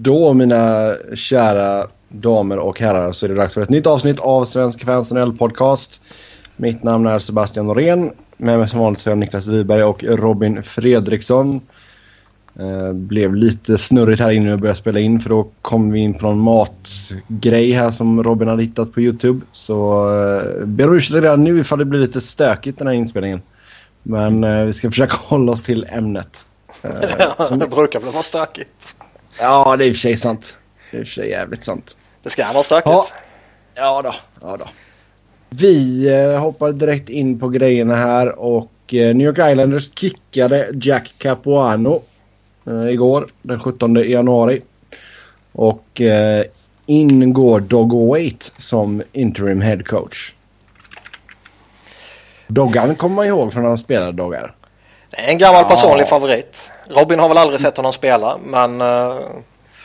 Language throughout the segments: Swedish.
Då mina kära damer och herrar så är det dags för ett nytt avsnitt av Svenska fans podcast. Mitt namn är Sebastian Norén. Med mig som vanligt så är Niklas Wiberg och Robin Fredriksson. Eh, blev lite snurrigt här inne när vi började spela in för då kom vi in på någon matgrej här som Robin hade hittat på Youtube. Så eh, ber om ursäkt redan nu ifall det blir lite stökigt den här inspelningen. Men eh, vi ska försöka hålla oss till ämnet. Eh, som... det brukar väl vara stökigt. Ja, det är i och för sig sant. Det är i och för sig jävligt sant. Det ska vara stökigt. Ja, ja då. Ja då. Vi eh, hoppar direkt in på grejerna här och eh, New York Islanders kickade Jack Capuano eh, igår den 17 januari. Och in går Dog Wait som interim head coach. Doggan kommer man ihåg från när han spelade Doggar. Det är en gammal personlig ja. favorit. Robin har väl aldrig sett honom spela, men... Uh...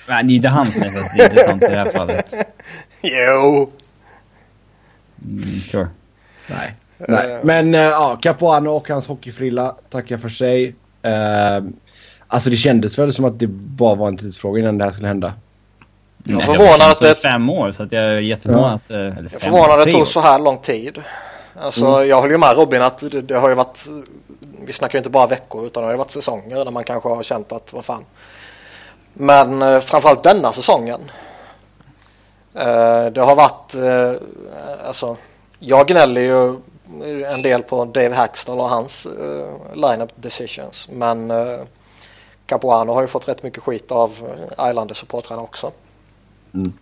Nej, det är inte han som är intressant i det här fallet. jo. Mm, sure. Nej. Nej. Men uh, ja, Capuano och hans hockeyfrilla tackar för sig. Uh, alltså det kändes väl som att det bara var en tidsfråga innan det här skulle hända. Jag är förvånad att det... fem år så att jag är jättemån ja. att... jag är förvånad att det tog så här lång tid. Alltså mm. jag håller ju med Robin att det, det har ju varit vi snackar ju inte bara veckor utan det har varit säsonger där man kanske har känt att vad fan. Men eh, framförallt denna säsongen. Eh, det har varit, eh, alltså jag gnäller ju en del på Dave Hackstall och hans eh, line-up decisions. Men eh, Capuano har ju fått rätt mycket skit av Islander-supportrarna också. Mm.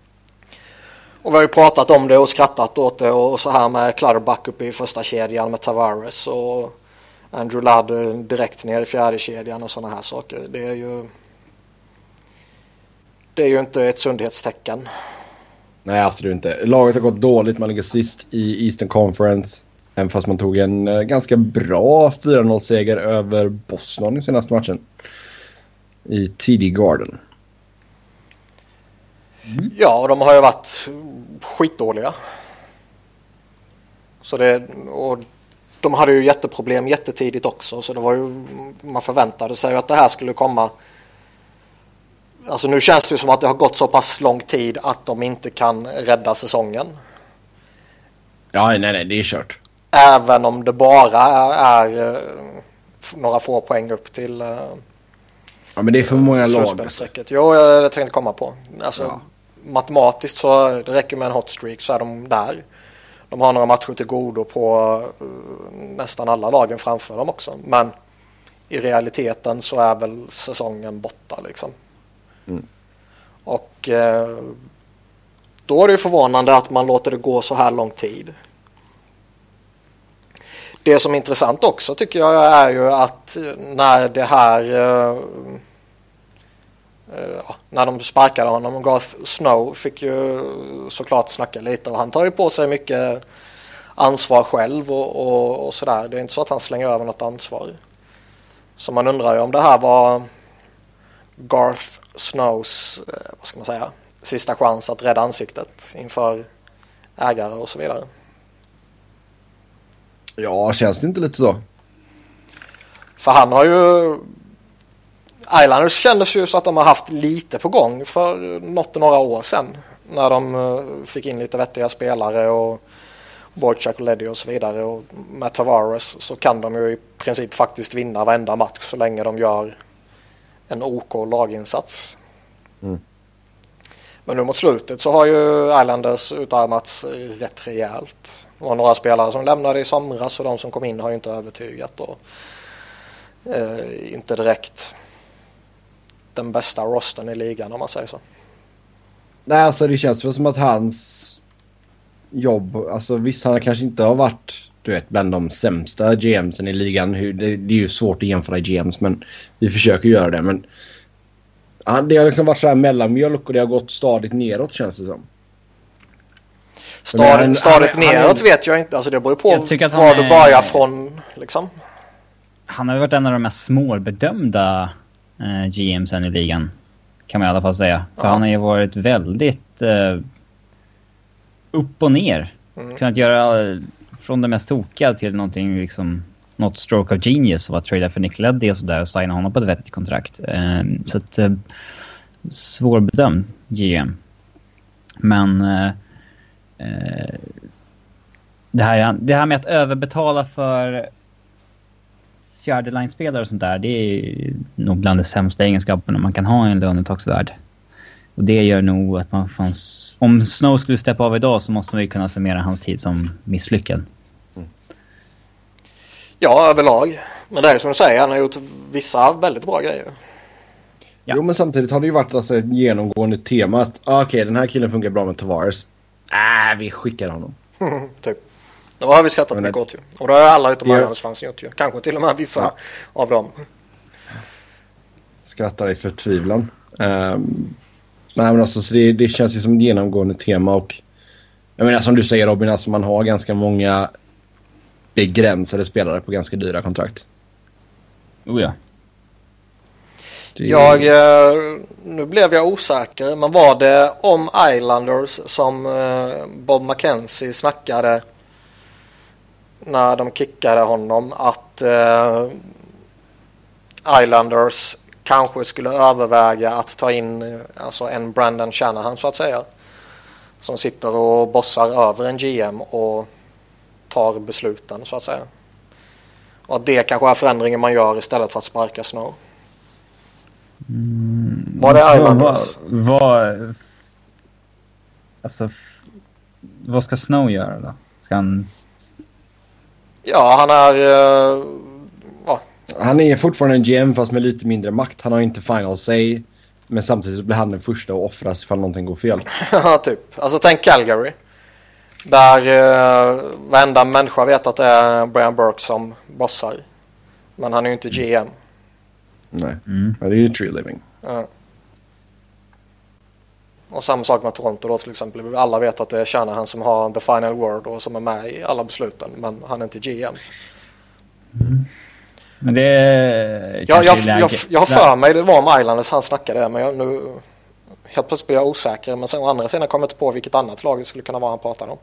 Och vi har ju pratat om det och skrattat åt det och så här med Clutterbuck uppe i första kedjan med Tavares och Andrew Ladd direkt ner i fjärde kedjan och sådana här saker. Det är ju det är ju inte ett sundhetstecken. Nej, absolut inte. Laget har gått dåligt. Man ligger sist i Eastern Conference. Även fast man tog en eh, ganska bra 4-0-seger över Boston i senaste matchen. I TD Garden. Mm. Ja, de har ju varit skitdåliga. Så det, och de hade ju jätteproblem jättetidigt också så det var ju, man förväntade sig att det här skulle komma. Alltså nu känns det som att det har gått så pass lång tid att de inte kan rädda säsongen. Ja, nej, nej, det är kört. Även om det bara är, är eh, några få poäng upp till uh, Ja, men det är för många lag. Jo, jag tänkte komma på. Alltså, ja. Matematiskt så det räcker med en hot streak så är de där. De har några matcher till godo på uh, nästan alla lagen framför dem också. Men i realiteten så är väl säsongen borta liksom. Mm. Och uh, då är det ju förvånande att man låter det gå så här lång tid. Det som är intressant också tycker jag är ju att när det här uh, Uh, när de sparkade honom. Garth Snow fick ju såklart snacka lite och han tar ju på sig mycket ansvar själv och, och, och sådär. Det är inte så att han slänger över något ansvar. Så man undrar ju om det här var Garth Snows, uh, vad ska man säga, sista chans att rädda ansiktet inför ägare och så vidare. Ja, känns det inte lite så? För han har ju Islanders kändes ju så att de har haft lite på gång för något några år sedan. När de eh, fick in lite vettiga spelare och Borchak och Leddy och så vidare. Och med Tavares så kan de ju i princip faktiskt vinna varenda match så länge de gör en OK laginsats. Mm. Men nu mot slutet så har ju Islanders utarmats rätt rejält. Det var några spelare som lämnade i somras och de som kom in har ju inte övertygat. Och, eh, inte direkt den bästa rosten i ligan om man säger så. Nej, alltså det känns väl som att hans jobb, alltså visst han kanske inte har varit du vet, bland de sämsta GMsen i ligan. Det, det är ju svårt att jämföra GMs men vi försöker göra det. Men det har liksom varit så här mellanmjölk och det har gått stadigt neråt känns det som. Stadigt, stadigt neråt vet jag inte. Alltså det beror på var du börjar från liksom. Han har varit en av de mest svårbedömda eh, GMsen i ligan. Kan man i alla fall säga. För han har ju varit väldigt eh, upp och ner. Mm. Kunnat göra från det mest tokiga till någonting liksom något stroke of genius och att trada för Nick Leddy och sådär och signa honom på ett vettigt kontrakt. Eh, så att eh, svårbedömd GM. Men eh, eh, det, här, det här med att överbetala för fjärde line-spelare och sånt där, det är nog bland de sämsta egenskaperna man kan ha i en lönetaksvärld. Och det gör nog att man fanns... Om Snow skulle steppa av idag så måste man ju kunna summera hans tid som misslyckad. Ja, överlag. Men det är som du säger, han har gjort vissa väldigt bra grejer. Ja. Jo, men samtidigt har det ju varit alltså ett genomgående tema att ah, okej, okay, den här killen funkar bra med Tavares. Äh, vi skickar honom. typ. Det har vi skrattat mycket åt ju. Och det har alla utom Islanders fans gjort ju. Kanske till och med vissa ja. av dem. Skrattar i förtvivlan. Um, nej, men alltså, så det, det, känns ju som ett genomgående tema och jag menar som du säger Robin, alltså man har ganska många begränsade spelare på ganska dyra kontrakt. Oh ja. Det... Jag, eh, nu blev jag osäker, men var det om Islanders som eh, Bob McKenzie snackade när de kickade honom att eh, Islanders kanske skulle överväga att ta in alltså en Brandon Shanahan så att säga. Som sitter och bossar över en GM och tar besluten så att säga. Och att det kanske är förändringen man gör istället för att sparka Snow. Mm, var det Islanders? Vad, vad, alltså, vad ska Snow göra då? Ska han... Ja, han är... Uh, ja. Han är fortfarande en GM fast med lite mindre makt. Han har inte final say. Men samtidigt blir han den första att offras ifall någonting går fel. Ja, typ. Alltså tänk Calgary. Där uh, varenda människa vet att det är Brian Burke som bossar. Men han är ju inte GM. Nej, mm. det är ju tree living. Ja. Och samma sak med Toronto då till exempel. Alla vet att det är Shanahan som har the final word och som är med i alla besluten. Men han är inte GM. Mm. Men det är jag, jag, jag, jag har för mig det var om Islanders han snackade men jag, nu helt plötsligt blir jag osäker. Men sen å andra sidan kommer jag inte på vilket annat lag det skulle kunna vara han pratar om.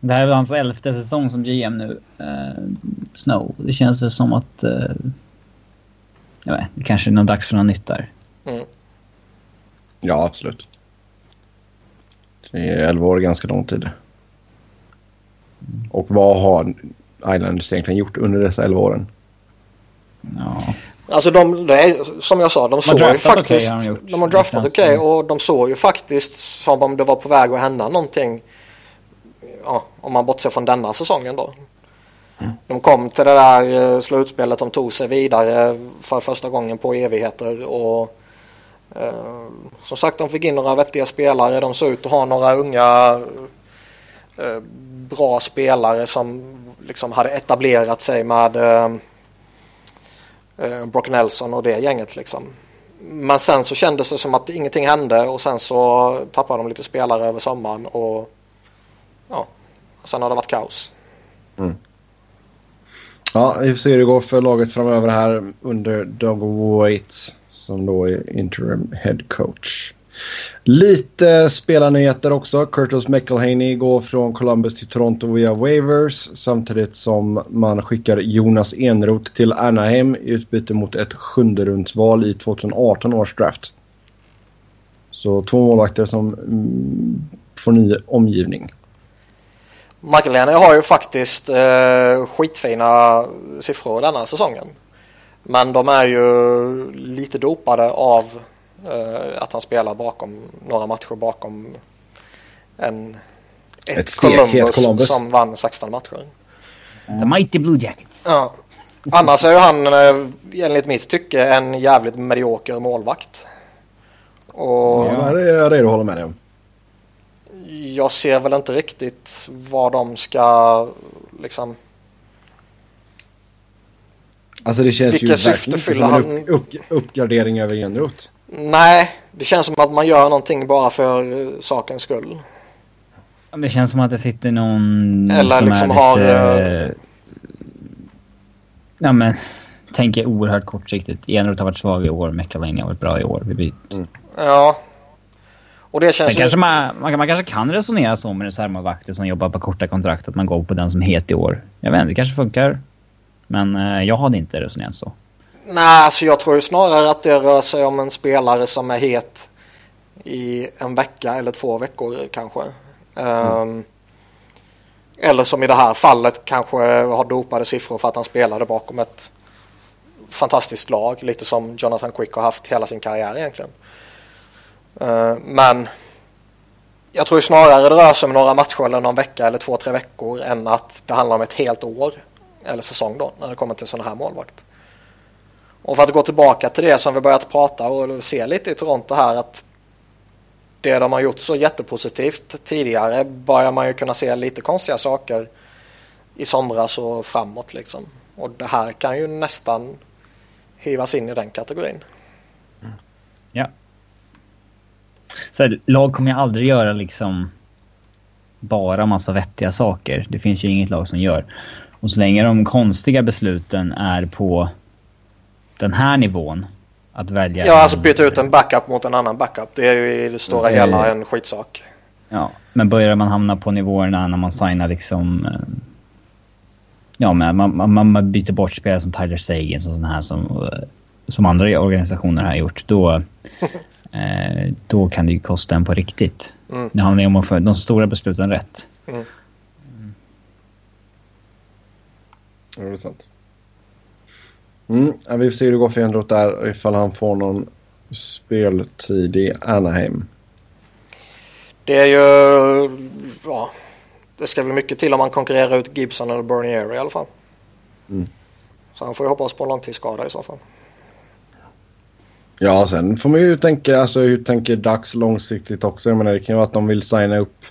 Det här är hans elfte säsong som GM nu. Uh, Snow. Det känns väl som att... Uh, jag vet, det kanske är någon dags för något nytt där. Mm. Ja, absolut. Det är 11 år ganska lång tid. Och vad har Islanders egentligen gjort under dessa 11 åren? Ja. Alltså de, är, som jag sa, de såg ju faktiskt... Okay, de, de har draftat okej okay, och de såg ju faktiskt som om det var på väg att hända någonting. Ja, om man bortser från denna säsongen då. Mm. De kom till det där eh, slutspelet, de tog sig vidare för första gången på evigheter och Eh, som sagt de fick in några vettiga spelare. De såg ut att ha några unga eh, bra spelare som liksom hade etablerat sig med eh, Brock Nelson och det gänget liksom. Men sen så kändes det som att ingenting hände och sen så tappade de lite spelare över sommaren och ja, sen har det varit kaos. Mm. Ja, vi får se hur det går för laget framöver här under Doug White som då är interim head coach. Lite spelarnyheter också. Curtis McElhaney går från Columbus till Toronto via waivers samtidigt som man skickar Jonas Enroth till Anaheim i utbyte mot ett sjunderumsval i 2018 års draft. Så två målvakter som mm, får ny omgivning. McElhaney har ju faktiskt eh, skitfina siffror denna säsongen. Men de är ju lite dopade av Uh, att han spelar bakom några matcher bakom en, ett, ett Columbus, Columbus, som vann 16 matcher. The Mighty Blue Jackets. Ja. Annars är ju han uh, enligt mitt tycke en jävligt medioker målvakt. Och ja, det är jag redo att hålla med dig om. Jag ser väl inte riktigt vad de ska liksom Alltså det känns Vilka ju verkligen som en upp, upp, uppgradering över Enroth. Nej, det känns som att man gör någonting bara för uh, sakens skull. Det känns som att det sitter någon Eller som liksom är lite, har... Uh... Ja men, tänker oerhört kortsiktigt. Enroth har varit svag i år, McElhaney har varit bra i år. Vi mm. Ja. Och det känns ju... kanske man, man, man, kanske kan resonera så med reservmålvakter som jobbar på korta kontrakt, att man går på den som är het i år. Jag vet inte, det kanske funkar. Men eh, jag hade inte resonerat så. Nej, alltså jag tror ju snarare att det rör sig om en spelare som är het i en vecka eller två veckor kanske. Mm. Um, eller som i det här fallet kanske har dopade siffror för att han spelade bakom ett fantastiskt lag. Lite som Jonathan Quick har haft hela sin karriär egentligen. Uh, men jag tror snarare det rör sig om några matcher eller någon vecka eller två, tre veckor än att det handlar om ett helt år eller säsong då när det kommer till sådana här målvakt. Och för att gå tillbaka till det som vi börjat prata och se lite i Toronto här att det de har gjort så jättepositivt tidigare börjar man ju kunna se lite konstiga saker i somras och framåt liksom. Och det här kan ju nästan hivas in i den kategorin. Mm. Ja. Så här, lag kommer ju aldrig göra liksom bara massa vettiga saker. Det finns ju inget lag som gör. Och så länge de konstiga besluten är på den här nivån att välja... Ja, alltså byta ut en backup mot en annan backup. Det är ju i det stora mm. hela en skitsak. Ja, men börjar man hamna på nivåerna när man signar liksom... Eh, ja, men man, man, man byter bort spelare som Tyler Sagan och sådana här som, eh, som andra organisationer har gjort. Då, eh, då kan det ju kosta en på riktigt. Mm. Det handlar ju om att få de stora besluten rätt. Mm. Ja, det är sant. Mm, vi får se hur det går för Enroth där ifall han får någon speltid i Anaheim. Det är ju... Ja, det ska väl mycket till om man konkurrerar ut Gibson eller Bernier i alla fall. Mm. Så han får ju hoppas på en långtidsskada i så fall. Ja, sen får man ju tänka, alltså hur tänker Dax långsiktigt också? Jag menar, det kan ju vara att de vill signa upp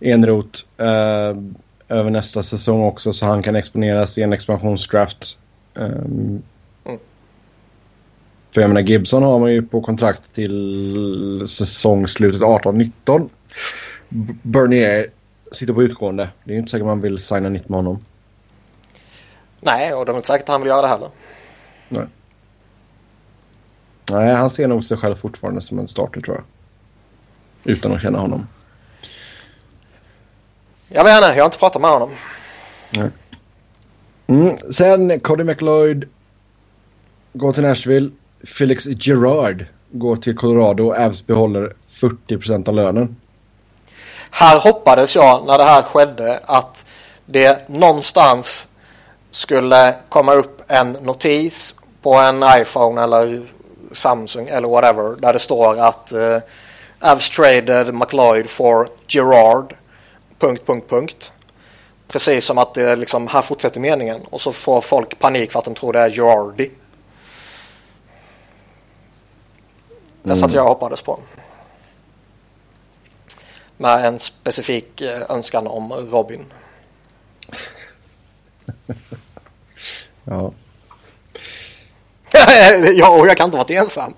Enroth eh, över nästa säsong också så han kan exponeras i en expansionsdraft Um, mm. För jag menar Gibson har man ju på kontrakt till säsongslutet 18-19. Bernier sitter på utgående. Det är ju inte säkert man vill signa nytt med honom. Nej, och det är inte säkert att han vill göra det heller. Nej. Nej, han ser nog sig själv fortfarande som en starter tror jag. Utan att känna honom. Jag vet inte, jag har inte pratat med honom. Nej. Mm. Sen Cody McLeod går till Nashville. Felix Gerard går till Colorado och Avs behåller 40% av lönen. Här hoppades jag när det här skedde att det någonstans skulle komma upp en notis på en iPhone eller Samsung eller whatever där det står att uh, Avs traded McLeod for Gerard. Punkt, punkt, punkt. Precis som att det liksom, här fortsätter meningen och så får folk panik för att de tror det är Girardi. Det mm. satt jag hoppades på. Med en specifik eh, önskan om Robin. ja. ja, och jag kan inte vara ensam.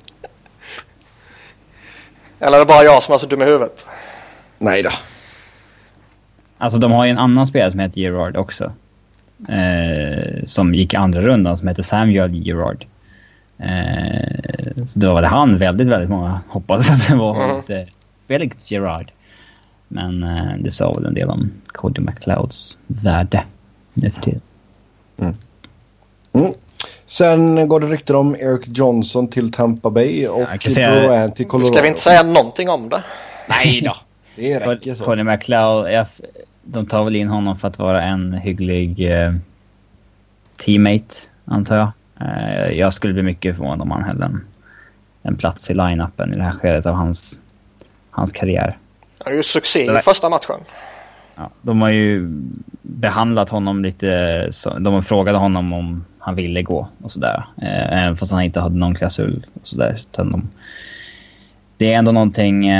Eller är det bara jag som är så dum i huvudet? Nej då. Alltså de har ju en annan spelare som heter Gerard också. Eh, som gick andra rundan som heter Samuel Gerard. Eh, så då var det han väldigt, väldigt många hoppades att det var mm. inte Felix Gerard. Men eh, det sa väl en del om Cody McLeods värde nu för tiden. Mm. Mm. Sen går det rykten om Eric Johnson till Tampa Bay och ja, säga... till Colorado. Ska vi inte säga någonting om det? Nej då. det räcker så. Cody McLeod, jag, de tar väl in honom för att vara en hygglig eh, teammate, antar jag. Eh, jag skulle bli mycket förvånad om han höll en, en plats i line-upen i det här skedet av hans, hans karriär. Han är ju succé i första matchen. Ja, de har ju behandlat honom lite... De frågade honom om han ville gå och sådär. Eh, även fast han inte hade någon klausul och sådär. De, det är ändå någonting...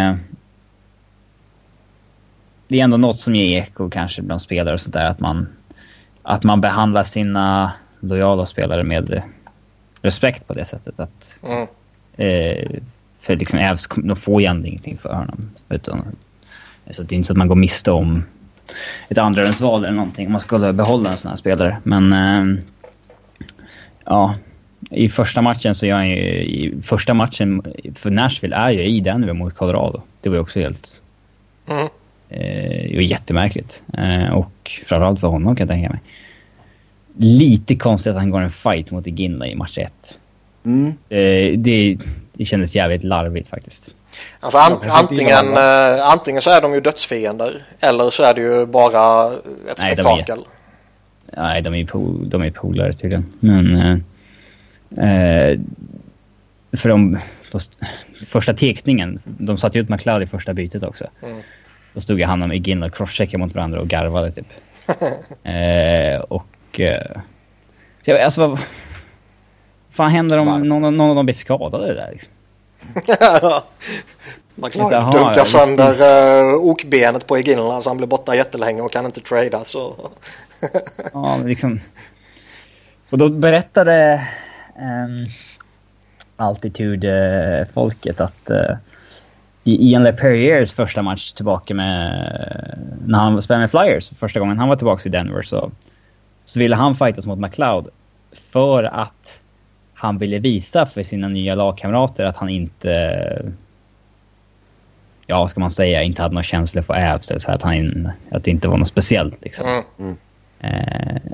Det är ändå något som ger eko kanske bland spelare och sådär. Att man, att man behandlar sina lojala spelare med respekt på det sättet. Att, mm. eh, för liksom Ävs, de får ju ändå ingenting för honom. Utan, så det är inte så att man går miste om ett andrarumsval eller någonting om man skulle behålla en sån här spelare. Men eh, ja, i första matchen så är jag ju, i första matchen för Nashville är ju i Denver mot Colorado. Det var ju också helt... Mm. Eh, det var jättemärkligt. Eh, och framförallt för honom kan jag tänka mig. lite konstigt att han går en fight mot Iginla i match 1. Mm. Eh, det, det kändes jävligt larvigt faktiskt. Alltså an, antingen, antingen så är de ju dödsfiender eller så är det ju bara ett Nej, de är- spektakel. Nej, de är ju po- de är polare tydligen. Men... Eh, eh, för de, de... Första teckningen, de satte ut McLeod i första bytet också. Mm. Då stod ju han och Iginla och crosscheckade mot varandra och garvade typ. eh, och... Eh, jag, alltså vad... fan händer om någon, någon av dem blir skadade där liksom? Man kan har- dunka sönder uh, okbenet på Iginla så han blir borta jättelänge och kan inte trada. Så. Ja, liksom... Och då berättade um, Altitude-folket att uh, i Ian LePerriers första match tillbaka med... När han spelade med Flyers första gången han var tillbaka i Denver så, så ville han fightas mot McLeod för att han ville visa för sina nya lagkamrater att han inte... Ja, vad ska man säga? Inte hade några känslor för Så att, han, att det inte var något speciellt liksom. Mm. Eh,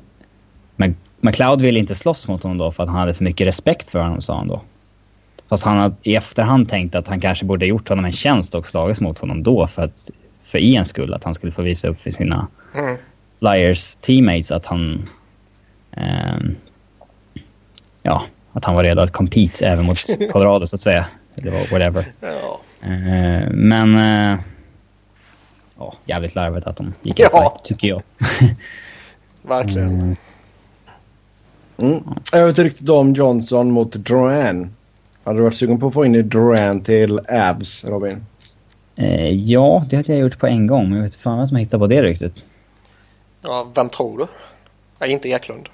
men McLeod ville inte slåss mot honom då för att han hade för mycket respekt för honom, sa han då. Fast han hade i efterhand tänkt att han kanske borde gjort honom en tjänst och slagits mot honom då för att för Ians skull, att han skulle få visa upp för sina Mm. Flyers teammates att han... ehm, ja, att han var redo att compete även mot Colorado så att säga. Eller whatever. Ja. Eh, men... eh, ja, jävligt larvigt att de gick Ja. ja. tycker jag. Verkligen. Mm. Jag vet ryktet om Johnson mot Duran. Hade du varit sugen på att få in i Duran till Abs, Robin? Eh, ja, det hade jag gjort på en gång, men jag vet fan vem som hittade på det ryktet. Ja, vem tror du? Ja, inte Eklund.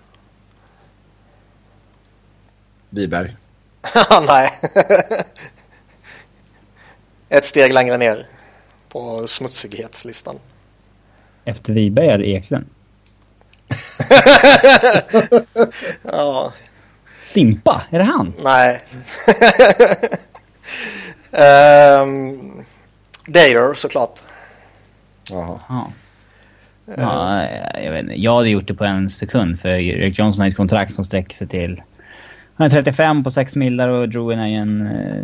Wiberg. Nej. Ett steg längre ner på smutsighetslistan. Efter Wiberg är det Eklund. Ja, Simpa, är det han? nej. um, Dater såklart. Jaha. Ja. Ja, jag, vet inte. jag hade gjort det på en sekund för Erik Johnson har ett kontrakt som sträcker sig till... Han är 35 på 6 millar och Druin är ju en... eh,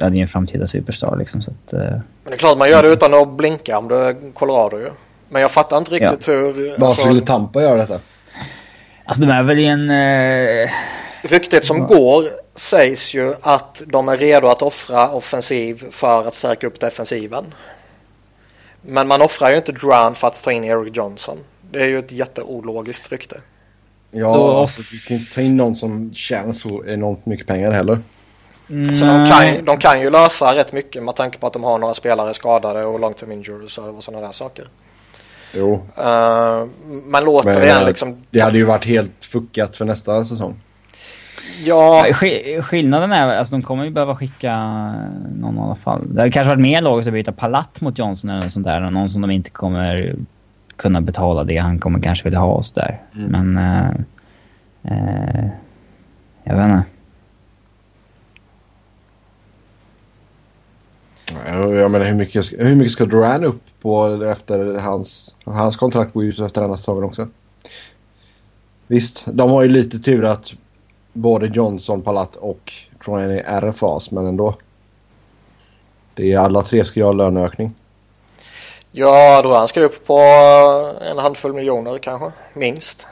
Ja, det är en framtida superstar liksom så att... eh, Men det är klart man gör det utan att blinka om det är Colorado ju. Men jag fattar inte riktigt hur... Varför Alltså, skulle Tampa göra detta? Alltså de är väl i en... eh, ryktet som går sägs ju att de är redo att offra offensiv för att stärka upp defensiven. Men man offrar ju inte Duran för att ta in Eric Johnson. Det är ju ett jätteologiskt rykte. Ja, Då- alltså, du kan inte ta in någon som tjänar så enormt mycket pengar heller. Så de kan, ju- de kan ju lösa rätt mycket med tanke på att de har några spelare skadade och long term injuries och sådana där saker. Jo, Uh, men låter men det igen eh, liksom... det hade ju varit helt fuckat för nästa säsong. Ja, Ja, sk- skillnaden är att alltså, de kommer ju behöva skicka någon i alla fall. Det hade kanske varit mer logiskt att byta Palat mot Johnson eller något sånt där. Någon som de inte kommer kunna betala det han kommer kanske vilja ha och sådär. Men... eh, eh, jag vet inte. Jag menar hur mycket, hur mycket ska Duran upp på efter hans... Hans kontrakt går ut efter denna säsongen också. Visst, de har ju lite tur att både Johnson, Palat och Duran är RFAs, men ändå. Det är alla tre ska ju ha löneökning. ja då han ska upp på en handfull miljoner kanske, minst.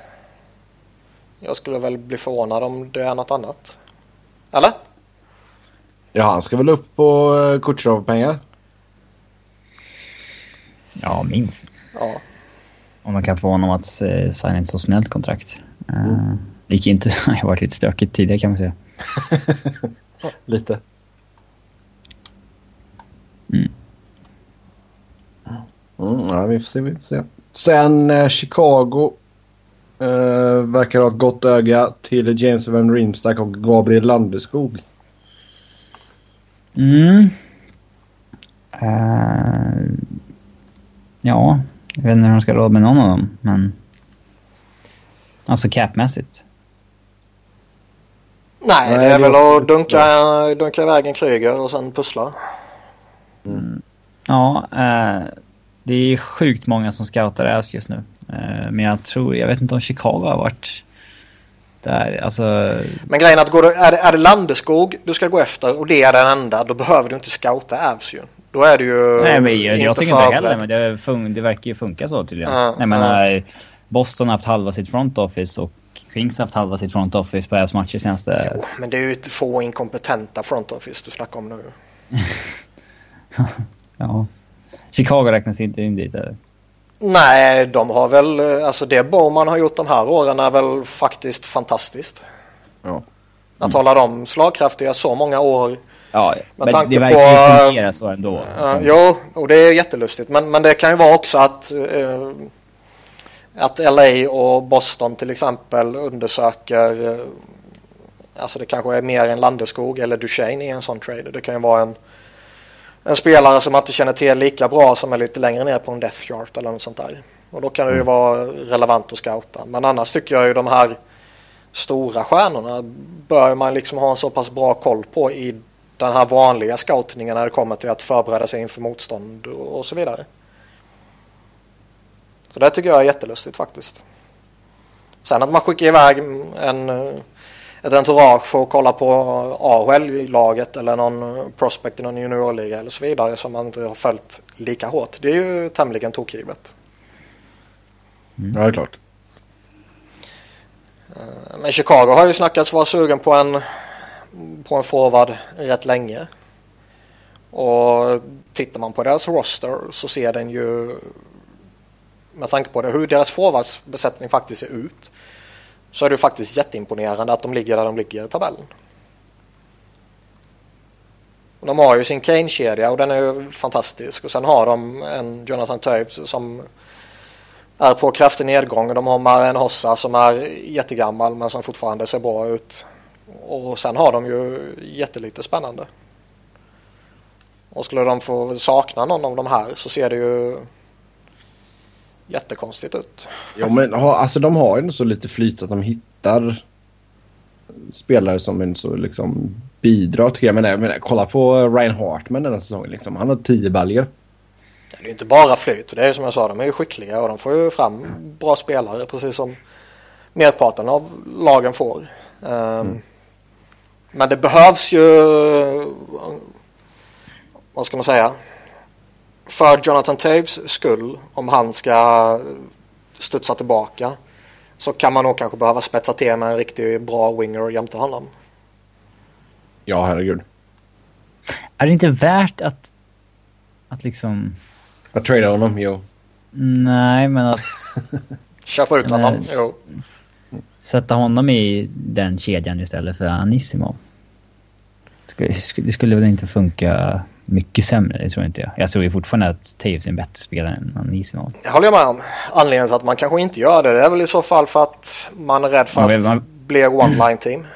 Jag skulle väl bli förvånad om det är något annat. Eller? Ja, han ska väl upp på uh, Kutjerov-pengar. Ja, minst. Ja. Om man kan få honom att uh, signa ett så snällt kontrakt. Uh, Det gick inte... Det har varit lite stökigt tidigare kan man säga. Lite. Mm. Mm, ja, vi får se, vi får se. Sen eh, Chicago eh, verkar ha ett gott öga till James Van Riemsdyk och Gabriel Landeskog. Mm. Eh, ja, jag vet inte hur de ska ha råd med någon av dem, men... Alltså capmässigt. Nej, Nej, det är väl att dunka, dunka iväg en Kryger och sen pussla. Ja, eh, det är sjukt många som scoutar Äs just nu. Eh, men jag tror, jag vet inte om Chicago har varit där. Alltså... Men grejen är att går du, är, det, är det Landeskog du ska gå efter och det är den enda, då behöver du inte scouta Avs ju. Då är det ju Nej, men jag, jag tycker inte heller, men det, fun- det verkar ju funka så tydligen. Ja, jag menar, Boston har haft halva sitt front office och Kings har haft halva sitt front office på Avs matcher senaste... Jo, men det är ju få inkompetenta front office du snackar om nu. Ja. Chicago räknas inte in dit eller? Nej, de har väl, alltså det Bowman har gjort de här åren är väl faktiskt fantastiskt. Ja. Att hålla dem slagkraftiga så många år. Ja, Med men tanke det verkar på- ju fungera så ändå. Uh, jo, och det är jättelustigt. Men, men det kan ju vara också att, eh, att LA och Boston till exempel undersöker, eh, alltså det kanske är mer en Landeskog eller Duchene i en sån trade. Det kan ju vara en, en spelare som man inte känner till lika bra som är lite längre ner på en death chart eller något sånt där. Och då kan det ju vara relevant att scouta. Men annars tycker jag ju de här stora stjärnorna bör man liksom ha en så pass bra koll på i den här vanliga scoutningen när det kommer till att förbereda sig inför motstånd och så vidare. Så det tycker jag är jättelustigt faktiskt. Sen att man skickar iväg en, eh, ett entourage för att kolla på AHL-laget eller någon prospect i någon juniorliga eller så vidare som man inte har följt lika hårt. Det är ju tämligen tokgivet. ja, det är klart. Men Chicago har ju snackats vara sugen på en, på en forward rätt länge. Och tittar man på deras roster så ser den ju med tanke på det, hur deras forwardsbesättning faktiskt ser ut så är det ju faktiskt jätteimponerande att de ligger där de ligger i tabellen. Och de har ju sin Kane-kedja och den är ju fantastisk och sen har de en Jonathan Toews som är på kraftig nedgång. De har Maren Hossa som är jättegammal men som fortfarande ser bra ut. Och sen har de ju jättelite spännande. Och skulle de få sakna någon av de här så ser det ju jättekonstigt ut. Ja, men alltså, de har ju så lite flyt att de hittar spelare som en så liksom bidrar till det. Men, jag menar, kolla på Ryan Hartman den här säsongen. Liksom. Han har tio baljor. Det är ju inte bara flyt. Det är ju som jag sa, de är ju skickliga och de får ju fram bra spelare precis som merparten av lagen får. Um, Men det behövs ju, vad ska man säga, för Jonathan Taves skull, om han ska studsa tillbaka, så kan man nog kanske behöva spetsa till med en riktigt bra winger jämte honom. Ja, herregud. Är det inte värt att, att liksom... Att trada honom, jo. Nej, men att Köpa ut Men- honom, jo. sätta honom i den kedjan istället för Anissimo. Skulle- skulle- Det skulle väl inte funka mycket sämre, det tror inte jag. Jag tror ju fortfarande att Taves är en bättre spelare än Anissimo. Det håller jag med om. Anledningen till att man kanske inte gör det, det är väl i så fall för att man är rädd för Man vill- att man- bli one-line team.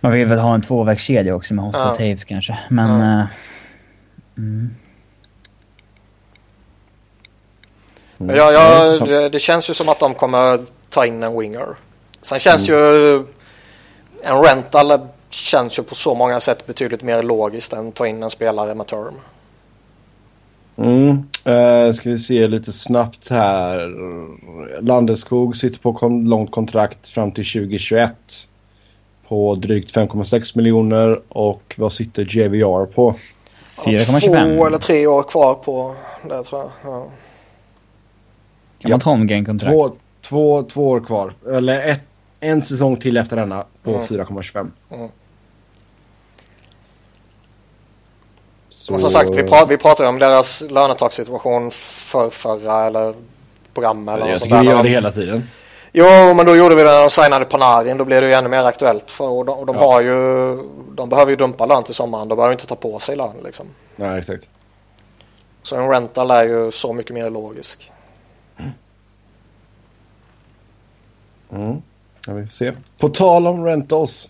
Man vill väl ha en tvåvägskedja också med Hossa Ja. och Taves kanske. Men... Ja. eh, mm. Men jag, jag, det, det känns ju som att de kommer ta in en winger. Sen känns ju en rental känns ju på så många sätt betydligt mer logiskt än ta in en spelare med term. Mm. Uh, ska vi se lite snabbt här. Landeskog sitter på kon- långt kontrakt fram till 2021. På drygt 5,6 miljoner. Och vad sitter JVR på? Han har 4,25. Två eller tre år kvar på det tror jag. Ja. Kan man ta Holmgren-kontrakt? Två, två, två år kvar. Eller ett, en säsong till efter denna på Mm. 4,25. Mm. Så... Som sagt, vi, pra, vi pratade om deras lönetakssituation för förra eller program eller Jag tycker vi gör det hela tiden. Jo, men då gjorde vi det när de signade Panarin. Då blev det ju ännu mer aktuellt. För, och de, och de Ja. har ju, de behöver ju dumpa lön till sommaren. De behöver inte ta på sig lön liksom. Nej, exakt. Så en rental är ju så mycket mer logisk. Mm. Ja, vi får se. På tal om rentals.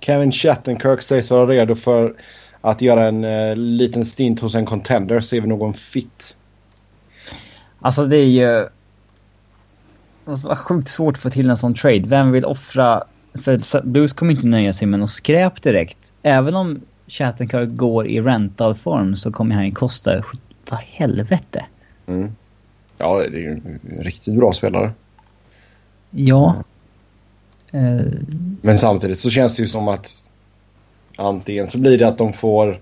Kevin Shattenkirk sägs vara redo för att göra en eh, liten stint hos en contender. Ser vi någon fit? Alltså det är ju... Det måste vara sjukt svårt att få till en sån trade. Vem vill offra... För Blues kommer inte nöja sig med något skräp direkt. Även om Shattenkirk går i rental-form så kommer han ju kosta skjuta helvete. Mm. Ja, det är ju en riktigt bra spelare. Ja. Eh, Men samtidigt så känns det ju som att antingen så blir det att de får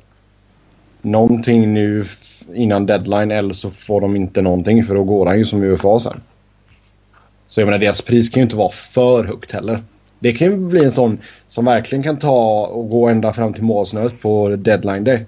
någonting nu innan deadline eller så får de inte någonting för då går han ju som UFA sen. Så jag menar deras pris kan ju inte vara för högt heller. Det kan ju bli en sån som verkligen kan ta och gå ända fram till målsnöret på deadline day.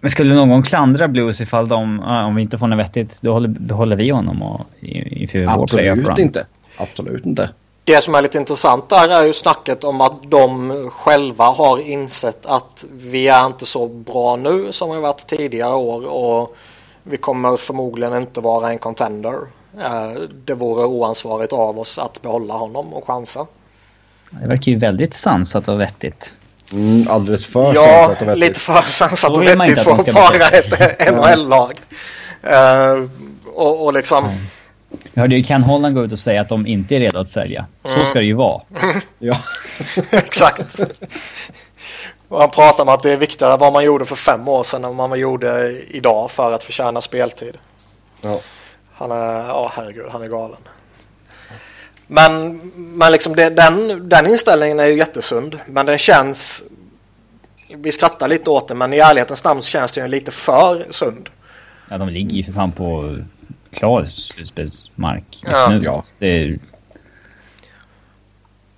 men skulle någon klandra Blues ifall de, om vi inte får något vettigt, då håller, behåller vi honom och, i- inför vår playoff Absolut run. inte. Absolut inte. Det som är lite intressant där är ju snacket om att de själva har insett att vi är inte så bra nu som vi varit tidigare år och vi kommer förmodligen inte vara en contender. Eh, Det vore oansvarigt av oss att behålla honom och chansa. Det verkar ju väldigt sansat och vettigt. Mm, alldeles för Ja, sansat och vettigt. lite för sansat och vettigt för att vara ett NHL-lag. Eh, och, och liksom, Vi hörde ju Ken Holland gå ut och säga att de inte är redo att sälja. Så Mm. ska det ju vara. Ja. exakt. Och han pratar om att det är viktigare vad man gjorde för fem år sedan än vad man gjorde idag för att förtjäna speltid. ja. Han är, ja herregud, han är galen. Men, men liksom det, den, den inställningen är ju jättesund. Men den känns, vi skrattar lite åt det, men i ärlighetens namn känns det ju lite för sund. Ja, de ligger ju för fan på klar slutspelsmark just Ja. nu. Ja. Det är,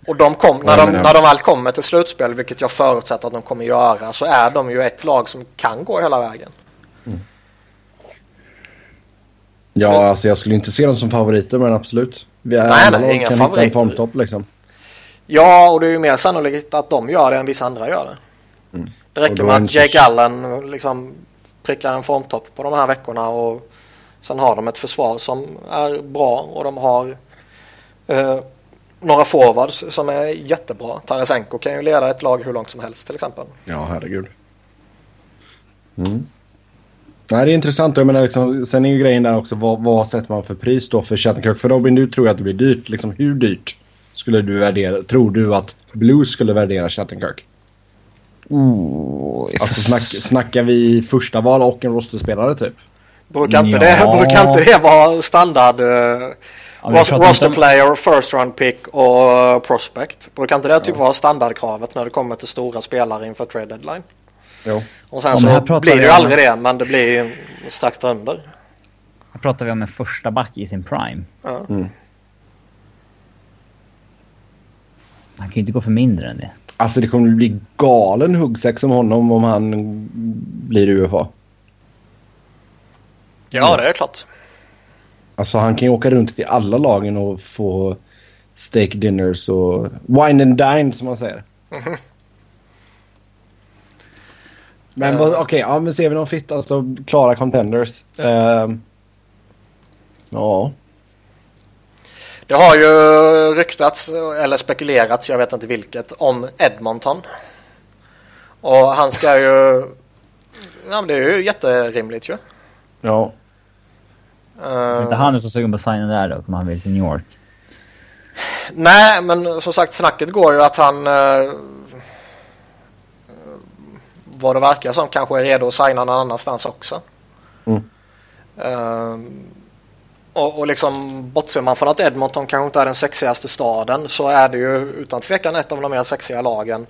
Och de kom, när, Ja, de, men- när de väl kommer till slutspel, vilket jag förutsätter att de kommer göra, så är de ju ett lag som kan gå hela vägen. ja, alltså jag skulle inte se dem som favoriter men absolut. Vi är Nej, alla nej, inga kan hitta en favoriter. formtopp liksom. Ja, och det är ju mer sannolikt att de gör det än vissa andra gör det. Det Mm. Och räcker med att Jake Allen liksom prickar en formtopp på de här veckorna och sen har de ett försvar som är bra och de har eh, några forwards som är jättebra. Tarasenko kan ju leda ett lag hur långt som helst till exempel. Ja, herregud. Mm. Nej, det är intressant. Jag menar, liksom, sen är ju grejen där också vad, vad sätter man för pris då för Shattenkirk? För Robin, du tror att det blir dyrt. Liksom, hur dyrt skulle du värdera, tror du att Blues skulle värdera Shattenkirk? oh, Alltså snack, snackar vi första val och en rosterspelare typ? Brukar inte, Ja. det, brukar inte det vara standard eh, Ja, roster player, first round pick och eh, prospect? Brukar inte det typ vara standardkravet när det kommer till stora spelare inför trade deadline? Jo. Och sen Ja, så blir det ju aldrig det, men det blir strax under. Här pratar vi om en första back i sin prime. Ja. Mm. Han kan ju inte gå för mindre än det. Alltså det kommer bli galen huggsex om honom om han blir UFA. Ja, det är klart. Alltså han kan ju åka runt till alla lagen och få steak dinners och wine and dine som man säger. Men vad- okej, ja men ser vi någon fitt, alltså klara contenders. Ehm, ja. Det har ju ryktats, eller spekulerats, jag vet inte vilket, om Edmonton. Och han ska ju... Ja, men det är ju jätterimligt ju. Ja. Eh, Inte han är så sugen på att signa där då, om han vill till New York. Nej, men som sagt snacket går att han eh, vad det verkar som kanske är redo att signa någon annanstans också. Mm. Eh, och, och liksom bortser man från att Edmonton kanske inte är den sexigaste staden så är det ju utan tvekan ett av de mer sexiga lagen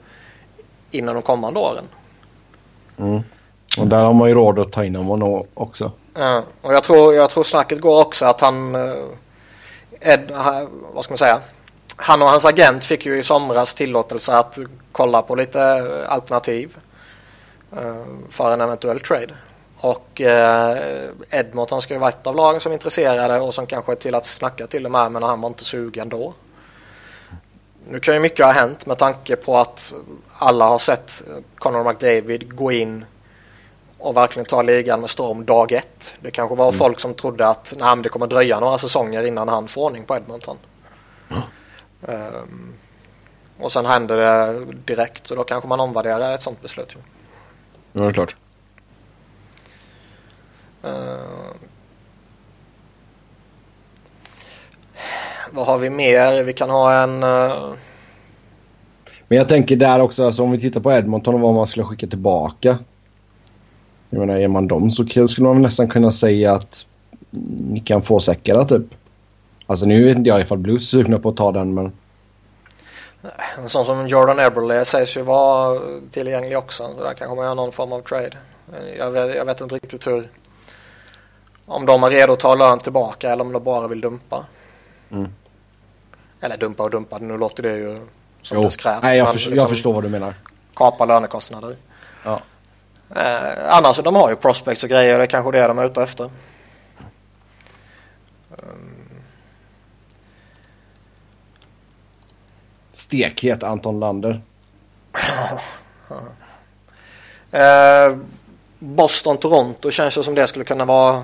inom de kommande åren. Mm. Och där har man ju råd att ta in honom också. Eh, och jag tror, jag tror snacket går också att han, eh, Ed, vad ska man säga, han och hans agent fick ju i somras tillåtelse att kolla på lite alternativ eh, för en eventuell trade. Och Edmonton ska ju vara ett av lagen som är intresserade och som kanske är till att snacka till och med men han var inte sugen då. Nu kan ju mycket ha hänt med tanke på att alla har sett Conor McDavid gå in och verkligen ta ligan med storm dag ett. Det kanske var folk som trodde att nej, det kommer dröja några säsonger innan han får ordning på Edmonton. Ehm, och sen händer det direkt och då kanske man omvärderar ett sånt beslut. Ja, det är klart. Ehm, vad har vi mer? Vi kan ha en... eh, Men jag tänker där också, alltså, om vi tittar på Edmonton och vad man skulle skicka tillbaka. Jag menar, är man dem så skulle man nästan kunna säga att ni kan få säckra typ. Alltså nu vet inte jag ifall Blues är sugna på att ta den men... En sån som Jordan Eberle sägs ju vara tillgänglig också. Så där kanske man gör någon form av trade. Jag vet, jag vet inte riktigt hur... Om de är redo att ta lön tillbaka eller om de bara vill dumpa. Mm. Eller dumpa och dumpa, nu låter det ju som Jo. det skräp. Nej, jag, men förstår, liksom jag förstår vad du menar. Kapa lönekostnader. Ja. Eh, annars, de har ju prospects och grejer. Det är kanske det de är ute efter. Stekhet Anton Lander. Eh, Boston, Toronto känns ju som det skulle kunna vara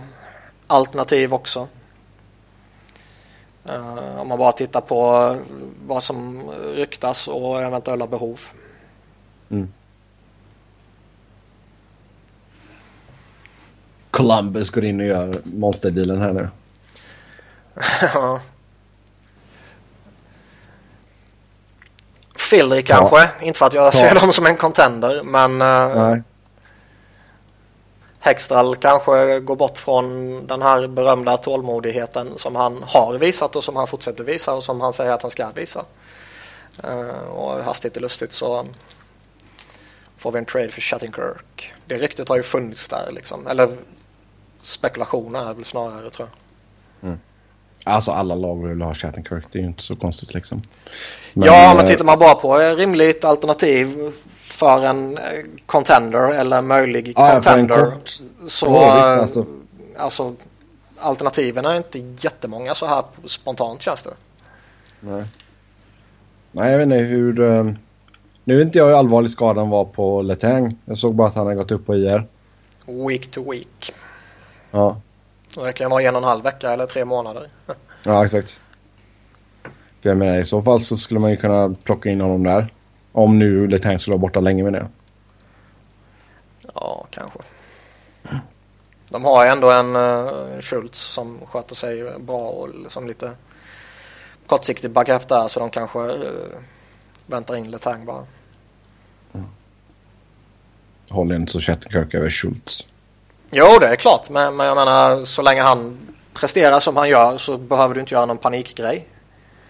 alternativ också. Eh, om man bara tittar på vad som ryktas och eventuella behov. Columbus går in och gör monsterdealen här nu. Ja. Philly kanske, inte för att jag Ja. ser dem som en contender men eh, Nej. Hextall kanske går bort från den här berömda tålmodigheten som han har visat och som han fortsätter visa och som han säger att han ska visa. Eh, och hastigt och lustigt så får vi en trade för Shattenkirk. Det ryktet har ju funnits där liksom. Eller spekulationer är väl snarare tror jag. Alltså alla lag vill ha Shattenkirk. Det är ju inte så konstigt liksom. ja, men eh, tittar man bara på ett rimligt alternativ för en eh, contender eller möjlig Ja, contender. Så Ja, visst, eh, alltså. alltså alternativen är inte jättemånga så här spontant känns det. Nej. Nej, jag vet inte hur... eh, Nu vet inte jag hur allvarlig skadan var på Letang. Jag såg bara att han hade gått upp på IR. Week to week. Ja, Och det kan vara en och en halv vecka eller tre månader. ja exakt. För jag menar i så fall så skulle man ju kunna plocka in honom där. Om nu Letang skulle vara borta länge med det. Ja, kanske. De har ju ändå en uh, Schultz som sköter sig bra och som lite kortsiktig backup där så de kanske uh, väntar in Letang bara. Håller inte så Shattenkirk över Schultz. Jo, det är klart. Men, men jag menar, så länge han presterar som han gör så behöver du inte göra någon panikgrej.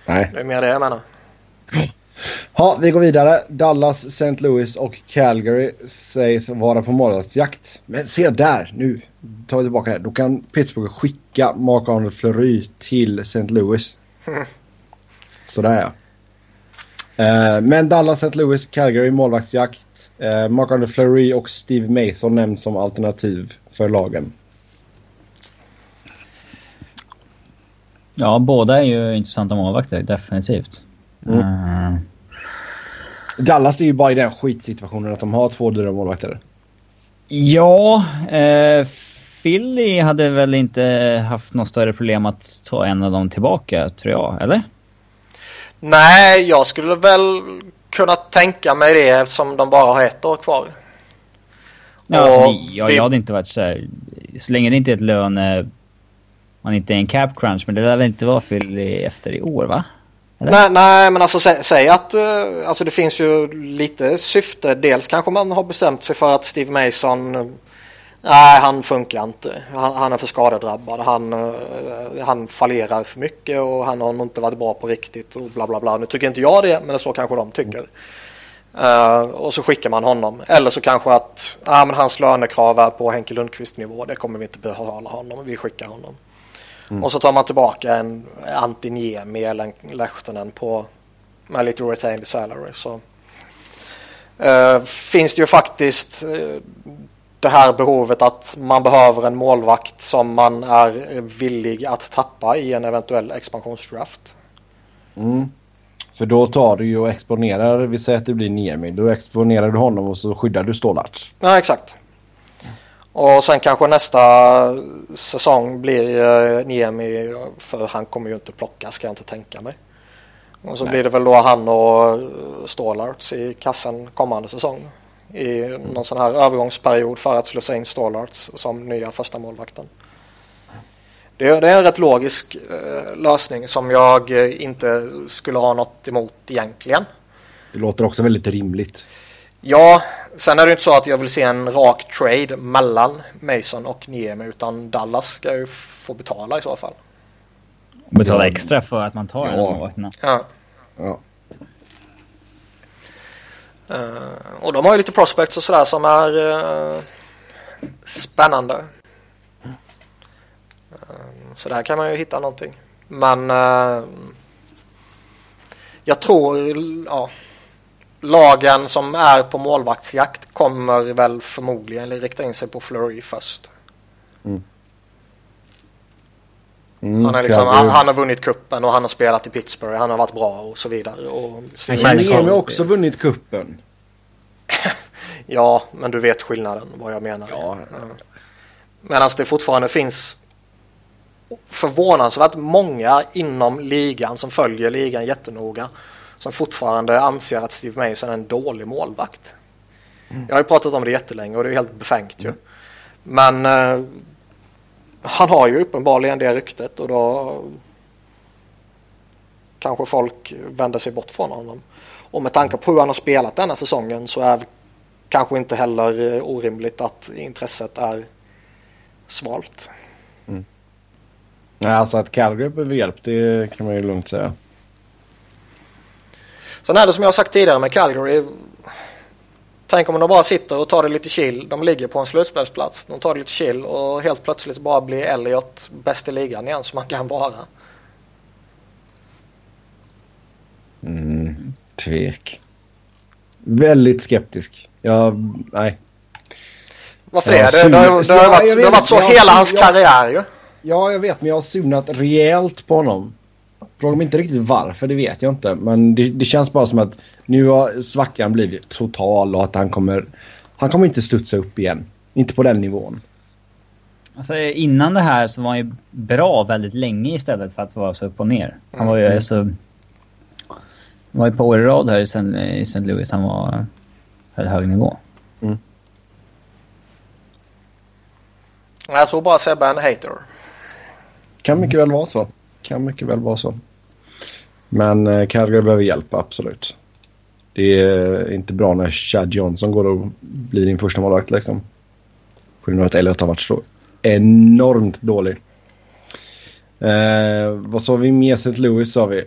Nej. Det är mer det jag menar. Ja, vi går vidare. Dallas, St. Louis och Calgary sägs vara på målvaktsjakt. Men se där, nu tar vi tillbaka det. Då kan Pittsburgh skicka Marc-André Fleury till St. Louis. Sådär ja. Eh, Men Dallas, St. Louis, Calgary målvaktsjakt. Uh, Marc-André Fleury och Steve Mason nämns som alternativ för lagen. Ja, båda är ju intressanta målvakter, definitivt. Mm. Eh, Dallas är ju bara i den skitsituationen att de har två dyra målvakter. ja, eh, Philly hade väl inte haft något större problem att ta en av dem tillbaka, tror jag. Eller? Nej, jag skulle väl kunna tänka mig det eftersom de bara har ett år kvar. Ja, alltså, Och ni- ja, vi- jag hade inte varit så här, Så länge det inte är ett löne... Man inte är en cap crunch, men det lär väl inte vara Philly efter i år, va? Eller? Nej, nej, men alltså sä, säg att eh, alltså det finns ju lite syfte. Dels kanske man har bestämt sig för att Steve Mason, eh, nej han funkar inte. Han, han är för skadedrabbad. Han, eh, han fallerar för mycket och han har nog inte varit bra på riktigt och bla bla bla. Nu tycker inte jag det, men det är så kanske de tycker. Eh, och så skickar man honom. Eller så kanske att ah, men hans lönekrav är på Henke Lundqvist nivå. Det kommer vi inte behålla honom. Vi skickar honom. Och så tar man tillbaka en Antiniemi eller en Lehtonen på med lite retained salary. Så eh, finns det ju faktiskt eh, det här behovet att man behöver en målvakt som man är villig att tappa i en eventuell expansionsdraft. Mm. För då tar du ju och exponerar, vi säger att det blir Niemi. Då exponerar du honom och så skyddar du Stålarts. Ja, exakt. Och sen kanske nästa säsong blir eh, Niemi, för han kommer ju inte plocka ska jag inte tänka mig. Och så Nej. blir det väl då han och eh, Stålarts i kassen kommande säsong. I någon sån här övergångsperiod för att slussa in Stålarts som nya första målvakten. Det är, det är en rätt logisk eh, lösning som jag eh, inte skulle ha något emot egentligen. Det låter också väldigt rimligt. Ja, Sen är det inte så att jag vill se en rak trade mellan Mason och Niemi utan Dallas ska ju få betala i så fall. Betala extra för att man tar ja. en målvakterna. Ja. Ja. Uh, och de har ju lite prospects och sådär som är uh, spännande. Uh, så där kan man ju hitta någonting. Men jag tror, ja, lagen som är på målvaktsjakt kommer väl förmodligen rikta in sig på Flurry först. Mm. Mm, han, är liksom, han, han, har vunnit kuppen och han har spelat i Pittsburgh. Han har varit bra och så vidare. Och men Niemi har också vunnit kuppen. ja, men du vet skillnaden vad jag menar. Ja. Ja. Medan det fortfarande finns förvånansvärt många inom ligan som följer ligan jättenoga som fortfarande anser att Steve Mason är en dålig målvakt. Mm. Jag har ju pratat om det jättelänge och det är helt befängt ju. Mm. Men eh, han har ju uppenbarligen det ryktet och då kanske folk vänder sig bort från honom. Och med tanke på hur han har spelat denna säsongen så är det kanske inte heller eh, orimligt att intresset är svalt. Nej, alltså att Calgary behöver hjälp det kan man ju lugnt säga. Sen är det som jag har sagt tidigare med Calgary. Tänk om de bara sitter och tar det lite chill. De ligger på en slutspelsplats. De tar det lite chill och helt plötsligt bara blir Elliot bäst i ligan igen som man kan vara. Mm, tvek. Väldigt skeptisk. Jag, nej. Varför är det? Det har, det har, varit, det har varit så hela hans karriär ju. Ja, jag vet, men jag har zonat rejält på honom. Fråga mig inte riktigt varför, det vet jag inte. Men det, det, känns bara som att nu har svackan blivit total och att han kommer... Han kommer inte studsa upp igen. Inte på den nivån. Alltså, innan det här så var han ju bra väldigt länge istället för att vara så upp och ner. Han var ju mm. Han var ju på år i rad här i St. Louis. Han var väldigt hög nivå. Mm. Jag tror bara Sebbe en hater. Kan mycket väl vara så. Kan mycket väl vara så. Men eh, Calgary behöver hjälp, absolut. Det är inte bra när Chad Johnson går och blir din första målvakt liksom. På grund av att Elliot har varit så enormt dålig. Eh, vad sa vi mer St. Louis sa vi?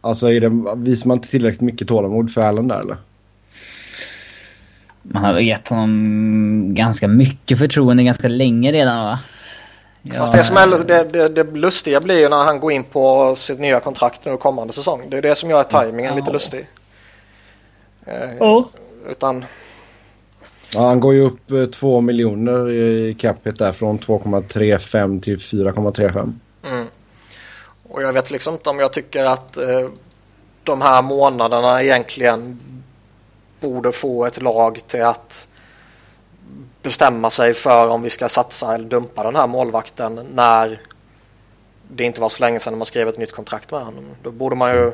Alltså är det, visar man inte tillräckligt mycket tålamod för Allen där eller? Man har gett honom ganska mycket förtroende ganska länge redan va? Ja. Fast det som är det, det, det lustiga blir ju när han går in på sitt nya kontrakt nu kommande säsong. Det är det som gör tajmingen ja. lite lustig. Eh, oh. Utan... Ja, han går ju upp 2 eh, miljoner i capita där från 2,35 till 4,35. Mm. Och jag vet liksom inte om jag tycker att eh, de här månaderna egentligen borde få ett lag till att bestämma sig för om vi ska satsa eller dumpa den här målvakten när det inte var så länge sedan man skrev ett nytt kontrakt med honom. Då borde man ju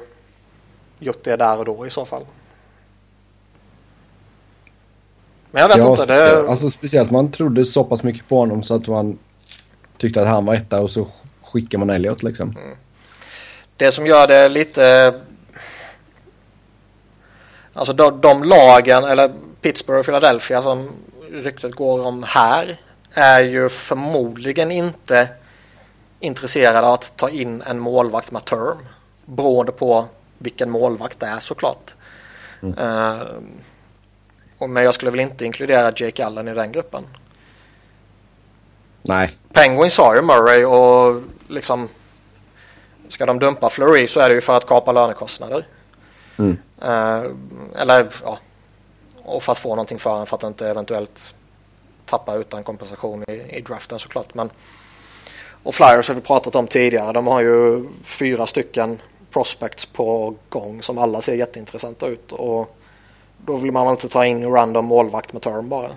gjort det där och då i så fall. Men jag vet ja, inte. Det... Alltså speciellt man trodde så pass mycket på honom så att man tyckte att han var etta och så skickar man Elliot liksom. Mm. Det som gör det lite... Alltså de, de lagen, eller Pittsburgh och Philadelphia som ryktet går om här är ju förmodligen inte intresserade av att ta in en målvakt med term. Beroende på vilken målvakt det är såklart. Mm. Uh, men jag skulle väl inte inkludera Jake Allen i den gruppen. Nej. Penguins har ju Murray och liksom ska de dumpa Fleury så är det ju för att kapa lönekostnader. Mm. Uh, eller ja, och för att få någonting för honom för att inte eventuellt tappa utan kompensation i, i draften såklart. Men, och Flyers har vi pratat om tidigare. De har ju fyra stycken prospects på gång som alla ser jätteintressanta ut. Och då vill man väl inte ta in random målvakt med term bara.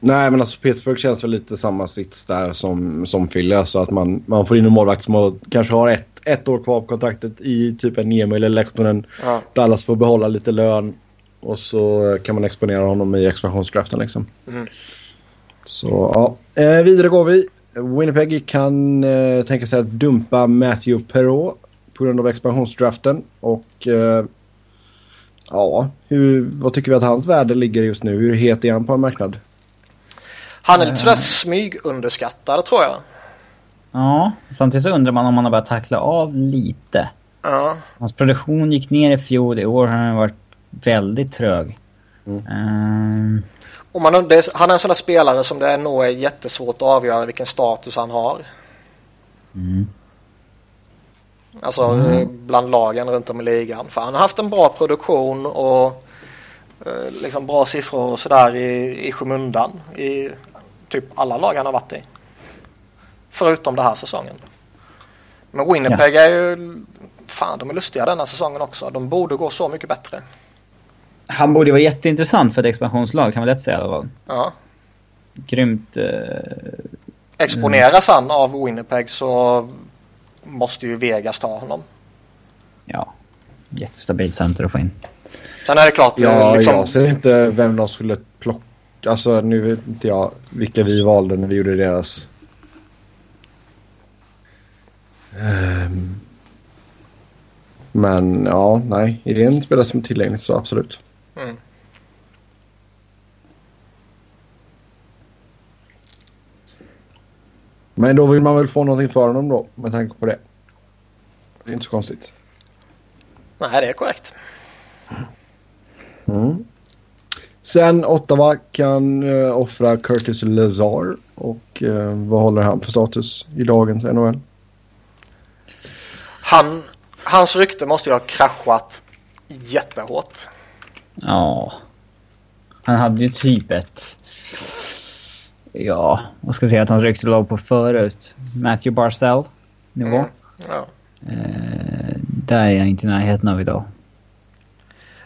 Nej, men alltså Pittsburgh känns väl lite samma sits där som, som Philly. Så att man, man får in en målvakt som har, kanske har ett, ett år kvar på kontraktet i typ en Niemi eller Lehtonen. Ja. Dallas får behålla lite lön. Och så kan man exponera honom i expansionskraften liksom. Mm. Så ja, eh, vidare går vi. Winnipeg kan eh, tänka sig att dumpa Matthew Perrault på grund av expansionsdraften. Och eh, ja, hur, vad tycker vi att hans värde ligger just nu? Hur het är han på en marknad? Han är lite sådär smygunderskattad tror jag. Ja, samtidigt så undrar man om han har börjat tackla av lite. Ja. Hans produktion gick ner i fjol. I år har han varit väldigt trög. Ehm, Och man, det, han är en sån där spelare som det är nog är jättesvårt att avgöra vilken status han har. mm. Alltså eh, bland lagen runt om i ligan. För han har haft en bra produktion och eh, liksom bra siffror och sådär i, i skymundan i typ alla lag han har varit i. Förutom den här säsongen. Men Winnipeg är ju... Fan, de är lustiga denna säsongen också. De borde gå så mycket bättre. Han borde vara jätteintressant för ett expansionslag kan man lätt säga i alla fall. Ja. Grymt. Eh, Exponeras han av Winnipeg så måste ju Vegas ta honom. ja, jättestabilt center att få in. Sen är det klart... eh, Ja, liksom, jag ser inte vem de skulle plocka. Alltså nu vet inte jag vilka vi valde när vi gjorde deras. Ehm. Men ja, nej. En spelare som är tillgänglig så absolut. Mm. Men då vill man väl få någonting för honom då med tanke på det. Det är inte så konstigt. Nej, det är korrekt. Mm. Sen Ottawa kan uh, offra Curtis Lazar. Och eh, vad håller han för status i dagens NHL? Han, hans rykte måste ju ha kraschat jättehårt. Ja. Han hade ju typ ett... Ja, vad ska vi säga att hans rykte låg på förut? Matthew Barzell nivå. Mm. Ja. Eh, där är jag inte i närheten av idag.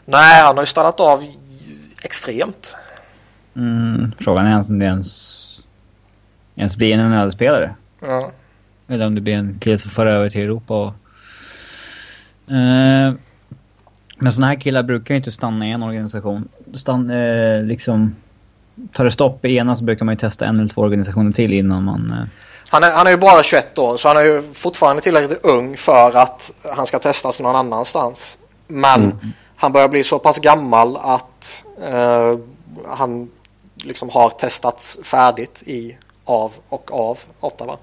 Nej, han har ju stannat av extremt. Mm, frågan är ens om det ens, ens blir en NHL-spelare. Ja. Eller om det blir en kille som för över till Europa. Och, eh, men sådana här killar brukar ju inte stanna i en organisation. Stann, eh, liksom, tar det stopp i ena så brukar man ju testa en eller två organisationer till innan man... Eh, Han, är, han är ju bara 21 år så han är ju fortfarande tillräckligt ung för att han ska testas någon annanstans. Men han börjar bli så pass gammal att eh, han liksom har testats färdigt i, av och av Ottawa.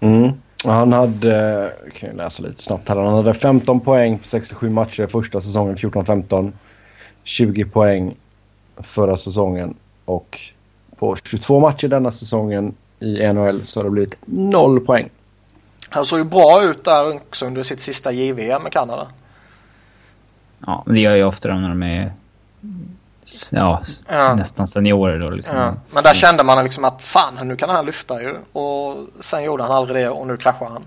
Mm. Han hade, jag kan ju läsa lite snabbt här. Han hade 15 poäng på 67 matcher första säsongen 14-15. 20 poäng förra säsongen och på 22 matcher denna säsongen i NHL så har det blivit 0 poäng. Han såg ju bra ut där också under sitt sista JVM med Kanada. ja, det gör ju ofta de när de är ja, Ja. nästan seniorer då liksom. Ja. Men där kände man liksom att fan nu kan han lyfta ju. Och sen gjorde han aldrig det och nu kraschar han.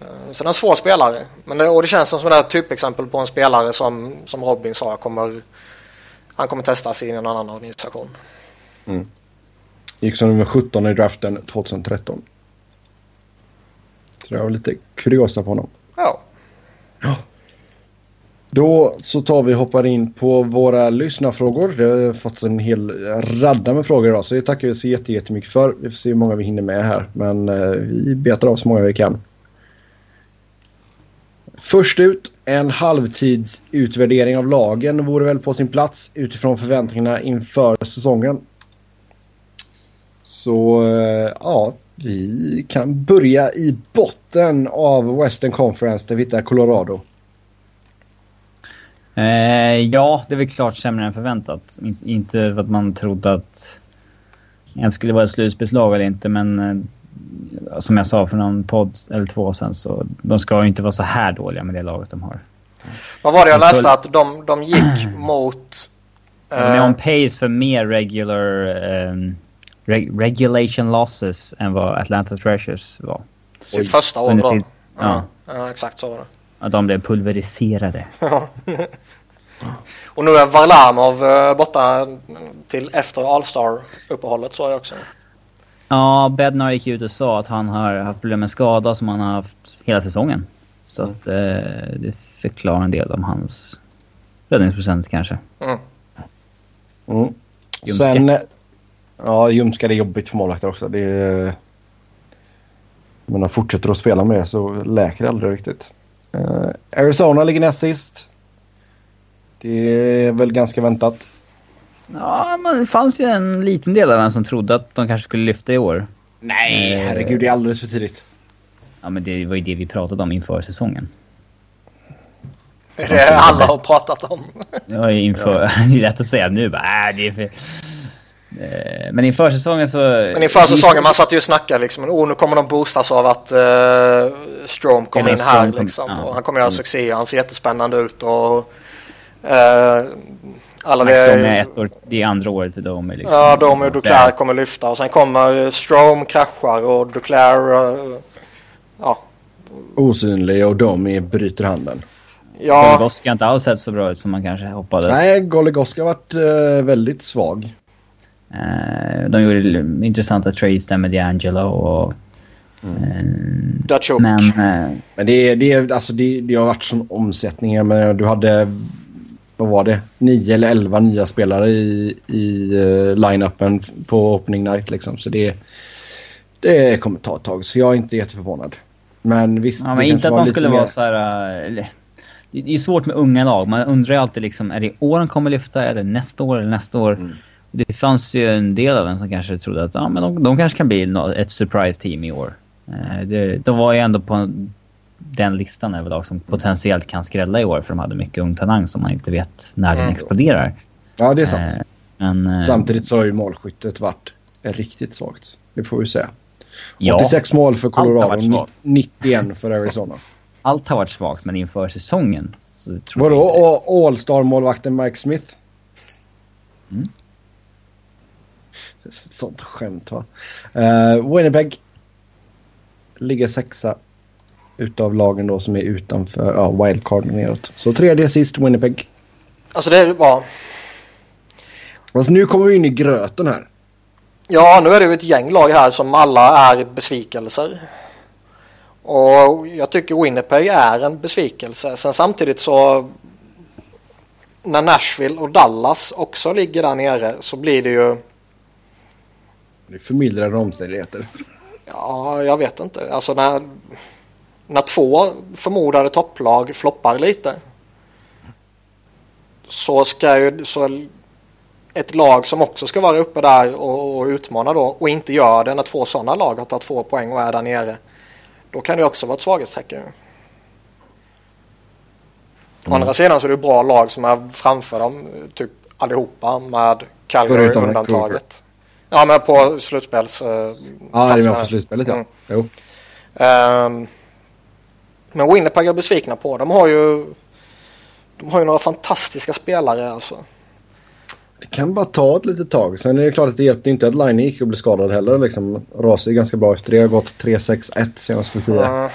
Eh, Så det är en svår spelare. Men det, och det känns som ett typexempel på en spelare som, som Robin sa kommer han kommer testas i en annan organisation. Gick som nummer 17 i draften 2013. Så det var lite kuriosa på honom. Ja. Då så tar vi hoppar in på våra lyssnarfrågor. Vi har fått en hel radda med frågor idag så det tackar vi så jätte- jättemycket för. Vi får se hur många vi hinner med här men eh, vi betar av så många vi kan. Först ut, en halvtidsutvärdering av lagen vore väl på sin plats utifrån förväntningarna inför säsongen. Så eh, ja, vi kan börja i botten av Western Conference där vi hittar Colorado. Eh, ja, det är väl klart sämre än förväntat. In, inte för att man trodde att det skulle vara ett slutspelslag eller inte, men eh, som jag sa för någon podd eller två sen så de ska ju inte vara så här dåliga med det laget de har. Vad var det jag läste att de, de gick mot... De är eh, on pace för mer regular ehm, reg, regulation losses än vad Atlanta Treasures var. sitt Oj. första år då. sin- Ja. ja. ja, exakt så var det. Att de blev pulveriserade. Och nu är Varlamov eh, borta till efter All-Star-uppehållet så jag också. Ja, Bednar gick ut och sa att han har haft problem med skada som han har haft hela säsongen. Så att eh, det förklarar en del om hans räddningsprocent kanske. Mm. Mm. Sen... eh, Ja, ljumska är jobbigt för målvakter också. Det är, men han fortsätter att spela med det så läker det aldrig riktigt. Uh, Arizona ligger näst sist. Det är väl ganska väntat. Ja, men det fanns ju en liten del av en som trodde att de kanske skulle lyfta i år. Nej, uh, herregud. Det är alldeles för tidigt. Ja, men det var ju det vi pratade om inför säsongen. Det är det alla har pratat om. Ja, inför. Ja. det är lätt att säga nu bara, äh, det är för... Eh, men inför säsongen så... Men inför säsongen man satt ju och snackade liksom. Oh, nu kommer de boostas av att uh, Strom kommer in här liksom. Kom, ja. Och han kommer göra mm. succé. Han ser jättespännande ut och... Uh, alla det... är ett år, det är andra året för dem. Liksom. Ja, de och Duclair kommer lyfta. Och sen kommer Strom kraschar och Duclair... Uh, ja. Osynlig och de bryter handen. Ja. Goligoski har inte alls sett så bra ut som man kanske hoppades. Nej, Goligoski har varit uh, väldigt svag. Uh, de gjorde intressanta trades där med D'Angelo och... Mm. Uh, men, uh, men det, det, alltså det, det har varit sån omsättning. Men du hade, vad var det, nio eller elva nya spelare i, i uh, line-upen på opening night. Liksom. Så det, det kommer ta ett tag. Så jag är inte jätteförvånad. Men visst. Ja, men inte att de skulle mer... vara så här... Eller, det är svårt med unga lag. Man undrar ju alltid liksom, är det år de kommer lyfta? Är det nästa år eller nästa år? Mm. Det fanns ju en del av en som kanske trodde att ja, men de, de kanske kan bli ett surprise team i år. Eh, det, de var ju ändå på den listan överlag som potentiellt kan skrälla i år för de hade mycket ung talang som man inte vet när den mm. exploderar. Ja, det är sant. Eh, men, eh, Samtidigt så har ju målskyttet varit riktigt svagt. Det får vi säga. Ja, 86 mål för Colorado, 91 för Arizona allt har varit svagt, men inför säsongen... Så Vadå? All-star-målvakten Mike Smith? Mm. Sånt skämt va? Uh, Winnipeg ligger sexa utav lagen då som är utanför ja, wildcard neråt. Så tredje sist Winnipeg. Alltså det var... Alltså nu kommer vi in i gröten här. Ja, nu är det ju ett gäng lag här som alla är besvikelser. Och jag tycker Winnipeg är en besvikelse. Sen samtidigt så när Nashville och Dallas också ligger där nere så blir det ju... Det är förmildrande omständigheter. Ja, jag vet inte. Alltså när, när två förmodade topplag floppar lite så ska ju så ett lag som också ska vara uppe där och, och utmana då och inte gör det när två sådana lag har tagit två poäng och är där nere då kan det också vara ett svaghetstecken. Mm. Å andra sidan så är det bra lag som är framför dem, typ allihopa med Calgary undantaget. Ja, men på slutspels... Uh, ja, det är med på slutspelet ja. Mm. Jo. Um, men Winnipeg är besvikna på. De har ju... De har ju några fantastiska spelare alltså. Det kan bara ta ett litet tag. Sen är det klart att det hjälpte inte att Line gick och blev skadad heller. Liksom, rasade ganska bra efter det. har gått 3-6-1 senaste tio. Uh,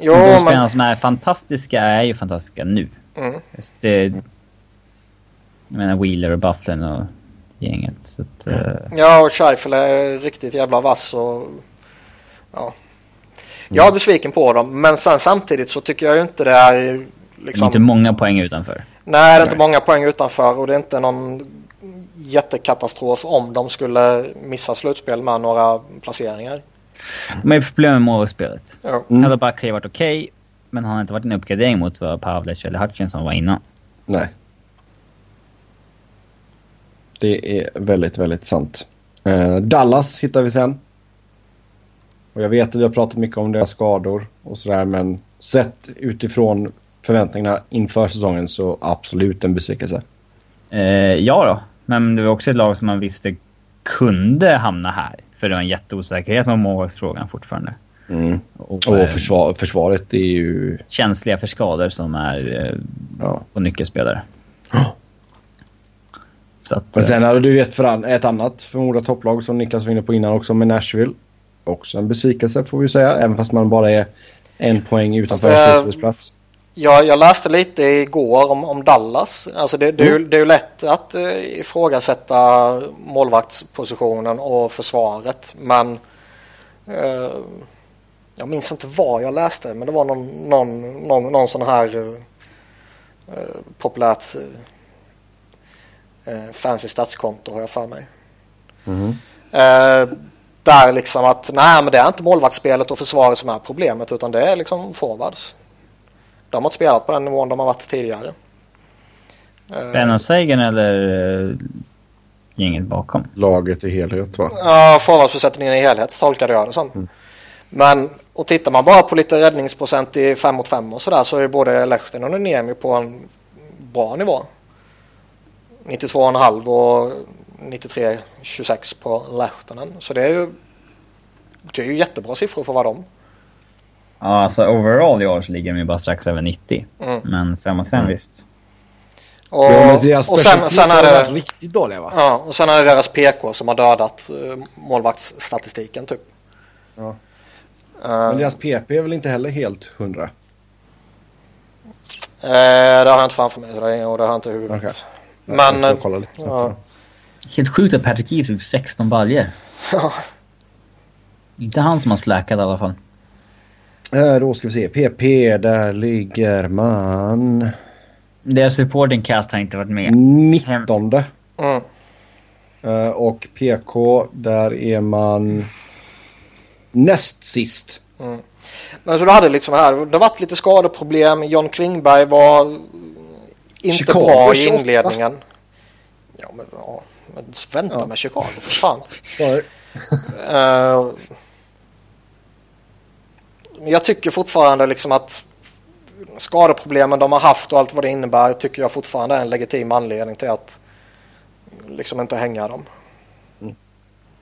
jo, de men... spelarna som är fantastiska är ju fantastiska nu. Mm. Just det, jag menar Wheeler och Bufflin och gänget. Så att, uh... Ja, och Scheifel är riktigt jävla vass och... Ja. Jag är besviken på dem, men sen samtidigt så tycker jag ju inte det är... Liksom... Det är inte många poäng utanför. Nej, det är inte många poäng utanför och det är inte någon jättekatastrof om de skulle missa slutspel med några placeringar. De har problem med målvaktsspelet. Ja. Mm. Har ju varit okej, okay, men han har inte varit en uppgradering mot vad Pavlec eller Hutchinson var innan. Nej. Det är väldigt, väldigt sant. Uh, Dallas hittar vi sen. Och jag vet att vi har pratat mycket om deras skador och sådär, men sett utifrån förväntningarna inför säsongen så absolut en besvikelse. Uh, ja då. Men det var också ett lag som man visste kunde hamna här. För det var en jätteosäkerhet med målvaktsfrågan fortfarande. Mm. Och, och eh, försvar, försvaret är ju... Känsliga för skador som är eh, ja. på nyckelspelare. Så att, Men sen hade du ett, för ett annat förmodat topplag som Niklas var inne på innan också med Nashville. Också en besvikelse får vi säga, även fast man bara är en poäng utanför slutspelsplats. Ja, jag läste lite igår om, om Dallas. Alltså det, det, mm. det är ju lätt att uh, ifrågasätta målvaktspositionen och försvaret. Men uh, jag minns inte vad jag läste, men det var någon, någon, någon, någon sån här uh, populärt uh, fancy statskonto har jag för mig. Mm. Där liksom att nej, men det är inte målvaktsspelet och försvaret som är problemet utan det är liksom forwards. De har inte spelat på den nivån de har varit tidigare. Eh, Brennan Sagan eller eh, gänget bakom? Laget i helhet va? Ja, forwardsbesättningen i helhet tolkade jag det som. Mm. Men och tittar man bara på lite räddningsprocent i 5 mot 5 och sådär så är både Lehtinen och Niemi på en bra nivå. 92,5 och 93,26 på Lehtinen. Så det är ju det är ju jättebra siffror för vad de. Ja, alltså overall i år så ligger de ju bara strax över 90. Mm. Men 5 mot 5 Mm. visst. Och, Ja, och sen, sen är det... riktigt dåliga va? Ja, och sen är det deras PK som har dödat uh, målvaktsstatistiken typ. Ja. Eh, Men deras PP är väl inte heller helt hundra? eh, det har jag inte framför mig och det har jag inte i huvudet. Okej. Men... Jag eh, kolla lite. ja. Helt sjukt att Patrick Eve tog 16 baljor. Ja. Inte han som har släkat i alla fall. Eh, Då ska vi se. PP, där ligger man... Deras supporting cast har inte varit med. 19. Mm. Eh, Och PK, där är man näst sist. Men så du hade liksom här, det har varit lite skadeproblem. John Klingberg var inte Chicago, bra i 28. inledningen. Ja men, ja, men vänta Ja. med Chicago för fan. Men jag tycker fortfarande liksom att skadeproblemen de har haft och allt vad det innebär tycker jag fortfarande är en legitim anledning till att liksom inte hänga dem.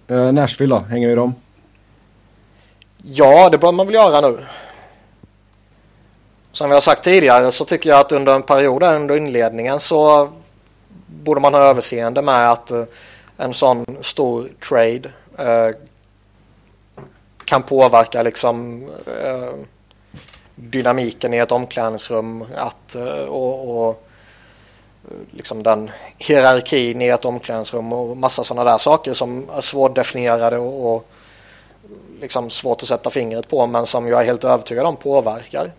Eh, Nashville då, hänger vi dem? Ja, det bör man väl göra nu. Som vi har sagt tidigare så tycker jag att under en period under inledningen så borde man ha överseende med att eh, en sån stor trade eh, kan påverka liksom eh, dynamiken i ett omklädningsrum att, och, och liksom den hierarkin i ett omklädningsrum och massa sådana där saker som är svårdefinierade och, och liksom svårt att sätta fingret på men som jag är helt övertygad om påverkar.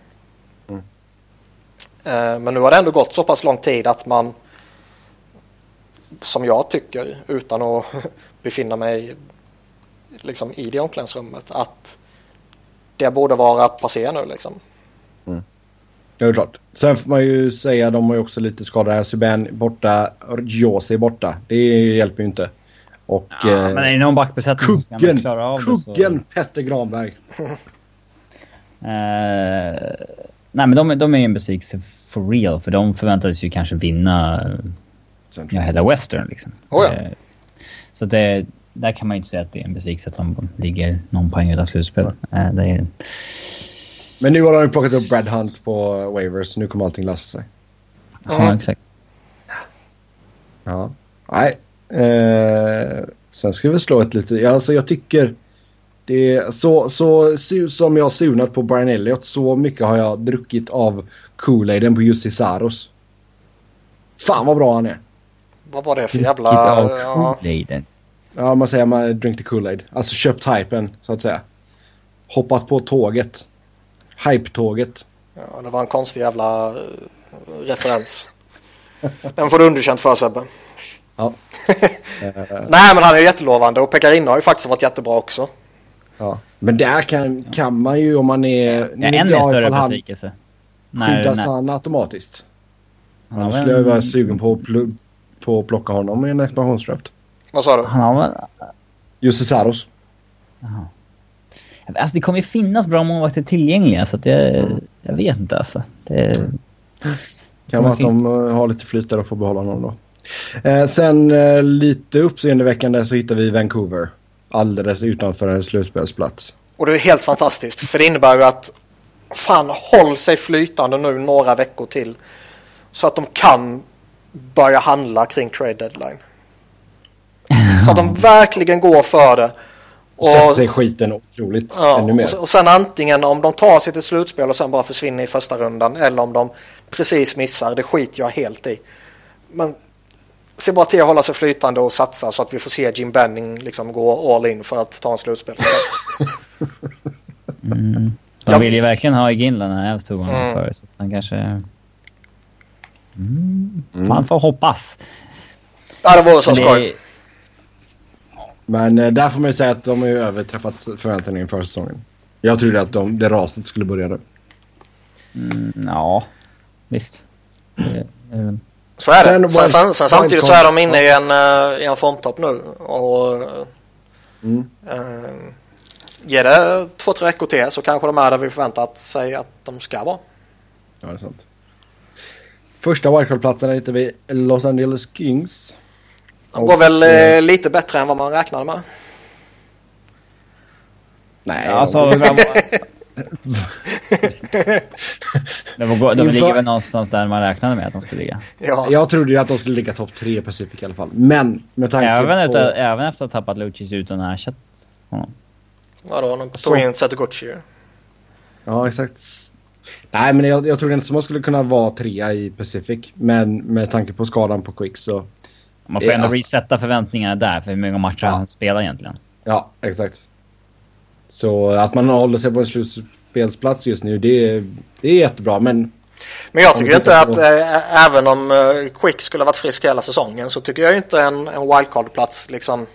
Mm. Men nu har det ändå gått så pass lång tid att man som jag tycker utan att befinna mig liksom i det omklädningsrummet att det borde vara passé nu liksom. Ja, det är klart. Sen får man ju säga de har ju också lite skador. Subban borta, Josi borta. Det hjälper ju inte. Och Ja, eh, men är det någon backbesättning som kuggen, klara av det så... kuggen Petter Granberg. Eh, nej men de, de är ju en besvikelse for real. För de förväntades ju kanske vinna Sen ja, hela Western liksom. Oh ja. Eh, så det, där kan man ju inte säga att det är en besvikelse att de ligger någon poäng utan slutspel. Det är, Men nu har de plockat upp Brad Hunt på waivers. Nu kommer allting lösa sig. Ja, exakt. Ja. Nej. Eh, sen ska vi slå ett lite... ja, Alltså jag tycker... Det är så, så som jag sunat på Brian Elliott så mycket har jag druckit av Kool-Aiden på Jussi Saros. Fan vad bra han är. Vad var det för jävla... Ja, man säger man drink the Kool-Aid. Alltså köpt hypen, så att säga. Hoppat på tåget. Hype-tåget. ja, det var en konstig jävla eh, referens. Den får du underkänt för Sebbe. Ja. Nej men han är jättelovande och Pekarina har ju faktiskt varit jättebra också. ja. Men där kan, kan man ju om man är... Ja, nu än vet jag mer större besvikelse. Skyddas han automatiskt? Annars skulle jag vara en- sugen på att, på att plocka honom i en expansionsdraft. Vad sa du? han har väl... Jussi Saros. Jaha. Alltså det kommer ju finnas bra målvakter tillgängliga så att jag, jag vet inte alltså. Det, Kan vara att de eh, har lite flyt där och får behålla honom då. Eh, sen eh, lite uppseendeväckande så hittar vi Vancouver. Alldeles utanför en slutspelsplats. Och det är helt fantastiskt för det innebär ju att fan håll sig flytande nu några veckor till. Så att de kan börja handla kring trade deadline. Så att de verkligen går för det. Och sätter sig skiten otroligt. Ja, Ännu mer. och, sen antingen om de tar sig till slutspel och sen bara försvinner i första rundan eller om de precis missar, det skiter jag helt i. Men se bara till att hålla sig flytande och satsa så att vi får se Jim Benning liksom gå all in för att ta en slutspelsplats. mm, de vill ju verkligen ha Ginla när Avs tog honom Mm. före så att han kanske... Mm. Man får hoppas. ja, det vore så det skoj. Men eh, där får man ju säga att de har ju överträffat förväntningarna inför säsongen. Jag trodde att de, det raset skulle börja nu. Mm, ja, visst. Det, det, Så är Sen det. Sen, wild- sen, sen samtidigt så är de inne i en, eh, i en formtopp nu. Och Mm. eh, ger det två, tre veckor till så kanske de är där vi förväntat sig att de ska vara. Ja, det är sant. Första wildcard-platsen hittar vi Los Angeles Kings. De går väl eh, lite bättre än vad man räknade med. Nej, alltså, de- de, de, de, de ligger väl någonstans där man räknade med att de skulle ligga. Ja. jag trodde ju att de skulle ligga topp tre i Pacific i alla fall. Men med tanke Även, på... efter, även efter att ha tappat Lucic utan att ha ersatt honom. Vadå, de Så- tog in Setoguchi ju. Ja, exakt. Nej, men jag, jag trodde inte att man skulle kunna vara trea i Pacific. Men med tanke på skadan på Quick så... Man får ändå resetta förväntningarna där för hur många matcher Ja. han spelar egentligen. Ja, exakt. Så att man håller sig på en slutspelsplats just nu, det, är- det är jättebra. Men Men jag tycker inte att eh, även om eh, Quick skulle ha varit frisk hela säsongen så tycker jag inte en, en wildcard-plats liksom.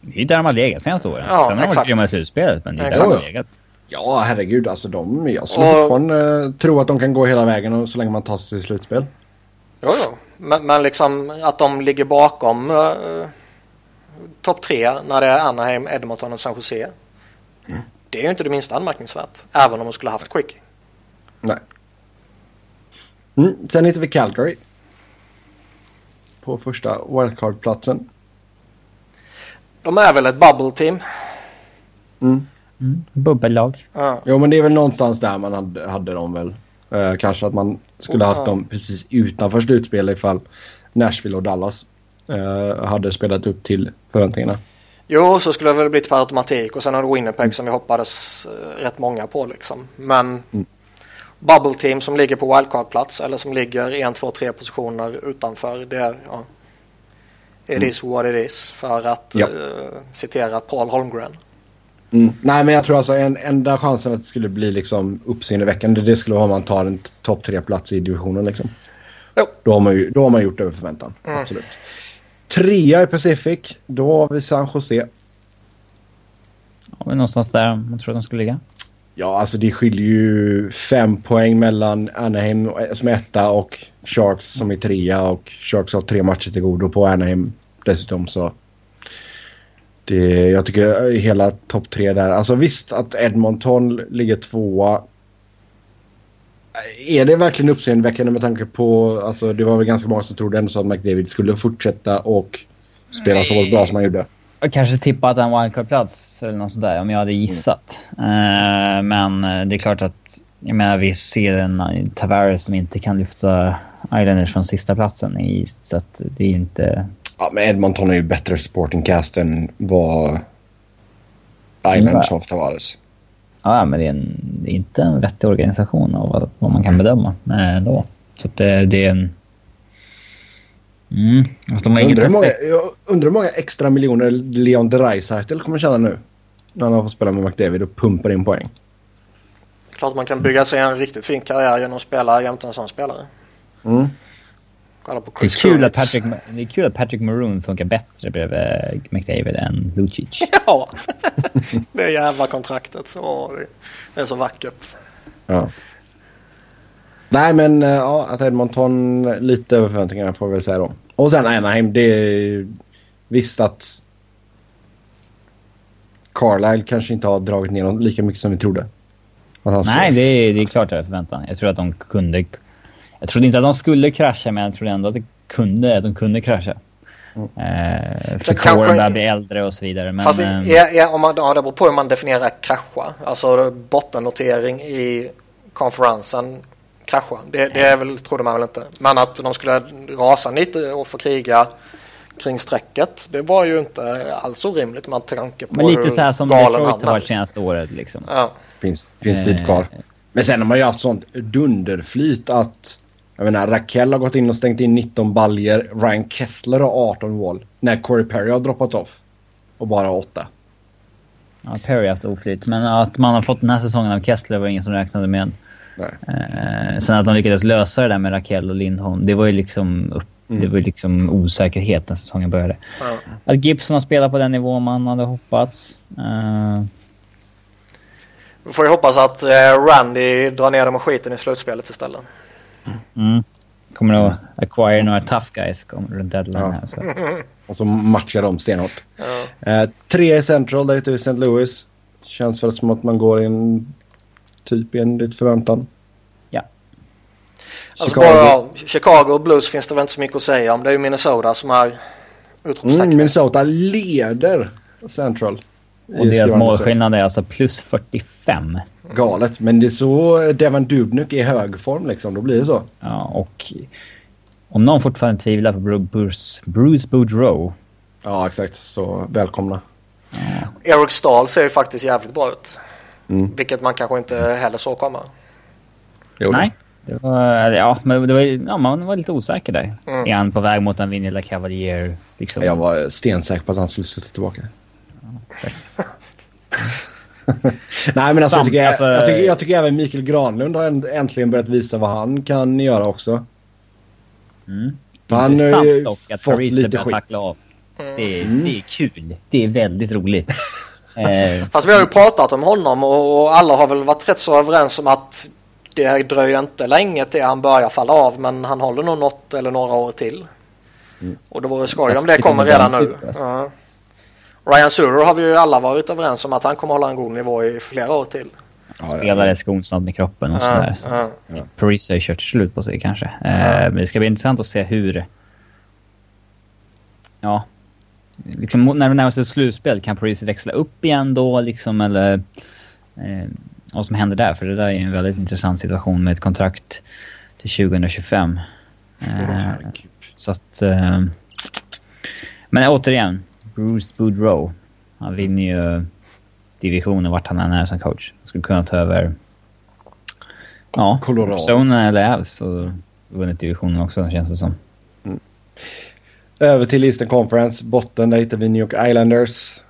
Det är ju där de har legat senaste åren. Ja, Sen har de varit grymma i slutspelet, men det är där Exakt. de har legat. Ja, herregud. Alltså de, jag skulle Och- fortfarande eh, tro att de kan gå hela vägen och så länge man tar sig till slutspel. Jo, jo. Men, men liksom att de ligger bakom eh, topp tre när det är Anaheim, Edmonton och San Jose. Mm. Det är ju inte det minsta anmärkningsvärt. Även om de skulle haft Quick. Nej. Mm, sen hittar vi Calgary. På första wildcard-platsen. De är väl ett bubble team. Mm. Mm. Bubbellag. Ja. Jo, men det är väl någonstans där man hade, hade dem väl. Eh, kanske att man skulle ha haft dem precis utanför slutspel ifall Nashville och Dallas eh, hade spelat upp till förväntningarna. Jo, så skulle det väl blivit per automatik och sen har du Winnipeg som vi hoppades eh, rätt många på liksom. Men Mm. bubble team som ligger på wildcard-plats eller som ligger en, två, tre positioner utanför. Det är, ja, it is what it is för att Ja. eh, citera Paul Holmgren. Mm. Nej, men jag tror alltså en, enda chansen att det skulle bli liksom uppseendeväckande det skulle vara om man tar en topp tre-plats i divisionen. Liksom. Jo. Då, har man ju, då har man gjort över förväntan. Mm. Absolut. Trea i Pacific. Då har vi San Jose. Ja, men någonstans där man tror att de skulle ligga. Ja, alltså det skiljer ju fem poäng mellan Anaheim som är etta och Sharks som är trea. Och Sharks har tre matcher till godo på Anaheim dessutom. Så det, jag tycker hela topp tre där. Alltså visst att Edmonton ligger tvåa. Är det verkligen uppseendeväckande med tanke på, alltså det var väl ganska många som trodde ändå så att McDavid skulle fortsätta och spela så pass bra som han gjorde. Jag kanske tippat en wildcard-plats eller något sådär om jag hade gissat. Eh, men det är klart att jag menar, vi ser en Tavares som inte kan lyfta Islanders från sista platsen i så att det är inte... Ja, men Edmonton är ju bättre supporting cast än vad Islanders har Tavares. Ja, men det är, en, det är inte en vettig organisation av vad, vad man kan bedöma då. Så att det, det är en... Mm. Har Jag undrar, hur många, jag undrar hur många extra miljoner Leon Draisaitl kommer tjäna nu. När han har fått spela med McDavid och pumpar in poäng. Klart man kan bygga sig en riktigt fin karriär genom att spela jämte en sån spelare. Mm. Kolla på Det är, Chris kul att. Patrick, det är kul att Patrick Maroon funkar bättre bredvid McDavid än Lucic. Ja, det jävla kontraktet. Så, det, är så vackert. Ja. Nej men eh, ja, att Edmonton lite över förväntningarna får vi väl säga då. Och sen Anaheim, det är visst att Carlisle kanske inte har dragit ner dem lika mycket som vi trodde. Nej, det är, det är klart över förväntan. Jag tror att de kunde... Jag trodde inte att de skulle krascha, men jag trodde ändå att de kunde, de kunde krascha. Mm. Eh, för kåren börjar bli äldre och så vidare. Men, Fast eh, är, är, om man, ja, det beror på hur man definierar krascha. Alltså bottennotering i konferensen krascha. Det, det är väl, trodde man väl inte. Men att de skulle rasa lite och få kriga kring strecket. Det var ju inte alls orimligt med tanke på men lite så här som galen Detroit han har varit senaste året. Liksom. Ja. Finns, finns tid kvar. Eh, Men sen har man ju haft sånt dunderflyt att jag menar, Raquel har gått in och stängt in 19 baljer. Ryan Kessler har 18 mål. När Corey Perry har droppat off. Och bara har 8. Ja, Perry har haft oflyt. Men att man har fått den här säsongen av Kessler var ingen som räknade med. Nej. Eh, sen att de lyckades lösa det där med Raquel och Lindholm, det var ju liksom, upp, Mm. det var liksom osäkerhet när säsongen började. Ja. Att Gibson har spelat på den nivå man hade hoppats. Eh, Vi får ju hoppas att eh, Randy drar ner dem och skiten i slutspelet istället. Mm. Kommer att acquire några tough guys kommer runt deadline Ja. här. Så. Och så matchar de stenhårt. Ja. Eh, tre i Central, där heter vi St. Louis. Känns väl som att man går in typ enligt förväntan. Ja. Alltså bara, ja, Chicago och Blues finns det väl inte så mycket att säga om. Det är ju Minnesota som är utropstecknet. Mm, Minnesota leder Central. Och i deras målskillnad är alltså plus 45. Galet, men det är så Devon Dubnyk är i hög form liksom. Då blir det så. Ja, och om någon fortfarande tvivlar på Bru- Bruce, Bruce Boudreau. Ja, exakt. Så välkomna. Eric Stahl ser ju faktiskt jävligt bra ut. Mm. Vilket man kanske inte heller såg komma. Jo, Nej. Det var, ja, men det var, ja, man var lite osäker där. Mm. Är han på väg mot en Vinilla Cavalier? Liksom? Jag var stensäker på att han skulle sluta tillbaka. Nej men alltså, jag, Samt- tycker, alltså- jag, tycker, jag tycker även Mikael Granlund har änt- äntligen börjat visa vad han kan göra också. Mm. Han har ju dock att fått lite skit. tackla av. Det, är- Mm. det är kul. Det är väldigt roligt. eh, Fast vi har ju pratat om honom och alla har väl varit rätt så överens om att det dröjer inte länge till han börjar falla av men han håller nog något eller några år till. Och det vore skoj om det kommer redan nu. alltså. Ja. Ryan Surer har vi ju alla varit överens om att han kommer hålla en god nivå i flera år till. Ja, ja. spelare skonsnadd med kroppen och sådär. Så. ja. Paris har ju kört slut på sig kanske. Eh, men det ska bli intressant att se hur... Ja. Liksom när det närmar sig slutspel, kan Paris växla upp igen då liksom eller... Eh, vad som händer där, för det där är en väldigt intressant situation med ett kontrakt till 2025. Eh, så att... Eh, men återigen, Bruce Boudreau. Han vinner ju divisionen vart han än är som coach. Han skulle kunna ta över... Ja, Colorado. Arizona eller Avs och vunnit divisionen också känns det som. Över till Eastern Conference. Botten, där hittar vi New York Islanders.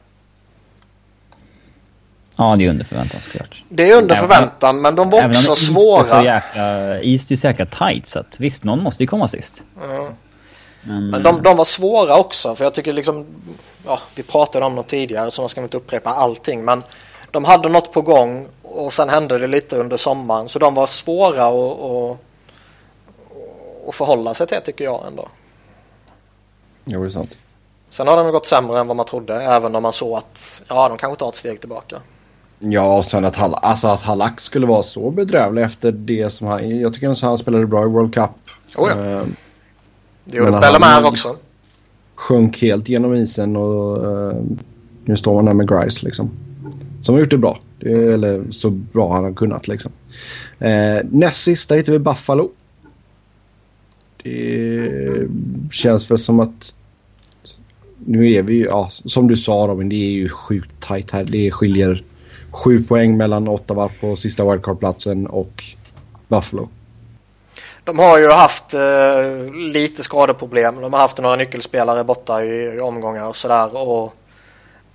Ja, det är under förväntan såklart. Det är under Även- förväntan men de var Även om också East är så svåra. jäkla, East är så jäkla tight så att visst, någon måste ju komma sist. Ja. Men, Men de, de var svåra också för jag tycker liksom, ja, vi pratade om något tidigare så man ska inte upprepa allting men de hade något på gång och sen hände det lite under sommaren så de var svåra att, att, att förhålla sig till tycker jag ändå. Jo, det är sant. Sen har de gått sämre än vad man trodde även om man såg att ja, de kanske tar ett steg tillbaka. Ja, och sen att, Hall alltså att Halak skulle vara så bedrövlig efter det som han... Jag tycker att han spelade bra i World Cup. Oh ja. Eh, Det gjorde han- också. sjönk helt genom isen och eh, nu står man där med Grice liksom. Som har gjort det bra. Det är, eller så bra han har kunnat liksom. Eh, näst sista hittar vi Buffalo. Det känns väl som att nu är vi ju, ja, som du sa Robin, det är ju sjukt tajt här. Det skiljer sju poäng mellan Ottawa på sista wildcard-platsen och Buffalo. De har ju haft eh, lite skadeproblem. De har haft några nyckelspelare borta i, i omgångar och sådär. Och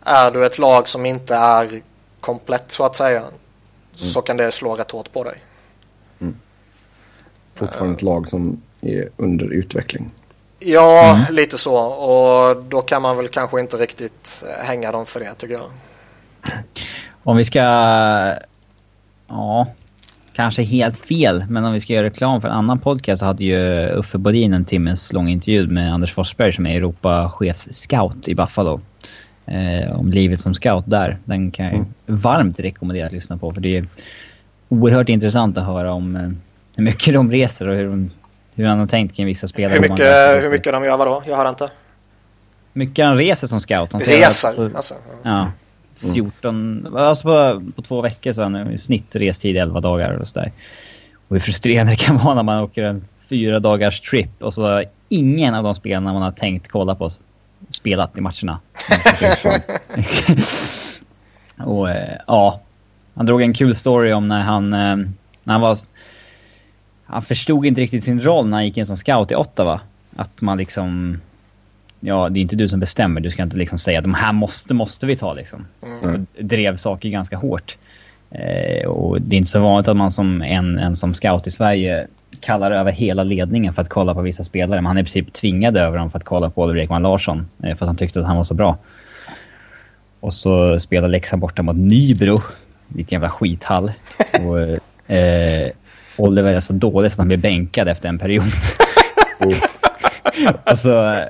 är du ett lag som inte är komplett så att säga så kan det slå rätt hårt på dig. Fortfarande ett lag som är under utveckling. Ja, lite så. Och då kan man väl kanske inte riktigt eh, hänga dem för det tycker jag. Om vi ska... Ja, kanske helt fel, men om vi ska göra reklam för en annan podcast så hade ju Uffe Bodin en timmes lång intervju med Anders Forsberg som är Europachefs-scout i Buffalo. Eh, om livet som scout där. Den kan jag varmt rekommendera att lyssna på för det är oerhört intressant att höra om eh, hur mycket de reser och hur, de, hur han har tänkt kring vissa spelare. Hur mycket, hur mycket de gör vadå? Jag hör inte. mycket han reser som scout. Han Reser. att- Alltså. Ja. 14, alltså på, på två veckor så har han i snitt restid 11 dagar och sådär. Och hur frustrerande det kan vara när man åker en fyra dagars trip och så har ingen av de spelarna man har tänkt kolla på spelat i matcherna. och eh, ja, han drog en kul story om när han, eh, när han var... Han förstod inte riktigt sin roll när han gick in som scout i Ottawa. Att man liksom... Ja, det är inte du som bestämmer. Du ska inte liksom säga att de här måste, måste vi ta liksom. Och drev saker ganska hårt. Eh, och det är inte så vanligt att man som en, en som scout i Sverige kallar över hela ledningen för att kolla på vissa spelare. Men han är i princip tvingad över dem för att kolla på Ulrik Ekman Larsson. Eh, för att han tyckte att han var så bra. Och så spelar Leksand borta mot Nybro. ditt jävla skithall. Och, eh, Oliver är så dålig så att han blir bänkad efter en period. och så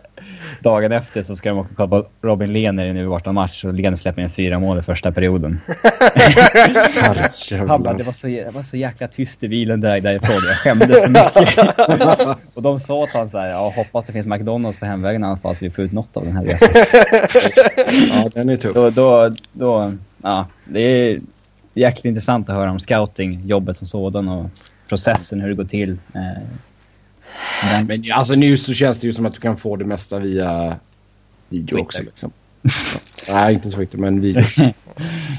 dagen efter så ska de åka och kolla på Robin Lehner i en U18-match och Lehner släpper in fyra mål i första perioden. Han bara, det var, så, det var så jäkla tyst i bilen där, därifrån. Jag skämdes så mycket. och de sa åt honom så här, ja hoppas det finns McDonalds på hemvägen i alla fall så vi får ut något av den här resan. ja, den är tuff. Då, då, då, ja, det är jäkligt intressant att höra om scouting, jobbet som sådan och processen, hur det går till. Eh, men, men alltså nu så känns det ju som att du kan få det mesta via video Twitter. också. Liksom. Nej, inte Twitter, men video.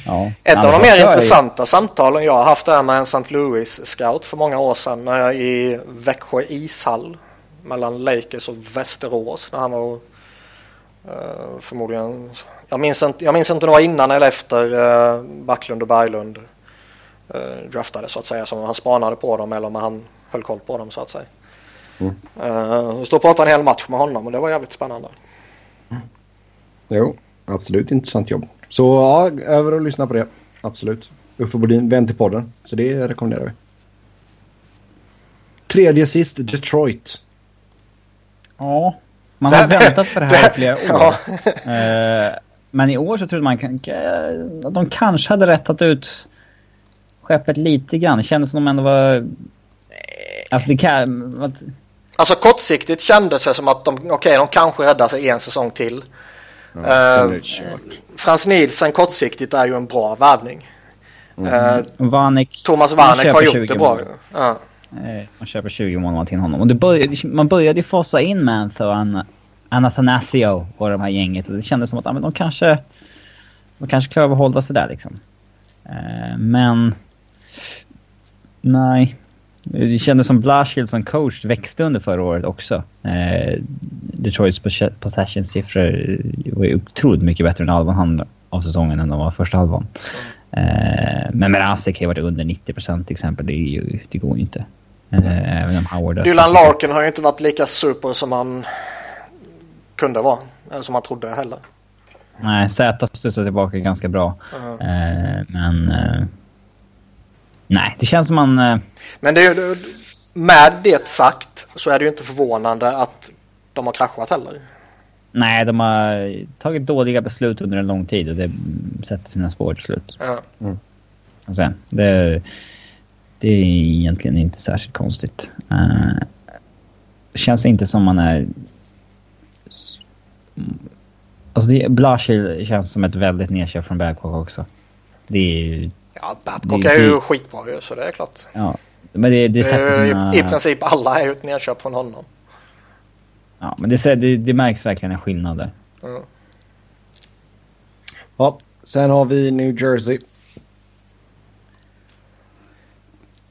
ja. Ett av de mer intressanta är... samtalen jag har haft är med en St. Louis-scout för många år sedan när jag i Växjö ishall mellan Lakers och Västerås när han var uh, förmodligen jag minns, inte, jag minns inte om det var innan eller efter uh, Backlund och Berglund uh, draftade så att säga som han spanade på dem eller om han höll koll på dem så att säga. Mm. Uh, stod och pratade en hel match med honom och det var jävligt spännande. Mm. Jo, absolut intressant jobb. Så ja, över och lyssna på det. Absolut. Uffe Bodin, vän till podden. Så det rekommenderar vi. Tredje sist, Detroit. Ja, man har väntat på det här i flera år. Ja. Uh, men i år så trodde man att de kanske hade rättat ut skeppet lite grann. Det kändes som de ändå var... Alltså det kan... Alltså kortsiktigt kändes det som att de, okay, de kanske räddar sig en säsong till. Ja, uh, Frans Nielsen kortsiktigt är ju en bra värvning. Mm. Uh, Vanek, Thomas Vanek har gjort det bra. Ja. Man köper 20 månader till honom. Och det började, man började ju fasa in Mantha och Anathanasio och de här gänget. Och det kändes som att ja, men de kanske de kanske klarar av att hålla sig där liksom. Uh, men... Nej. Det kändes som Blashill som coach växte under förra året också. Eh, Detroits possession-siffror var ju otroligt mycket bättre än halvan av säsongen än de var första halvan. Eh, men Mrazek har varit under 90 procent till exempel. Det, är ju, det går ju inte. Eh, även om Howard Dylan Larkin har ju inte varit lika super som han kunde vara. Eller som han trodde heller. Nej, Z studsar tillbaka ganska bra. Uh -huh. men eh, Nej, det känns som man... Eh... Men det, med det sagt så är det ju inte förvånande att de har kraschat heller. Nej, de har tagit dåliga beslut under en lång tid och det sätter sina spår till slut. Ja. Mm. Och sen, det, det är egentligen inte särskilt konstigt. Uh, det känns inte som man är... Alltså, Blashill känns som ett väldigt nedköp från Babcock också. Det är Ja, Babcock är ju skitbra ju, så det är klart. Ja, men det, det sätter sina... I princip alla är ju ett nedköp från honom. Ja, men det, det, det märks verkligen en skillnad där. Mm. Ja, sen har vi New Jersey.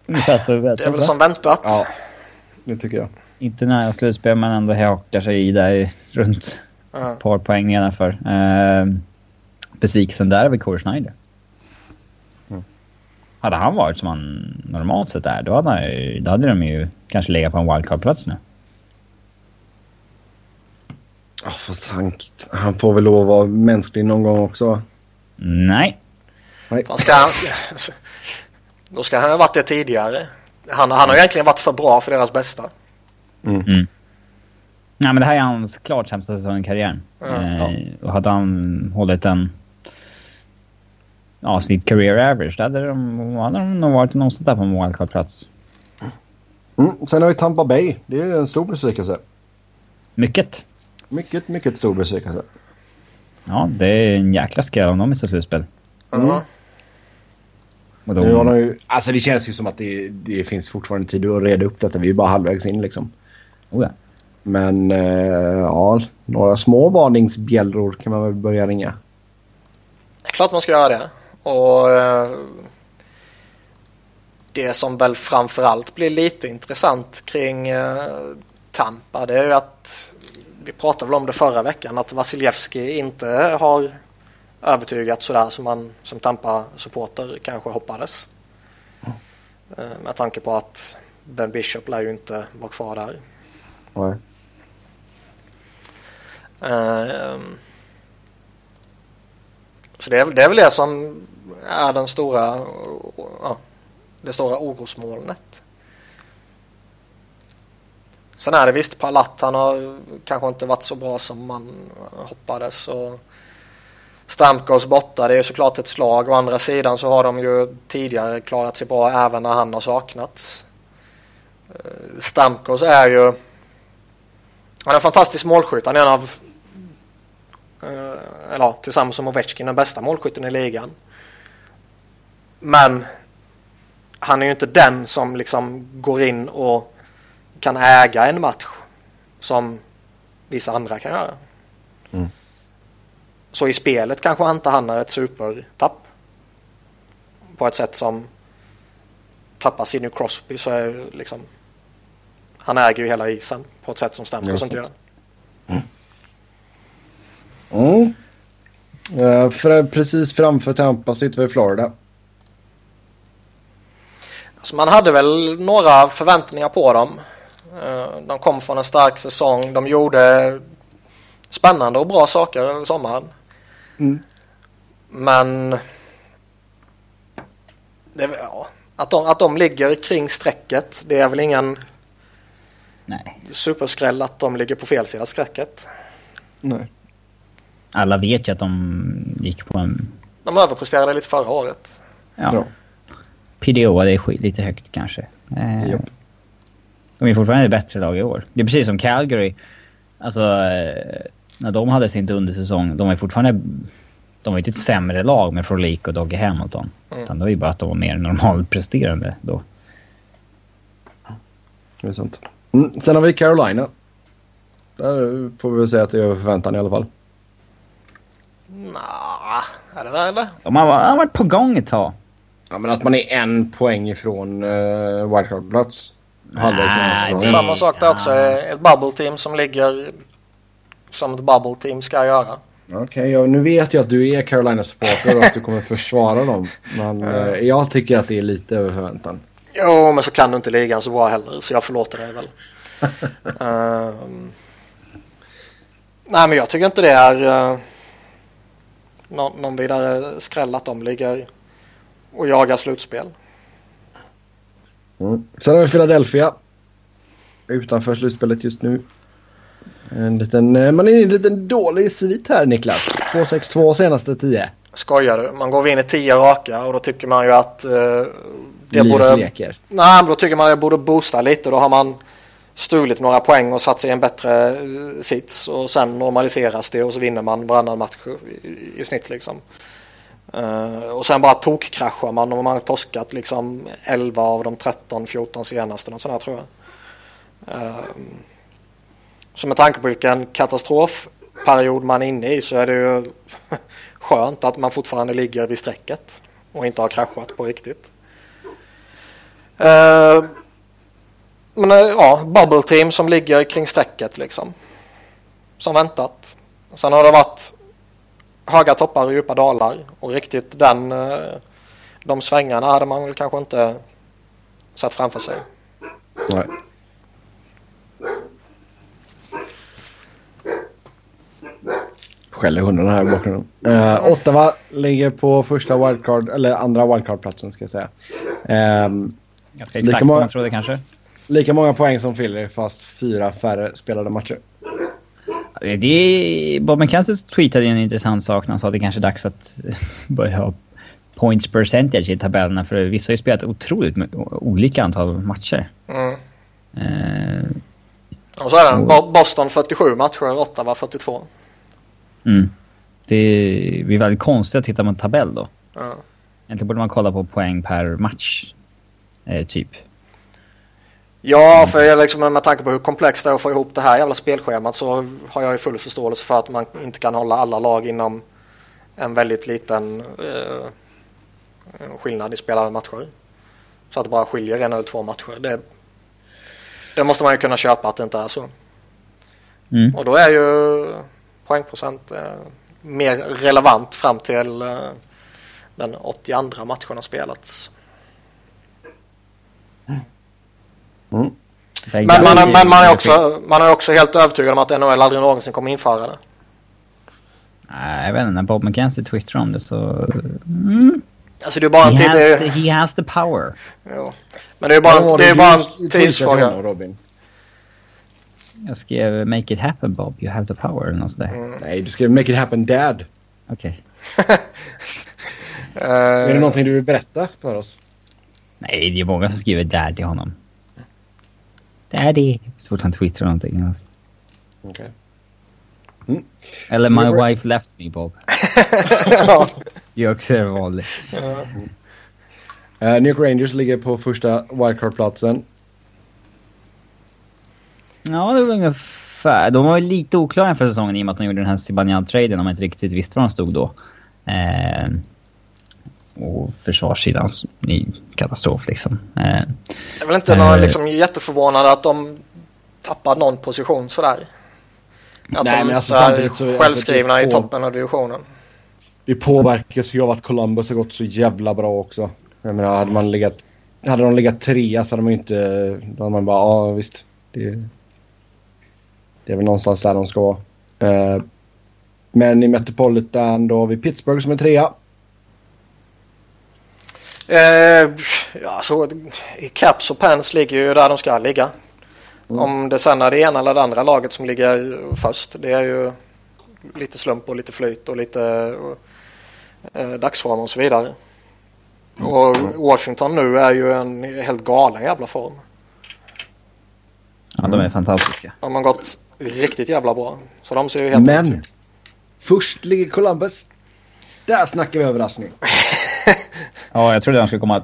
Ungefär så Det är väl som väntat. Ja, det tycker jag. Inte nära slutspel, men ändå hakar sig i där runt mm. ett par poäng nedanför. Uh, besvikelsen där är väl Corey Schneider. Hade han varit som han normalt sett är, då hade, då hade de ju kanske legat på en wildcard-plats nu. Ja, oh, fast han, han får väl lov att vara mänsklig någon gång också? Nej. Nej. Ska han, då ska han ha varit det tidigare. Han, han har egentligen varit för bra för deras bästa. Mm. Mm. Nej, men det här är hans klart sämsta säsong i karriären. Mm. Eh, och hade han hållit en ja, sitt career average. Där hade de, hade de nog varit någonstans där på en wildcard-plats. Mm, sen har vi Tampa Bay. Det är en stor besvikelse. Mycket. Mycket, mycket stor besvikelse. Ja, det är en jäkla skräll om de missar slutspel. Mm. Och de... Ju, alltså det känns ju som att det, det, finns fortfarande tid att reda upp detta. Vi är bara halvvägs in liksom. Oh ja. Men eh, ja, några små varningsbjällror kan man väl börja ringa. Det är klart man ska göra det. Och eh, det som väl framförallt blir lite intressant kring eh, Tampa det är ju att vi pratade väl om det förra veckan att Vasilevski inte har övertygat sådär som man som Tampa-supporter kanske hoppades. Mm. Med tanke på att Ben Bishop lär ju inte vara kvar där. Nej. Mm. Så det är, det är väl det som är den stora, ja, det stora orosmolnet. Sen är det visst Palat, han har kanske inte varit så bra som man hoppades. Och Stamkos borta, det är såklart ett slag. Å andra sidan så har de ju tidigare klarat sig bra även när han har saknats. Eh, Stamkos är ju han är en fantastisk målskytt. Han är en av, eh, eller tillsammans med Ovechkin, den bästa målskytten i ligan. Men han är ju inte den som liksom går in och kan äga en match som vissa andra kan göra. Mm. Så i spelet kanske han inte hamnar ett supertapp. På ett sätt som tappar Sidney Crosby så är liksom han äger ju hela isen på ett sätt som Stamkos inte gör. Mm. Mm. Uh, för, precis framför Tampa sitter vi i Florida. Alltså man hade väl några förväntningar på dem. Uh, de kom från en stark säsong. De gjorde spännande och bra saker över sommaren. Mm. Men det, ja, att, de, att de ligger kring strecket, det är väl ingen Nej. superskräll att de ligger på fel sida skräcket. Nej. Alla vet ju att de gick på en... De överpresterade lite förra året. Ja. ja. PDO är lite högt kanske. Eh, de är fortfarande ett bättre lag i år. Det är precis som Calgary. Alltså, eh, när de hade sin undersäsong, de var fortfarande... De var inte ett sämre lag med Frolik och Dogge Hamilton. Mm. Utan det var ju bara att de var mer normalpresterande då. Det är sant. Mm, sen har vi Carolina. Där får vi väl säga att det är förväntan i alla fall. Nah, är det där eller? De har, har varit på gång ett tag. Ja, men att man är en poäng ifrån uh, wildcard-plats. Samma sak där också. Ett bubble team som ligger som ett bubble team ska göra. Okej, okay, ja, nu vet jag att du är Carolina-supporter och att du kommer försvara dem. Men uh, jag tycker att det är lite över förväntan. Jo, men så kan du inte ligan så bra heller, så jag förlåter dig väl. um, nej, men jag tycker inte det är uh, någon, någon vidare skräll att de ligger och jagar slutspel. Mm. Sen har vi Philadelphia. Utanför slutspelet just nu. En liten, eh, man är i en liten dålig svit här Niklas. 2-6-2 senaste 10. Skojar du? Man går och vinner 10 raka och då tycker man ju att uh, det borde, leker. Nej, men då tycker man att jag borde boosta lite. Då har man stulit några poäng och satt sig i en bättre eh, sits och sen normaliseras det och så vinner man varannan match i, i snitt liksom. Uh, och sen bara tokkraschar man och man har torskat liksom 11 av de 13-14 senaste och sådär tror jag. Uh, så med tanke på vilken katastrofperiod man är inne i så är det ju skönt att man fortfarande ligger vid strecket och inte har kraschat på riktigt. Uh, men uh, ja, bubble team som ligger kring strecket liksom. Som väntat. Sen har det varit höga toppar och djupa dalar och riktigt den, uh, de svängarna hade man väl kanske inte sett framför sig. Nej. Skäller hundarna här i bakgrunden. Uh, Ottawa ligger på första wildcard, eller andra wildcard-platsen ska jag säga. Um, Ganska exakt lika många, man trodde kanske. Lika många poäng som Philly fast fyra färre spelade matcher. Det, Bob McKenzie tweetade en intressant sak när han sa att det kanske är dags att börja ha points percentage i tabellerna för vissa har ju spelat otroligt olika antal matcher. Mm. Eh, och så är det och, Boston 47 matcher, Ottawa 42. Mm. Det blir väldigt konstigt att titta på en tabell då. Mm. Egentligen borde man kolla på poäng per match eh, typ. Ja, för liksom, med tanke på hur komplext det är att få ihop det här jävla spelschemat så har jag ju full förståelse för att man inte kan hålla alla lag inom en väldigt liten eh, skillnad i spelade matcher. Så att det bara skiljer en eller två matcher. Det, det måste man ju kunna köpa att det inte är så. Mm. Och då är ju poängprocent eh, mer relevant fram till eh, den 82 matchen har spelats. Mm. Men, man, är, men man, är också, man är också helt övertygad om att NHL aldrig någonsin kommer införa det. Nej, jag vet inte. När Bob McKenzie twittrar om det så... Mm. Alltså det är bara en He, tid... has det he has the power. Jo. Men det är bara, en- det är bara en tidsfråga. Robin? Jag skrev “Make it happen Bob, you have the power” eller något sådär. Mm. Nej, du skrev “Make it happen dad”. Okej. Är det Eh, någonting du vill berätta för oss? Nej, det är många som skriver “Dad” till honom. Daddy. Så fort han twittrar någonting. Okej. Eller “My Robert- wife left me Bob”. ja. Det är också vanligt. Uh, New York Rangers ligger på första wildcard-platsen. Ja, det var ungefär. De var lite oklara inför säsongen i och med att de gjorde den här Zibanejad-traden och man inte riktigt visste var de stod då. Eh, och försvarssidan ju katastrof liksom. Eh, Det är väl inte någon liksom, jätteförvånande att de tappar någon position sådär. Att Nej, de men alltså är så- alltså, självskrivna det är i toppen av divisionen. Det påverkas ju av att Columbus har gått så jävla bra också. Jag menar, hade man legat... Hade de legat trea så hade man inte... Då hade man bara, ja visst. Det, det är väl någonstans där de ska vara. Eh, men i Metropolitan då har vi Pittsburgh som är trea. Eh, ja, så, i Caps och Pens ligger ju där de ska ligga. Om det sen är det ena eller det andra laget som ligger först. Det är ju lite slump och lite flyt och lite eh, dagsform och så vidare. Och Washington nu är ju en helt galen jävla form. ja, de är fantastiska. De har gått riktigt jävla bra. Så de ser ju helt Men först ligger Columbus. Där snackar vi överraskning. Ja, jag trodde de skulle komma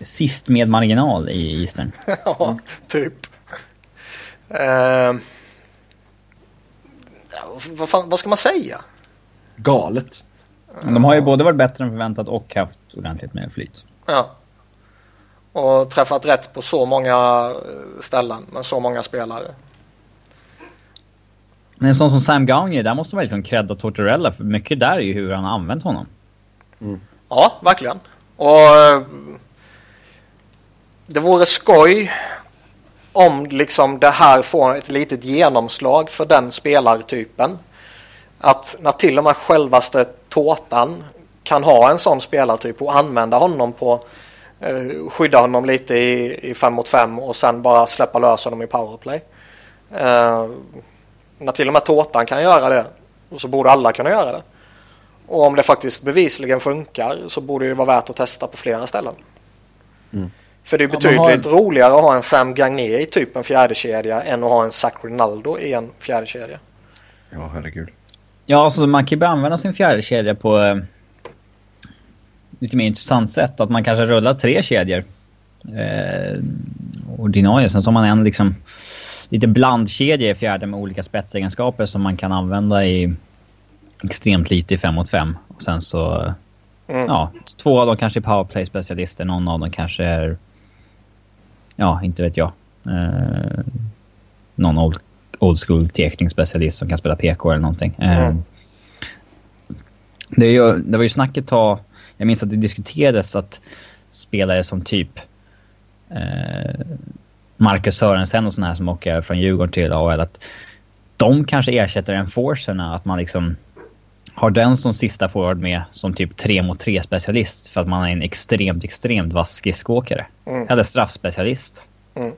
sist med marginal i Eastern. Ja, typ. Ja, vad, fan, vad ska man säga? Galet. Men de har ju både varit bättre än förväntat och haft ordentligt med flyt. Ja. Och träffat rätt på så många eh, ställen med så många spelare. Men en sån som Sam Gagner, där måste man liksom credda Tortorella för mycket där är ju hur han har använt honom. Ja, verkligen. Och eh, det vore skoj om liksom det här får ett litet genomslag för den spelartypen. Att när till och med självaste Tårtan kan ha en sån spelartyp och använda honom på eh, skydda honom lite i, i fem mot fem och sen bara släppa lös honom i powerplay. Eh, när till och med Tårtan kan göra det så borde alla kunna göra det. Och om det faktiskt bevisligen funkar så borde det vara värt att testa på flera ställen. För det är Ja, betydligt har- roligare att ha en Sam Gagner i typ en fjärde kedja än att ha en Zach Rinaldo i en fjärde kedja. Ja, herregud. Ja, alltså man kan ju använda sin fjärde kedja på eh, lite mer intressant sätt. Att man kanske rullar tre kedjor. Eh, ordinarie. Sen så har man en liksom lite blandkedja i fjärde med olika spetsegenskaper som man kan använda i extremt lite i fem mot fem. Och sen så... Mm. Ja, två av dem kanske är powerplay-specialister. Någon av dem kanske är... Ja, inte vet jag. Eh, någon old, old school tekningsspecialist som kan spela PK eller någonting. Eh, Mm. det, är ju, det var ju snack ett tag, jag minns att det diskuterades att spelare som typ eh, Marcus Sörensen och sådana här som åker från Djurgården till AHL, att de kanske ersätter enforcerna, att man liksom har den som sista forward med som typ tre mot tre specialist för att man är en extremt, extremt vass skridskoåkare. Mm. Eller straffspecialist. Mm.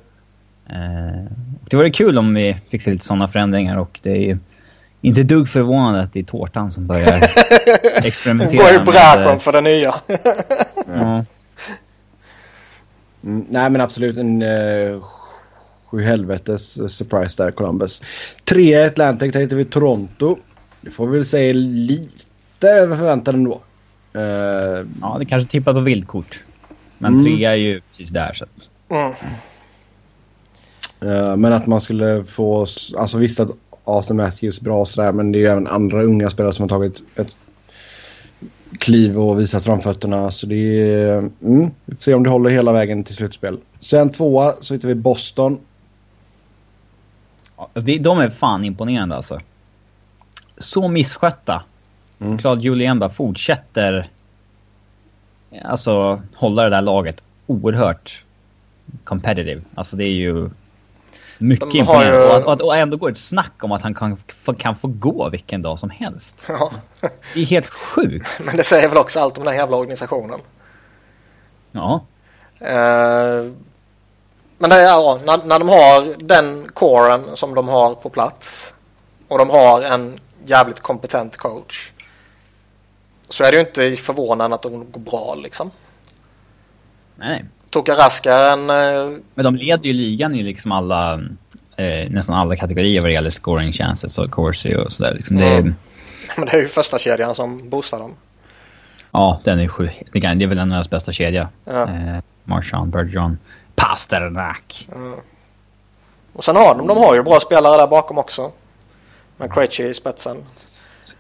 Eh, det vore kul om vi fick se lite sådana förändringar och det är ju inte dugg förvånande att det är tårtan som börjar experimentera. Går i bräschen för det nya. ja. Mm, nej men absolut en uh, sju helvetes eh, surprise där Columbus. Trea i Atlantic, där hittar vi Toronto. Det får vi väl säga lite över förväntan ändå. Uh, ja, det kanske tippar på vildkort. Men Mm. trea är ju precis där. Så. Mm. eh, men att man skulle få, alltså visst att Austin Matthews är bra och sådär men det är ju även andra unga spelare som har tagit ett kliv och visat framfötterna. Så det är, mm, vi får se om det håller hela vägen till slutspel. Sen tvåa så hittar vi Boston. Ja, De är fan imponerande alltså. Så misskötta. Mm. Claude Julien bara fortsätter alltså hålla det där laget oerhört competitive. Alltså det är ju Mycket imponerande. ju- Och, att- och, ändå går ett snack om att han kan, kan få gå vilken dag som helst. Ja. Det är helt sjukt. Men det säger väl också allt om den här jävla organisationen. Ja. Eh, men det ja, när, när de har den coren som de har på plats och de har en jävligt kompetent coach så är det ju inte förvånande att de går bra liksom. Nej. Toka Raska är en... eh, Men de leder ju ligan i liksom alla, eh, nästan alla kategorier vad det gäller scoring chances och Corsi och sådär. Liksom det, Mm. Men det är ju första kedjan som boostar dem. Ja, den är sju. Det det är väl en av deras bästa kedja. Ja. Eh, Marchand, Bergeron, Pasternak. Och sen har de, de har ju bra spelare där bakom också. Med Krejci i spetsen.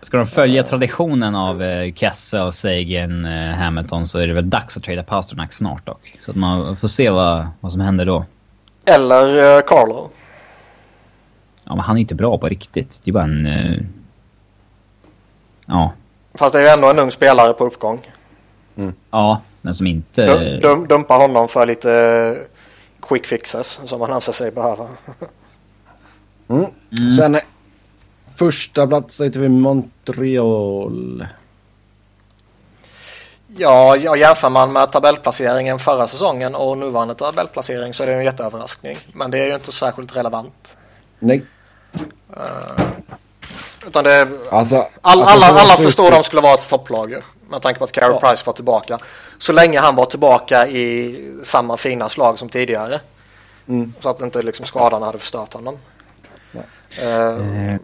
Ska de följa traditionen av eh, Kesse och Sagan, eh, Hamilton så är det väl dags att trada Pasternak snart dock. Så att man får se vad, vad som händer då. Eller eh, Carlo. Ja, men han är inte bra på riktigt. Det är bara en... Eh, ja. Fast det är ju ändå en ung spelare på uppgång. Ja, men som inte... Dum, dum, dumpa honom för lite quick fixes som han anser sig behöva. Mm. Sen eh, första plats heter vi Montreal. Ja, ja, jämför man med tabellplaceringen förra säsongen och nuvarande tabellplacering så är det en jätteöverraskning. Men det är ju inte särskilt relevant. Nej. Utan det, Alltså, all, alltså, alla, alla så- förstår att de skulle vara ett topplag Med tanke på att Carey Ja. Price var tillbaka. Så länge han var tillbaka i samma fina slag som tidigare. Mm. Så att inte liksom skadan hade förstört honom. Eh, Eh,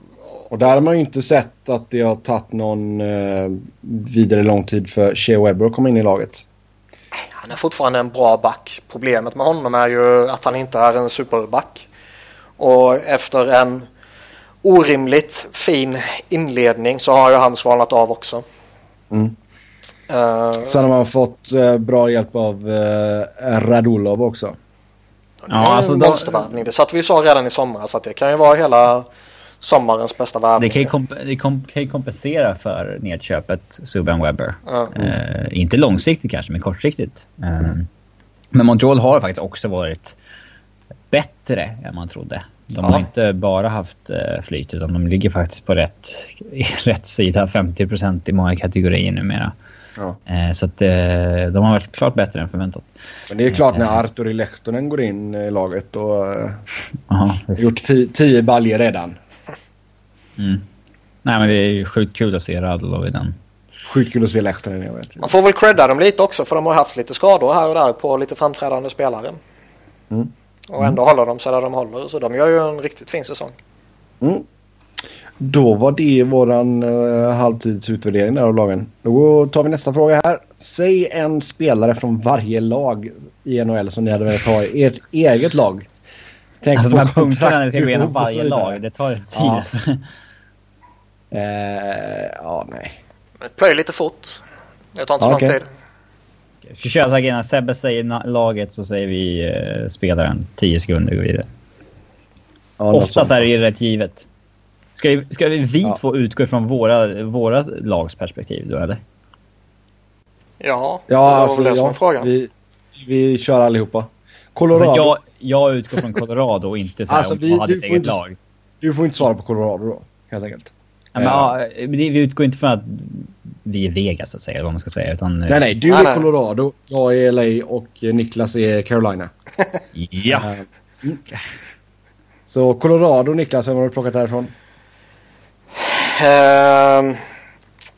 Och där har man ju inte sett att det har tagit någon eh, vidare lång tid för Shea Webber att komma in i laget. Han är fortfarande en bra back. Problemet med honom är ju att han inte är en superback. Och efter en orimligt fin inledning så har ju han svalnat av också. Mm. Eh, Sen har man fått eh, bra hjälp av eh, Radulov också. Ja, alltså monstervärvning. Det satt vi sa redan i somras att det kan ju vara hela sommarens bästa värvning. det kan ju, komp det kan ju kompensera för nedköpet Subban Webber. Ja. Eh, inte långsiktigt kanske, men kortsiktigt. Eh, men Montreal har faktiskt också varit bättre än man trodde. De Ja. har inte bara haft eh, flyt, utan de ligger faktiskt på rätt, rätt sida. 50% i många kategorier numera. Ja. Eh, så att, eh, de har varit klart bättre än förväntat. Men det är klart när Arturi Lehtonen går in i laget och eh, Aha, gjort ti- tio baljer redan. Mm. Nej, men det är ju sjukt kul att se Radulov i den. Sjukt kul att se Lehtonen jag vet. Man får väl credda dem lite också för de har haft lite skador här och där på lite framträdande spelare. Mm. Och ändå håller de sig där de håller. Så de gör ju en riktigt fin säsong. Mm. Då var det våran uh, halvtidsutvärdering där av lagen. Då tar vi nästa fråga här. Säg en spelare från varje lag i NHL som ni hade velat ha i ert eget lag. Tänk Alltså de här punkterna när vi ska gå igenom varje lag, det tar tid. Ja. Eh, ja, nej. Plöjer lite fort. Det tar inte så Ja, lång tid. Ska vi köra så här grejen, när Sebbe säger laget så säger vi eh, spelaren 10 sekunder och går vidare. Ja, Oftast är det ju rätt givet. Ska vi, ska vi, vi Ja. två utgå ifrån våra, våra lags perspektiv då eller? Ja, Ja, det var alltså, väl det som ja, frågan. vi, vi kör allihopa. Colorado. jag, jag utgår från Colorado och inte så här Alltså, om vi- hade ett eget inte- lag. Du får inte svara på Colorado då, helt enkelt. Ja, men, ja, men det- vi utgår inte från att vi är Vegas så att säga, eller vad man ska säga. Utan, Nej, nej. Du är nej. Colorado, jag är LA och Niklas är Carolina. Ja! Eh, mm. Så Colorado, Niklas, vem har du plockat därifrån? Ehm,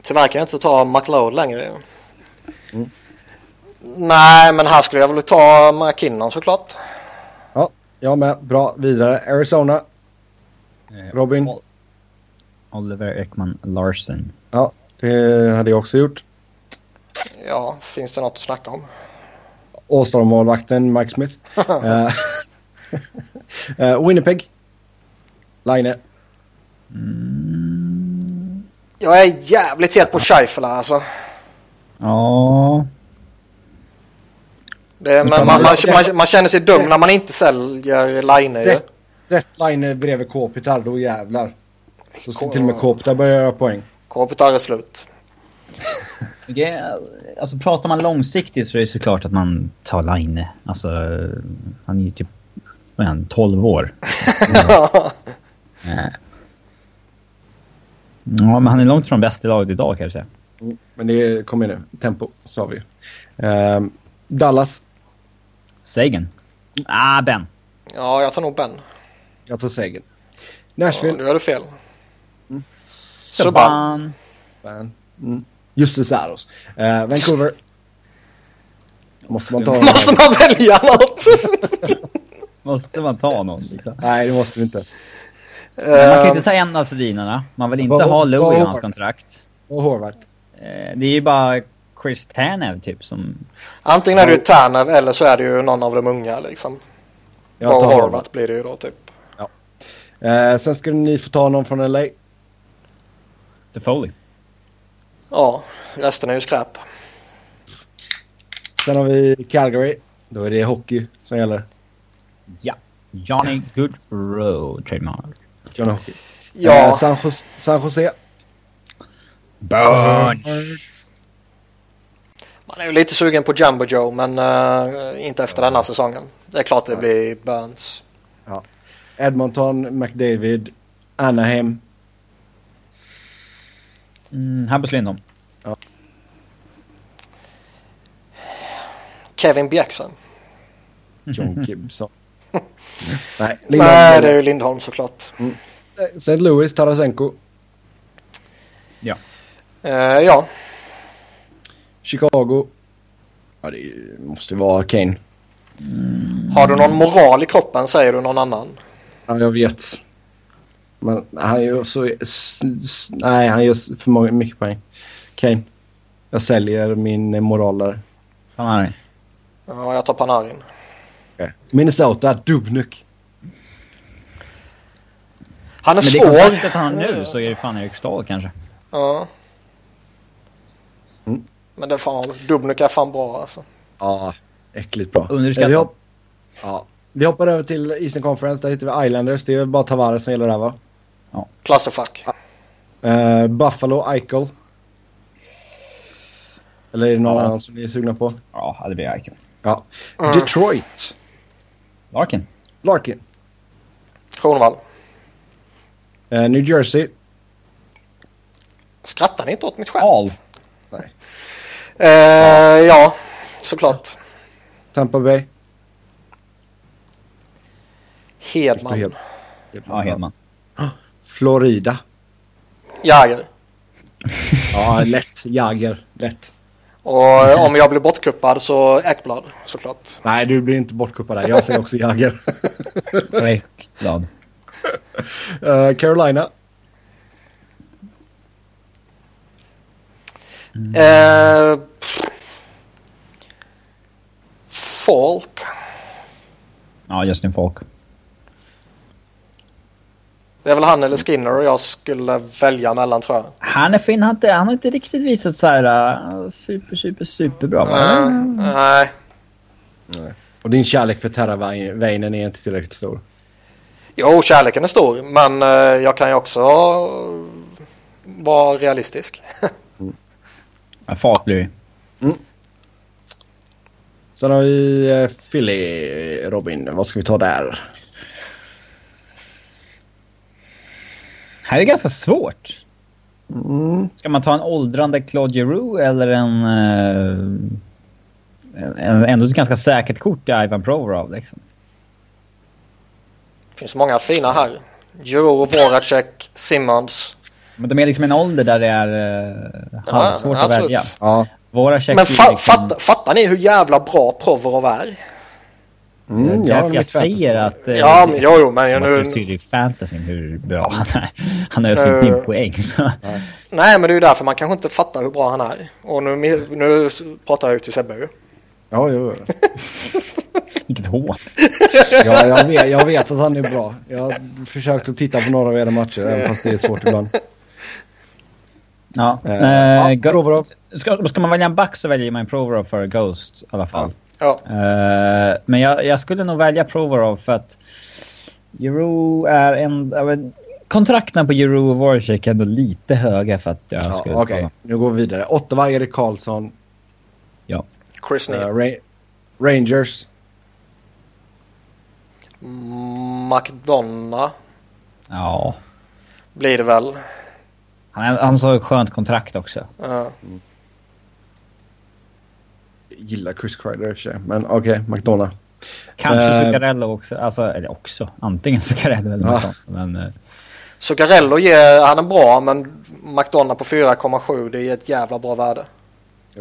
tyvärr kan jag inte ta McLeod längre. Mm. Nej, men här skulle jag väl ta McKinnon såklart. Ja, jag med. Bra. Vidare. Arizona. Eh, Robin. Ol- Oliver Ekman Larsen. Ja, det hade jag också gjort. Ja, finns det något att snacka om? All-star-målvakten Mike Smith. Eh, Winnipeg. Line. Mm. Jag är jävligt het på Scheifele alltså. Ja. Det, men man, man- man, man, känner sig dum när man inte säljer Line. Sätt, sätt Line bredvid Kopitar, då jävlar. Så ska till och med Kopitar börja göra poäng. Kopitar är slut. Alltså pratar man långsiktigt så är det såklart att man tar Line. Alltså, han är ju typ vad är han, 12 år. Ja, men han är långt från bäst i laget idag kan jag säga. Mm, men det kommer nu. Tempo, sa vi. Ehm, Dallas. Sagan. Ah, Ben. Ja, jag tar nog Ben. Jag tar Sagan. Ja, Nashville. du hade fel. Subban. Fan. Mm. Justus Saros. Eh, Vancouver. Måste man ta Måste man välja något? Måste man ta någon liksom? Nej, det måste vi inte. Men man kan ju inte ta en av sedinarna. Man vill inte Vad- ha Louis i hans kontrakt. Och Horvath. Eh, Det är ju bara Chris Tanev typ som... Antingen är det ju Tanev eller så är det ju någon av de unga liksom. Och tar Horvath blir det ju då typ. Eh, sen ska ni få ta någon från LA. The Foley. Ja, resten är ju skräp. Sen har vi Calgary. Då är det hockey som gäller. Ja. Johnny Goodrow, trademark. John Hockey. Eh, Ja, San, Jose, San Jose. Burns! man är ju lite sugen på Jumbo Joe men eh, inte efter denna säsongen. Det är klart det blir Burns. Edmonton, McDavid, Anaheim. Mm, Hampus Lindholm. Kevin Bjäxen. John Gibson. Nej, Lindholm. Nej, det är ju Lindholm såklart. St. Louis, Tarasenko. Ja. Eh, ja, Chicago. Ja, det måste vara Kane. har du någon moral i kroppen säger du någon annan. Ja, jag vet. Men han gör så... Nej, han gör för många, mycket poäng. Kane. Jag säljer min moral där. Det? Ja, jag tar Panarin. Okej. Minnesota, Dubnuk. Han är Men det svår. kontraktet han nu så är det fan Eric Stahl kanske. Ja. Mm. Men det är fan, Dubnik är fan bra alltså. Ja, äckligt bra. Underskattad. Vi, hopp, ja. vi hoppar över till Eastern Conference. Där hittar vi Islanders. Det är väl bara Tavares som gäller där va? Clusterfuck. Eh, Buffalo, Eichel. Eller är det någon Ja. annan som ni är sugna på? Ja, det blir Eichel. Ja. Mm. Detroit. Larkin. Larkin. Kronwall. Eh, New Jersey. Skrattar ni inte åt mitt skämt? All. Eh, ja, såklart. Tampa Bay. Hedman. Hed- Ja, Hedman. Florida. Jäger. Ja, lätt. Jager. Lätt. Och om jag blir bortkuppad så Ekblad såklart. Nej, du blir inte bortkuppad där. Jag säger också Jager. Glad. Eh, Carolina. Eh, pff. Falk. Ja, Justin Falk. Det är väl han eller Skinner jag skulle välja mellan tror jag. Han är fin. Han har inte, han har inte riktigt visat så här uh, super, super, superbra. va? Eh, nej. Och din kärlek för Terravainen är inte tillräckligt stor. Jo, kärleken är stor men eh, jag kan ju också vara realistisk. Falk blir det. Sen har vi eh, Philly, Robin. Vad ska vi ta där? Här är det ganska svårt. Mm. Ska man ta en åldrande Claude Giroux eller en... Uh, en ändå ett ganska säkert kort i Ivan Provorov liksom. Det finns många fina här. Giroud, Voracek, Simmons. Men de är liksom en ålder där det är uh, Ja, halvsvårt att välja. Ja. Voracek Men är fa- liksom, fatta, fattar ni hur jävla bra Provorov är? Mm, det är ja, därför jag säger att... eh, Ja, men jo, jo, men som nu- du ser i fantasyn hur bra han är. Han har ju öst in Eh. poäng så... Nej, men det är ju därför man kanske inte fattar hur bra han är. Och nu, nu pratar jag ju till Sebbe ju. Ja, jo. Vilket hån. ja jag, vet, jag vet att han är bra. Jag har försökt att titta på några av era matcher, även fast det är svårt ibland. Ja. Eh, Eh, ja, ska, ska man välja en back så väljer man Provorov för Ghost i alla fall. Ja, Eh, men jag, jag skulle nog välja Provorov för att Euro är en... ja, men Kontrakten på Euro och Voracek är ändå lite höga för att jag Ja, skulle... Okej, ta- nu går vi vidare. Ottawa, Erik Karlsson. Ja. Chris Neal. Ra- Rangers. McDonough Ja. blir det väl. Han, han har ett skönt kontrakt också. Eh, gillar Chris Kreider i. Men okej, okay, McDonough. Kanske Eh. Zuccarello också. Alltså, eller också. Antingen Zuccarello eller Ja. Men eh, Zuccarello ger, han är bra men McDonough på 4,7 det är ett jävla bra värde.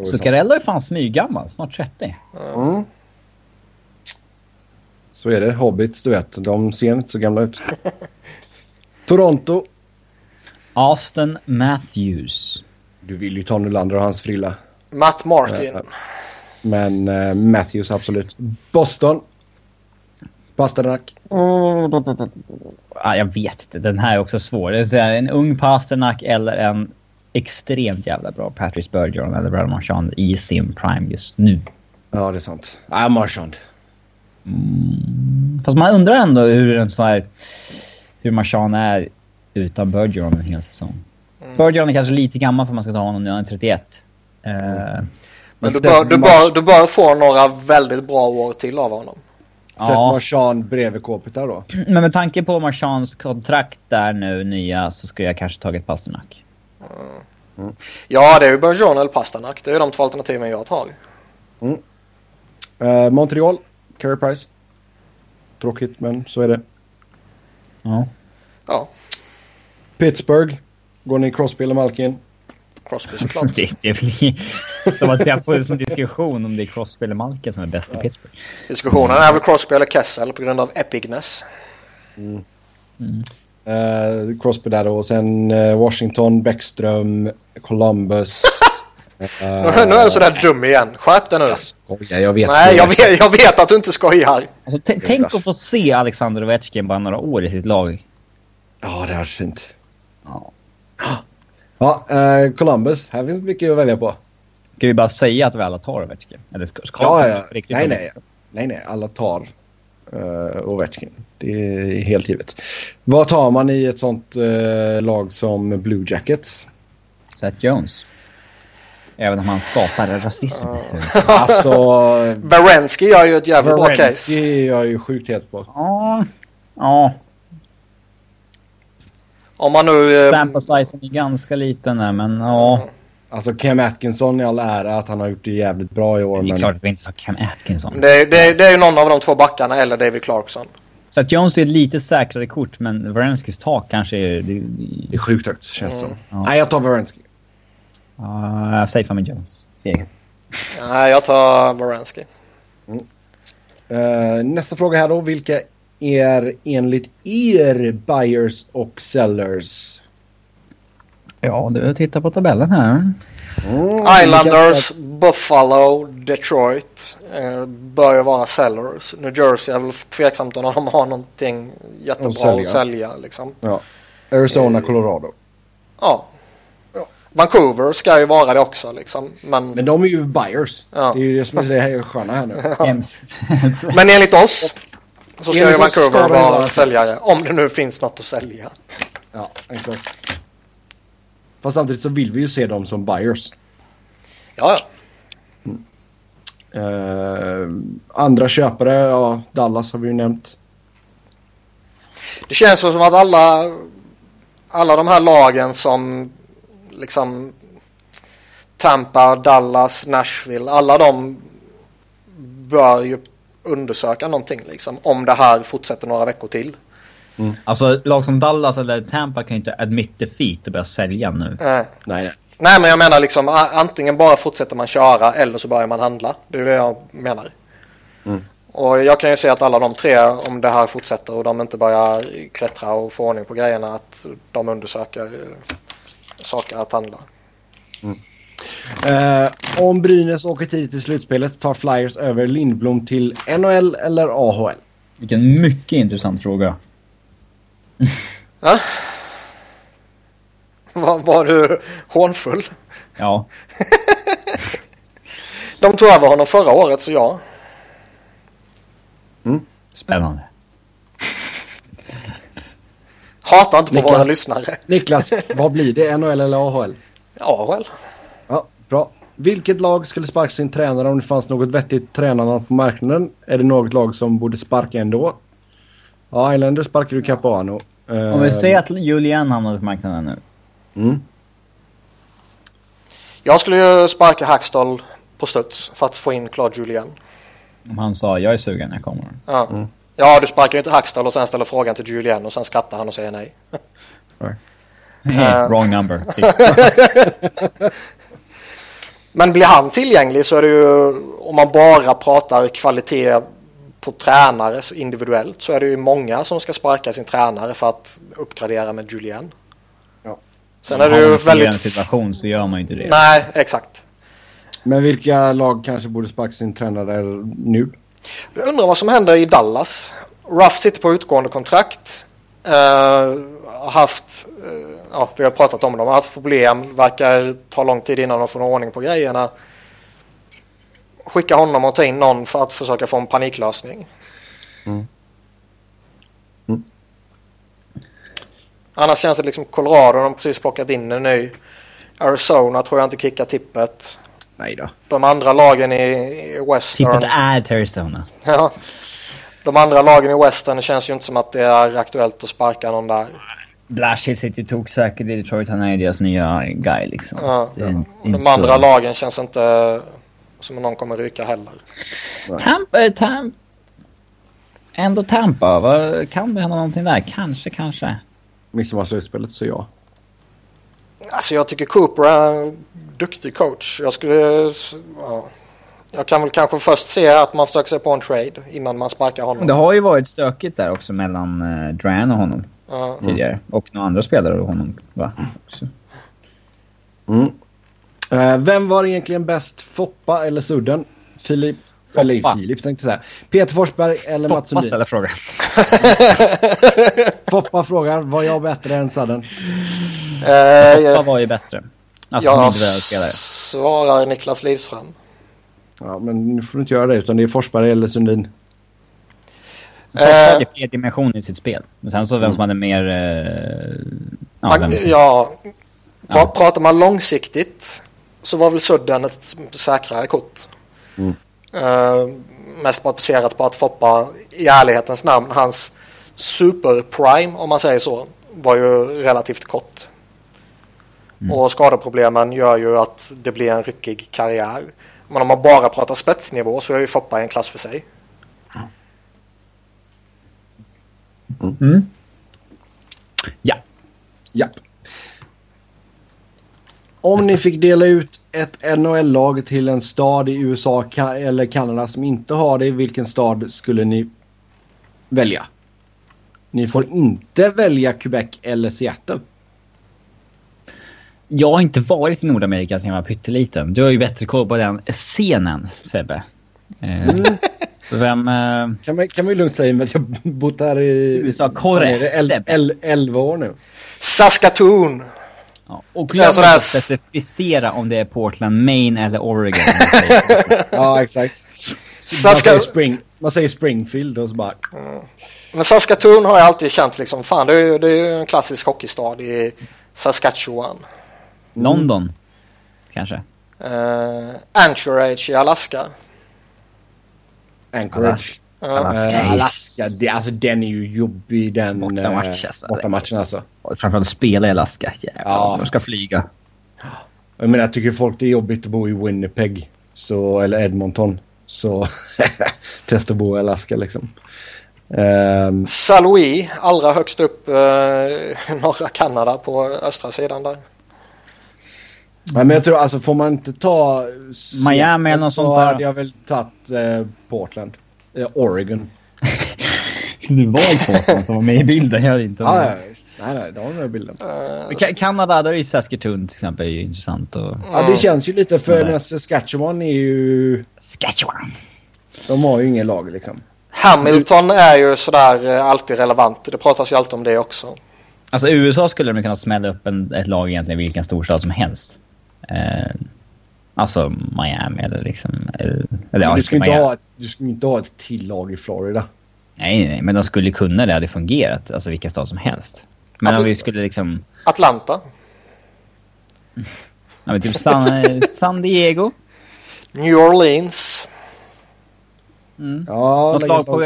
Zuccarello är fan smyggammal. Snart 30. Mm. Så är det. Hobbits, du vet. De ser inte så gamla ut. Toronto. Austin Matthews. Du vill ju ta Nylander och hans frilla. Matt Martin. Men eh, Matthews absolut. Boston. Pasternak. Ah, jag vet inte. Den här är också svår. Det är här, en ung Pasternak eller en extremt jävla bra Patrice Bergeron eller Brad Marchand i sin prime just nu. Ja, det är sant. Ah, Marchand. Fast man undrar ändå hur en sån här... Hur Marchand är utan Bergeron en hel säsong. Bergeron är kanske lite gammal för man ska ta honom nu. Han är 31. Eh, Men du bör, du, bör, du bör få några väldigt bra år till av honom. Sätt Ja. Marchand bredvid Kopitar då. men med tanke på Marchands kontrakt där nu, nya, så skulle jag kanske tagit Pasternak. Ja, det är ju Bergeron eller Pasternak. Det är de två alternativen jag tar. Eh, Montreal. Carey Price. Tråkigt, men så är det. Ja. Ja, Pittsburgh. Går ni Crosby eller Malkin? Crosby såklart. Det, det blir som att jag får en diskussion om det är Crosby eller Malkin som är bäst i Pittsburgh. Diskussionen är väl Crosby eller Kessel på grund av epicness. Eh, Crosby där då. Och sen eh, Washington, Bäckström, Columbus. Nu, nu är du sådär dum igen. Skärp dig nu. Skojar, jag vet. Nej, jag vet, jag vet att du inte skojar. Alltså, tänk att få se Alexander Ovechkin bara några år i sitt lag. Ja, det hade varit fint. Ja. Ja, eh, Columbus. Här finns mycket att välja på. Ska vi bara säga att vi alla tar Ovechkin? Eller ska, ska Ja, ja. riktigt Nej, nej. Nej, nej. Alla tar uh, Ovechkin. Det är helt givet. Vad tar man i ett sånt eh, lag som Blue Jackets? Seth Jones. Även om han skapar rasism. Alltså... Berensky gör ju ett jävligt bra case. Är jag ju sjukt het på. Ja. Ja. Om man nu... eh, Sample sizen är ganska liten där, men ja. Alltså Cam Atkinson i all ära att han har gjort det jävligt bra i år. Det är Men klart att vi inte sa Cam Atkinson. Det, det, det är ju någon av de två backarna eller David Clarkson. Seth Jones är ett lite säkrare kort, men Werenskis tak kanske är... Det, det är sjukt högt känns det som. Ja. Nej, jag tar Werenski. Ja, jag safear med Jones. Nej, jag tar Berensky. Eh, nästa fråga här då. Vilka är enligt er buyers och sellers? Ja, du tittar på tabellen här. Mm, Islanders, Buffalo, Detroit eh, bör ju vara sellers. New Jersey är väl tveksamt om de har någonting jättebra Att sälja. att sälja. liksom. Ja. Arizona, Colorado. Ja. Ja. Vancouver ska ju vara det också liksom. Men, Men de är ju buyers. Ja. Det är ju det som är det här sköna här nu. Men enligt oss så ska ju Vancouver vara säljare. Om det nu finns något att sälja. Ja, exakt. Fast samtidigt så vill vi ju se dem som buyers. Ja, ja. Eh, andra köpare, ja, Dallas har vi ju nämnt. Det känns som att alla, alla de här lagen som liksom Tampa, Dallas, Nashville, alla de bör ju undersöka någonting liksom om det här fortsätter några veckor till. Alltså, lag som Dallas eller Tampa kan ju inte admit defeat och börja sälja nu. Eh, Nej, nej. nej men jag menar liksom antingen bara fortsätter man köra eller så börjar man handla. Det är det jag menar. Mm. Och jag kan ju se att alla de tre, om det här fortsätter och de inte börjar klättra och få ordning på grejerna, att de undersöker eh, saker att handla. Eh, om Brynäs åker tidigt i slutspelet, tar Flyers över Lindblom till NHL eller AHL? Vilken mycket intressant fråga. Var, var du hånfull? Ja. De tog över honom förra året så ja. Spännande. Hatar inte på Niklas. våra lyssnare. Niklas, vad blir det? NHL eller AHL? Väl. Ja, bra. Vilket lag skulle sparka sin tränare om det fanns något vettigt tränarnamn på marknaden? Är det något lag som borde sparka ändå? Ja, Islanders sparkar du Capuano. Om vi säger att Julian hamnar på marknaden nu. Mm. Jag skulle ju sparka Hackstall på studs för att få in Claude Julien. Om han sa jag är sugen, jag kommer. Ja. ja, du sparkar ju inte Hackstall och sen ställer frågan till Julien och sen skrattar han och säger nej. Hey, wrong number. Men blir han tillgänglig så är det ju om man bara pratar kvalitet på tränare individuellt så är det ju många som ska sparka sin tränare för att uppgradera med Julien. Ja. Sen är det ju man en väldigt... situation så gör man ju inte det. Nej, exakt. Men vilka lag kanske borde sparka sin tränare nu? Jag undrar vad som händer i Dallas. Ruff sitter på utgående kontrakt. Uh, haft, uh, ja vi har pratat om dem, har haft problem, verkar ta lång tid innan de får någon ordning på grejerna. Skicka honom och ta in någon för att försöka få en paniklösning. Mm. Mm. Annars känns det liksom Colorado, de har precis plockat in en ny. Arizona tror jag inte kickar tippet. Nej då. De andra lagen i, i Western. Tippet är Arizona. Ja. De andra lagen i Western känns ju inte som att det är aktuellt att sparka någon där. Blashill sitter tog säkert i Detroit. Han är ju deras nya guy liksom. Ja. Inte De så- andra lagen känns inte som någon kommer ryka heller. Tampa, eh, Tam... Ändå Tampa. Vad, kan det hända någonting där? Kanske, kanske. Missar man slutspelet så ja. Alltså jag tycker Cooper är en duktig coach. Jag skulle... Ja. Jag kan väl kanske först se att man försöker sig på en trade innan man sparkar honom. Det har ju varit stökigt där också mellan uh, Dran och honom Ja. tidigare. Och några andra spelare och honom, va? Också. Mm. Eh, vem var egentligen bäst, Foppa eller Sudden? Filip... Eller Foppa. Filip tänkte jag säga. Peter Forsberg eller Mats Foppa Sundin? ställer frågan. Foppa frågar, var jag bättre än Sudden? Eh, Foppa var ju bättre. Alltså jag svarar Niklas Lidström. Ja, men nu får du inte göra det utan det är Forsberg eller Sundin. Eh, hade fler dimensioner i sitt spel. Men sen så vem som hade mer... Eh, ja, man, ja, pra, pratar man långsiktigt så var väl Sudden ett säkrare kort. Mm. Eh, mest baserat på att Foppa i ärlighetens namn, hans superprime om man säger så, var ju relativt kort. Och skadeproblemen gör ju att det blir en ryckig karriär. Men om man bara pratar spetsnivå så är ju Foppa en klass för sig. Mm. Ja. Ja. Om ni fick dela ut ett NHL-lag till en stad i USA eller Kanada som inte har det, vilken stad skulle ni välja? Ni får inte välja Quebec eller Seattle. Jag har inte varit i Nordamerika sedan jag var pytteliten. Du har ju bättre koll på den scenen, Sebbe. Eh, så vem... Eh, Kan man, kan man ju lugnt säga att jag har bott här i USA, korre, fan är det, el, Sebbe. el, 11 år nu. Saskatoon! ja. Och glöm sådär inte att specificera om det är Portland, Maine eller Oregon. Ja, exakt. Man Saska- säger, Spring, man säger Springfield och så bara... Men Saskatoon har jag alltid känt liksom, fan det är ju, det är ju en klassisk hockeystad i Saskatchewan. London, kanske. Uh, Anchorage i Alaska. Anchorage. Ja. Alaska. Eh, Alaska, det, alltså den är ju jobbig den... Bortamatch, eh, alltså. Bortamatchen alltså. Framförallt spela i Alaska. Jävlar, Ja. de ska flyga. Jag menar, jag tycker folk det är jobbigt att bo i Winnipeg. Så, eller Edmonton. Så testa att bo i Alaska liksom. Ehm, St. Louis, allra högst upp uh, norra Kanada på östra sidan där. Nej, men jag tror alltså får man inte ta... Miami eller något så sånt där. hade jag väl tagit eh, Portland. Eh, Oregon. Du var i Portland som var med i bilden. Jag hade inte Ja, ja, nej, nej, det har den här bilden. Uh, Ka- Kanada, där är ju Saskatoon till exempel är ju intressant. Och... Ja, det känns ju lite för Saskatchewan är ju... Saskatchewan. De har ju ingen lag liksom. Hamilton är ju sådär uh, alltid relevant. Det pratas ju alltid om det också. Alltså USA skulle de kunna smälla upp en, ett lag egentligen i vilken storstad som helst. Eh, alltså Miami eller liksom... Eller, eller ja, du, ska inte Miami. ha ett, du ska inte ha ett till lag i Florida. Nej, nej, men de skulle kunna det. Det hade fungerat. Alltså vilken stad som helst. Men Alltså- om vi skulle liksom... Atlanta, Ja, men typ San, eh, San Diego. New Orleans. Mm. Ja, Något lag på,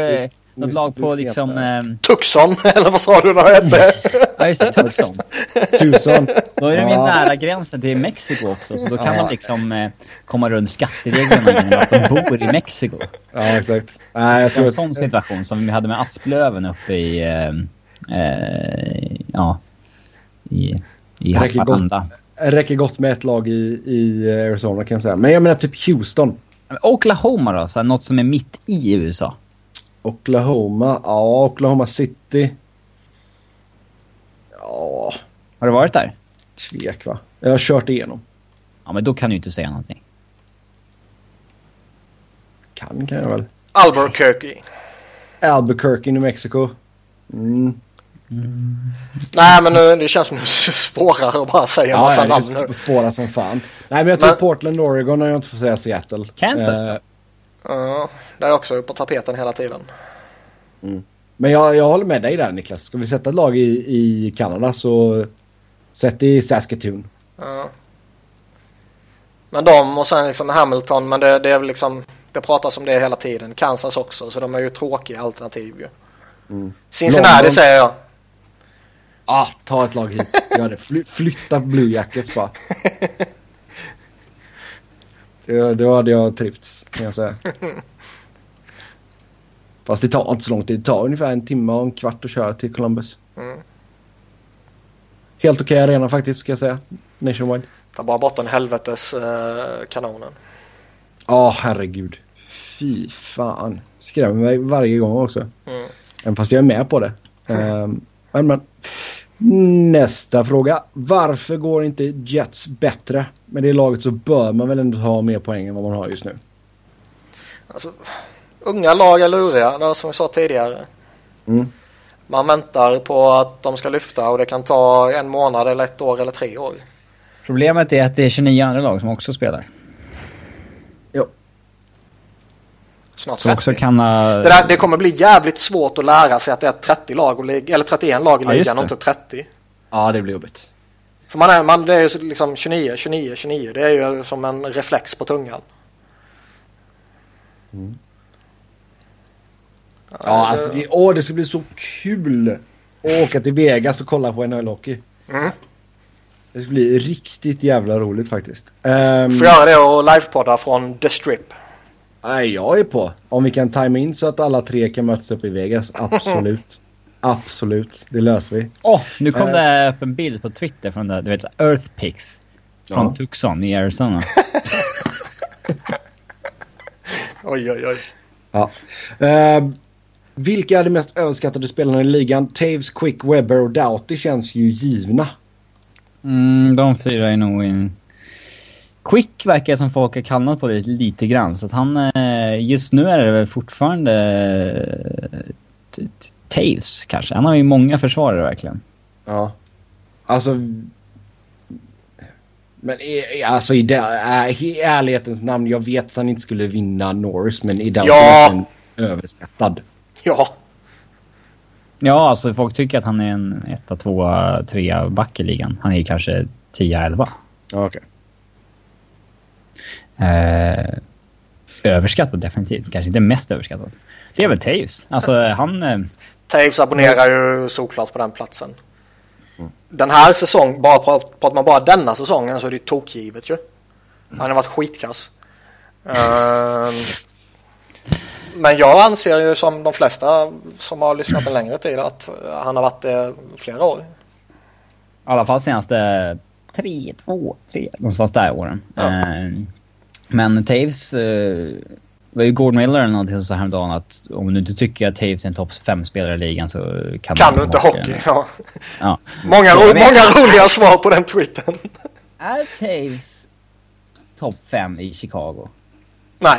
något lag på liksom... Eh, Tucson, eller vad sa du det hette? ja, just det. Tucson. Tucson. Då är de ju Ja. nära gränsen till Mexiko också, så då kan Ja. man liksom eh, komma runt skattereglerna genom att de bor i Mexiko. Ja, exakt. Nej, jag tror en sån situation som vi hade med Asplöven uppe i... Eh, eh, ja. I, i. Haparanda. det räcker gott med ett lag i, i Arizona kan jag säga. Men jag menar typ Houston. Oklahoma då? Så här, något som är mitt i USA. Oklahoma. Ja, Oklahoma City. Ja, Har du varit där? tvek va. Jag har kört igenom. Ja, men då kan du inte säga någonting. Kan kan jag väl. Albuquerque. Albuquerque, New Mexico. Mm. Nej men nu, det känns som du spårar och bara en Ja, massa ja, namn nu. är spåra som fan. Nej, men jag tror Men- Portland, Oregon när jag inte får säga Seattle. Kansas Eh? Ja, det är också på tapeten hela tiden. Men jag, jag håller med dig där Niklas. Ska vi sätta ett lag i, i Kanada så sätt i Saskatoon. Ja. Men de och sen liksom Hamilton, men det, det är väl liksom, det pratas om det hela tiden. Kansas också, så de är ju tråkiga alternativ ju. Mm. Cincinnati London. säger jag. Ah, ta ett lag hit. Gör det. Fly, flytta Blue Jackets bara. Det, då hade jag trivts kan jag säga. Fast det tar inte så lång tid. Det tar ungefär en timme och en kvart att köra till Columbus. Mm. Helt okej arena faktiskt ska jag säga. Nationwide. Ta bara bort den helvetes eh, kanonen. Ja, herregud. Fy fan. Skrämmer mig varje gång också. Mm. Även fast jag är med på det. Ehm, men, men. Nästa fråga. Varför går inte Jets bättre? Med det laget så bör man väl ändå ha mer poäng än vad man har just nu. Alltså, unga lag är luriga, det var som vi sa tidigare. Mm. Man väntar på att de ska lyfta och det kan ta en månad eller ett år eller tre år. Problemet är att det är 29 andra lag som också spelar. Snart Som 30. också kan ha... Det, där, det kommer bli jävligt svårt att lära sig att det är 30 lag och lig- eller 31 lag i Ja, ligan och inte 30. Ja, det blir jobbigt. För man är, man, det är ju liksom 29, 29, 29. Det är ju som en reflex på tungan. Ja, alltså, det, åh, det ska bli så kul att åka till Vegas och kolla på NHL-hockey. Mm. Det ska bli riktigt jävla roligt faktiskt. Um, Får göra det och livepodda från The Strip. Nej, jag är på. Om vi kan tajma in så att alla tre kan mötas upp i Vegas. Absolut. Absolut. Det löser vi. Åh, nu kom Eh. det upp en bild på Twitter från det, du vet, Earth Pics. Från Ja. Tucson i Arizona. Oj, oj, oj. Ja. Eh, vilka är de mest överskattade spelarna i ligan? Taves, Quick, Webber och Doughty känns ju givna. Mm, de fyra är nog in... Quick verkar som folk har kallat på det lite grann. Så att han... eh, Just nu är det väl fortfarande... eh, Taves kanske. Han har ju många försvarare verkligen. Ja. Alltså... Men i, alltså i, det, äh, i ärlighetens namn, jag vet att han inte skulle vinna Norris, men i den Ja. överskattad. Ja, Ja, alltså folk tycker att han är en etta, tvåa, trea back i ligan. Han är ju kanske 10-11. Ja, okej. Eh, överskattad definitivt. Kanske inte mest överskattad. Det är väl Taves. Alltså han... Eh, Taves abonnerar ju såklart på den platsen. Den här säsongen, bara pratar man bara denna säsongen så är det ju tokgivet ju. Han har varit skitkass. Ehm, men jag anser ju som de flesta som har lyssnat en längre tid att han har varit det flera år. I alla fall senaste tre, två, tre, någonstans där åren. Ja. Eh, men Taves, eh, det var ju Gordon Miller eller någonting som sa häromdagen att om du inte tycker att Taves är en topp fem spelare i ligan så kan, Kan du inte hockey? Ja. Ja. Många, ro- många roliga svar på den tweeten. Är Taves topp fem i Chicago? Nej,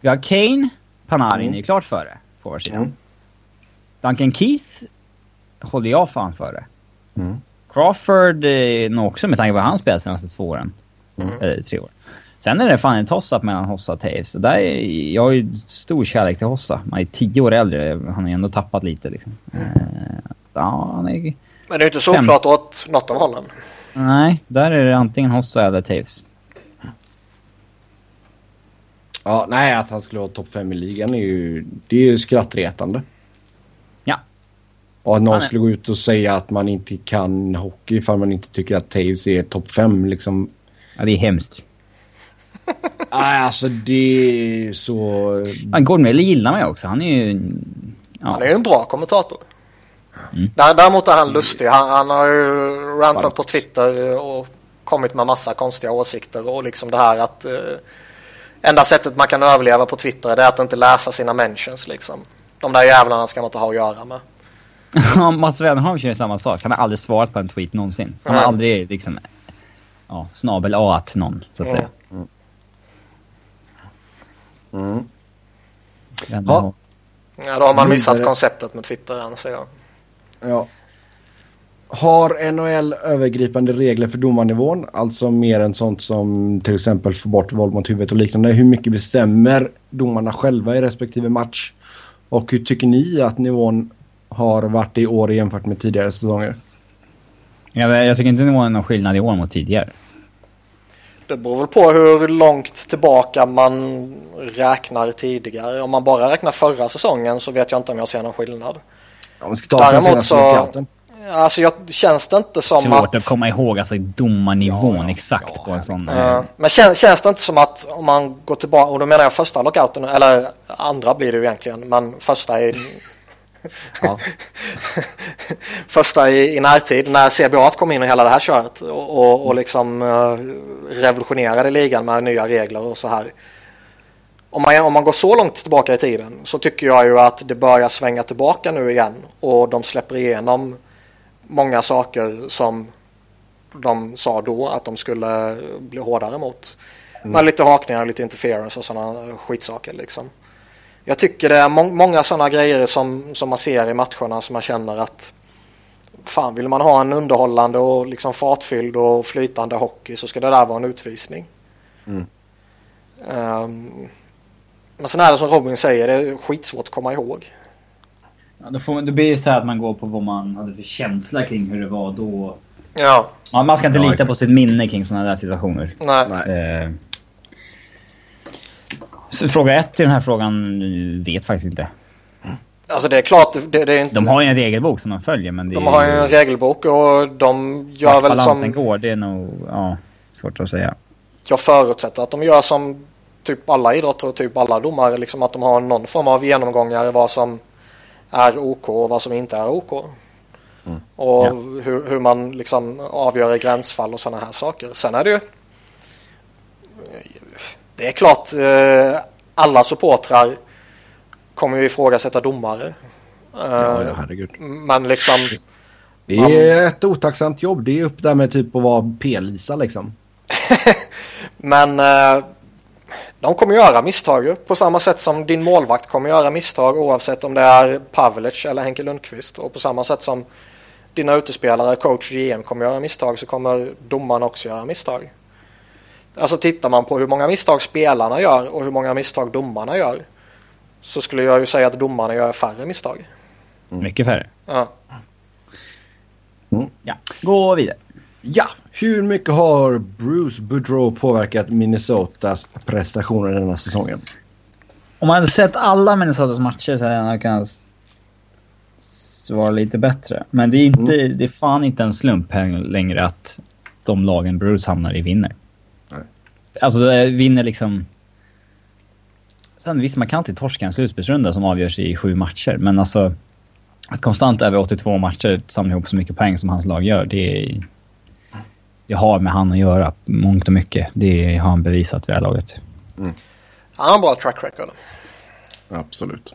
Vi har Kane, Panarin Mm. är klart före forwardsidan. Mm. Duncan Keith håller jag fan före. Mm. Crawford eh, nog också med tanke på hur han spelat senaste två åren. Eller tre år. Sen är det fan en toss-up mellan Hossa och Taves. Så där är, jag har ju stor kärlek till Hossa. Han är tio år äldre. Han har ju ändå tappat lite liksom. Eh, så, ja, han är, men det är ju inte solklart åt något av hållen. nej, där är det antingen Hossa eller Taves. Ja, nej, att han skulle vara topp 5 i ligan är ju, det är ju skrattretande. Ja. Och att någon skulle gå ut och säga att man inte kan hockey ifall man inte tycker att Taves är topp 5 liksom. Ja, det är hemskt. Nej, alltså det är så... Ja, Gordon Miller gillar ju också. Han är ju... Ja. Han är ju en bra kommentator. Mm. Dä- Däremot är han lustig. Han, han har ju rantat på Twitter och kommit med massa konstiga åsikter och liksom det här att eh, enda sättet man kan överleva på Twitter det är att inte läsa sina mentions liksom. De där jävlarna ska man inte ha att göra med. Mats Wennerholm kör ju samma sak. Han har aldrig svarat på en tweet någonsin. Han har Nej. aldrig liksom... Ja, snabel A att någon, så att Mm. säga. Mm. Wennerholm. Ja, då har man missat konceptet med Twitter anser jag. Ja. Har NHL övergripande regler för domarnivån? Alltså mer än sånt som till exempel få bort våld mot huvudet och liknande. Hur mycket bestämmer domarna själva i respektive match? Och hur tycker ni att nivån har varit i år jämfört med tidigare säsonger? Jag, jag tycker inte det var någon skillnad i år mot tidigare. Det beror väl på hur långt tillbaka man räknar tidigare. Om man bara räknar förra säsongen så vet jag inte om jag ser någon skillnad. Om vi ska ta Däremot så-. Alltså jag, känns det inte som Svårt att... att komma ihåg alltså domarnivån Ja, ja. exakt Ja, på en sån... Ja, eh, men känns, känns det inte som att om man går tillbaka, och då menar jag första lockouten, eller andra blir det ju egentligen, men första i, Ja. första i, i närtid när CBA kom in och hela det här köret och, och, och liksom eh, revolutionerade ligan med nya regler och så här. Om man, om man går så långt tillbaka i tiden så tycker jag ju att det börjar svänga tillbaka nu igen och de släpper igenom många saker som de sa då att de skulle bli hårdare mot. Med lite hakningar, lite interference och sådana skitsaker liksom. Jag tycker det är må- många sådana grejer som, som man ser i matcherna som man känner att fan vill man ha en underhållande och liksom fartfylld och flytande hockey så ska det där vara en utvisning. Mm. Ehm, men sen är det som Robin säger, det är skitsvårt att komma ihåg. Ja, då, får, då blir det så här att man går på vad man hade för känsla kring hur det var då. Ja, Ja, man ska inte Ja, lita exakt. på sitt minne kring sådana där situationer. nej. Nej. Eh, så fråga ett till den här frågan vet faktiskt inte. Alltså det är klart, det, det är inte... De har ju en regelbok som de följer men det de är har ju en regelbok och de gör vart väl som... går, det är nog ja, svårt att säga. Jag förutsätter att de gör som typ alla idrotter och typ alla domare, liksom att de har någon form av genomgångar vad som är OK och vad som inte är OK. Och Ja. hur, hur man liksom avgör i gränsfall och sådana här saker. Sen är det ju... Det är klart, eh, alla supportrar kommer ju ifrågasätta domare. Ja, Eh, ja, herregud. Men liksom... Det är ett otacksamt jobb. Det är upp där med typ att vara P-Lisa liksom. Men eh, de kommer göra misstag ju, på samma sätt som din målvakt kommer göra misstag oavsett om det är Pavelic eller Henke Lundqvist. Och på samma sätt som dina utespelare, coach, GM kommer göra misstag så kommer domarna också göra misstag. Alltså tittar man på hur många misstag spelarna gör och hur många misstag domarna gör så skulle jag ju säga att domarna gör färre misstag. Mycket färre. Ja. Ja, gå vidare. Ja, hur mycket har Bruce Boudreau påverkat Minnesotas prestationer denna säsongen? Om man hade sett alla Minnesotas matcher så hade jag kunnat svara lite bättre. Men det är, inte, det är fan inte en slump längre att de lagen Bruce hamnar i vinner. Alltså vinner liksom... Sen visst, man kan alltid torska en slutspelsrunda som avgörs i sju matcher. Men alltså att konstant över 82 matcher samla ihop så mycket poäng som hans lag gör, det är... Det har med han att göra, mångt och mycket. Det har han bevisat vid det här laget. Han har en bra track record. Absolut.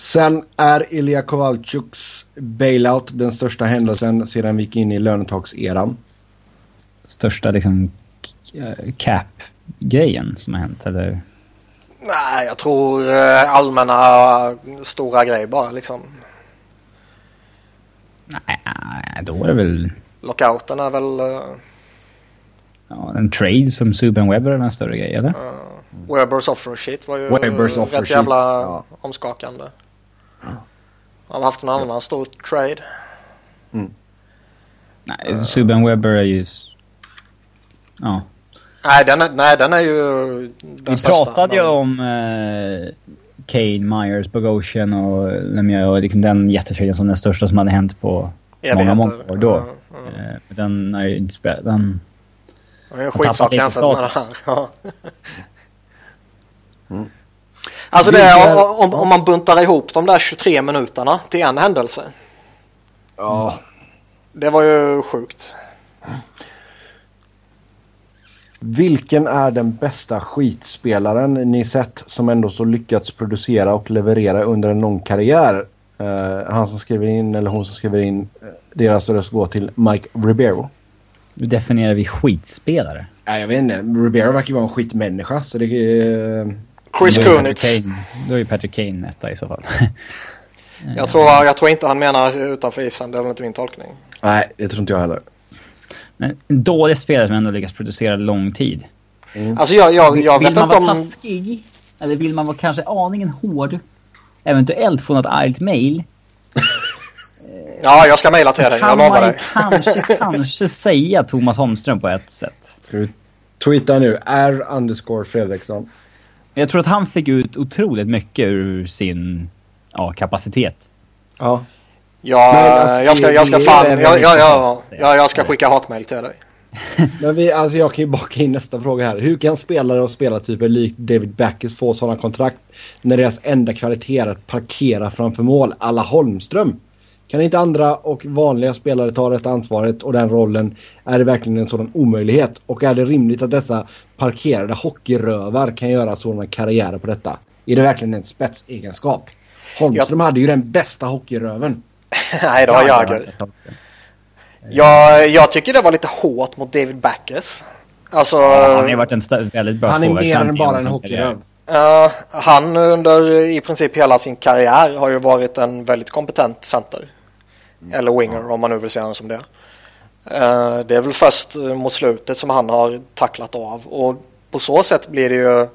Sen är Ilja Kovalchuks bailout den största händelsen sedan vi gick in i lönetakseran. största liksom cap-grejen som har hänt? Eller? Nej, jag tror eh, allmänna stora grejer bara liksom. Nej, då är det väl Lockouten är väl uh, ja, en trade som Subban Webber är en större grej, eller? Webbers offer sheet var ju Webbers eh, offer rätt sheet, jävla ja. omskakande. Har vi haft en annan stor trade? Nej, Subban Webber är ju... Ja. Nej, den är, nej, den är ju den Vi största, pratade ju men- om eh, Kane, Myers, Bogosian och Lemieux och liksom den jättetraden som den största som hade hänt på många, många år då. Ja, ja. Eh, den är ju inte spel- den... Det är en skitsak jämfört med det här. Ja. Mm. Alltså det, är- om, om man buntar ihop de där 23 minuterna till en händelse. Ja. Det var ju sjukt. Vilken är den bästa skitspelaren ni sett som ändå så lyckats producera och leverera under en lång karriär? Eh, han som skriver in eller hon som skriver in eh, deras röst går till Mike Ribeiro. Hur definierar vi skitspelare? Nej, jag vet inte. Ribeiro verkar ju vara en skitmänniska så det är... Chris Kunitz. Då är ju Patrick Kane etta i så fall. Jag tror, jag tror inte han menar utanför isen. Det är väl inte min tolkning. Nej, det tror inte jag heller. Men en dålig spelare som ändå lyckas producera lång tid. Alltså jag, jag, jag vill vet man inte vara om... taskig? Eller vill man vara kanske aningen hård? Eventuellt få något argt mail? Ja, jag ska mejla till dig. Jag Kan lovar man dig. kanske, kanske säga Thomas Holmström på ett sätt. Ska vi tweeta nu? R underscore Fredriksson. Jag tror att han fick ut otroligt mycket ur sin ja, kapacitet. Ja. Ja, Men alltså, jag ska, jag ska fan... det är Ja, väl ja, ja, liksom- ja, jag ska skicka hatmejl till dig. Men vi, alltså jag kan ju baka in nästa fråga här. Hur kan spelare och spelartyper likt David Backes få sådana kontrakt när deras enda kvalitet är att parkera framför mål alla Holmström? Kan inte andra och vanliga spelare ta det ansvaret och den rollen? Är det verkligen en sådan omöjlighet? Och är det rimligt att dessa parkerade hockeyrövar kan göra sådana karriärer på detta? Är det verkligen en spetsegenskap? Holmström hade ju den bästa hockeyröven. Nej, det var Jagr. Jag, jag tycker det var lite hårt mot David Backes. Alltså, Ja, han har ju varit en väldigt bra Han är mer än bara en hockeyröv. eh, han under i princip hela sin karriär har ju varit en väldigt kompetent center. Eller winger om man nu vill säga honom som det. Eh, det är väl först eh, mot slutet som han har tacklat av och på så sätt blir det ju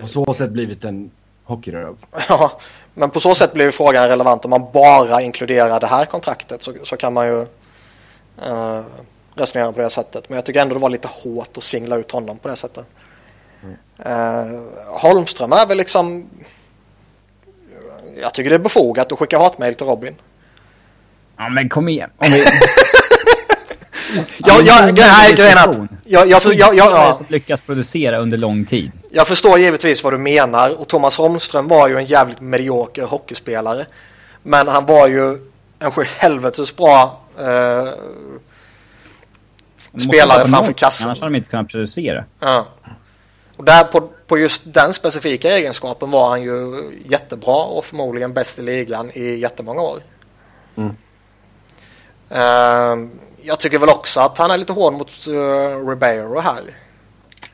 På så sätt blivit en hockeyröv. Ja, men på så sätt blir ju frågan relevant. Om man bara inkluderar det här kontraktet så, så kan man ju eh, resonera på det sättet. Men jag tycker ändå det var lite hårt att singla ut honom på det sättet. Eh, Holmström är väl liksom... Jag tycker det är befogat att skicka hatmejl till Robin. Ja, men kom igen. Om vi... Jag, jag, nej, grejen är att jag, jag, jag, jag, Spelare ja, som lyckas producera under lång tid. jag förstår givetvis vad du menar och Thomas Holmström var ju en jävligt medioker hockeyspelare. Men han var ju en sjuhelvetes bra eh, Spelare framför noll, kassen. Annars hade de inte kunnat producera. Ja. Och där på, på just den specifika egenskapen var han ju jättebra och förmodligen bäst i ligan i jättemånga år. Mm. Ehm, jag tycker väl också att han är lite hård mot uh, Ribeiro här.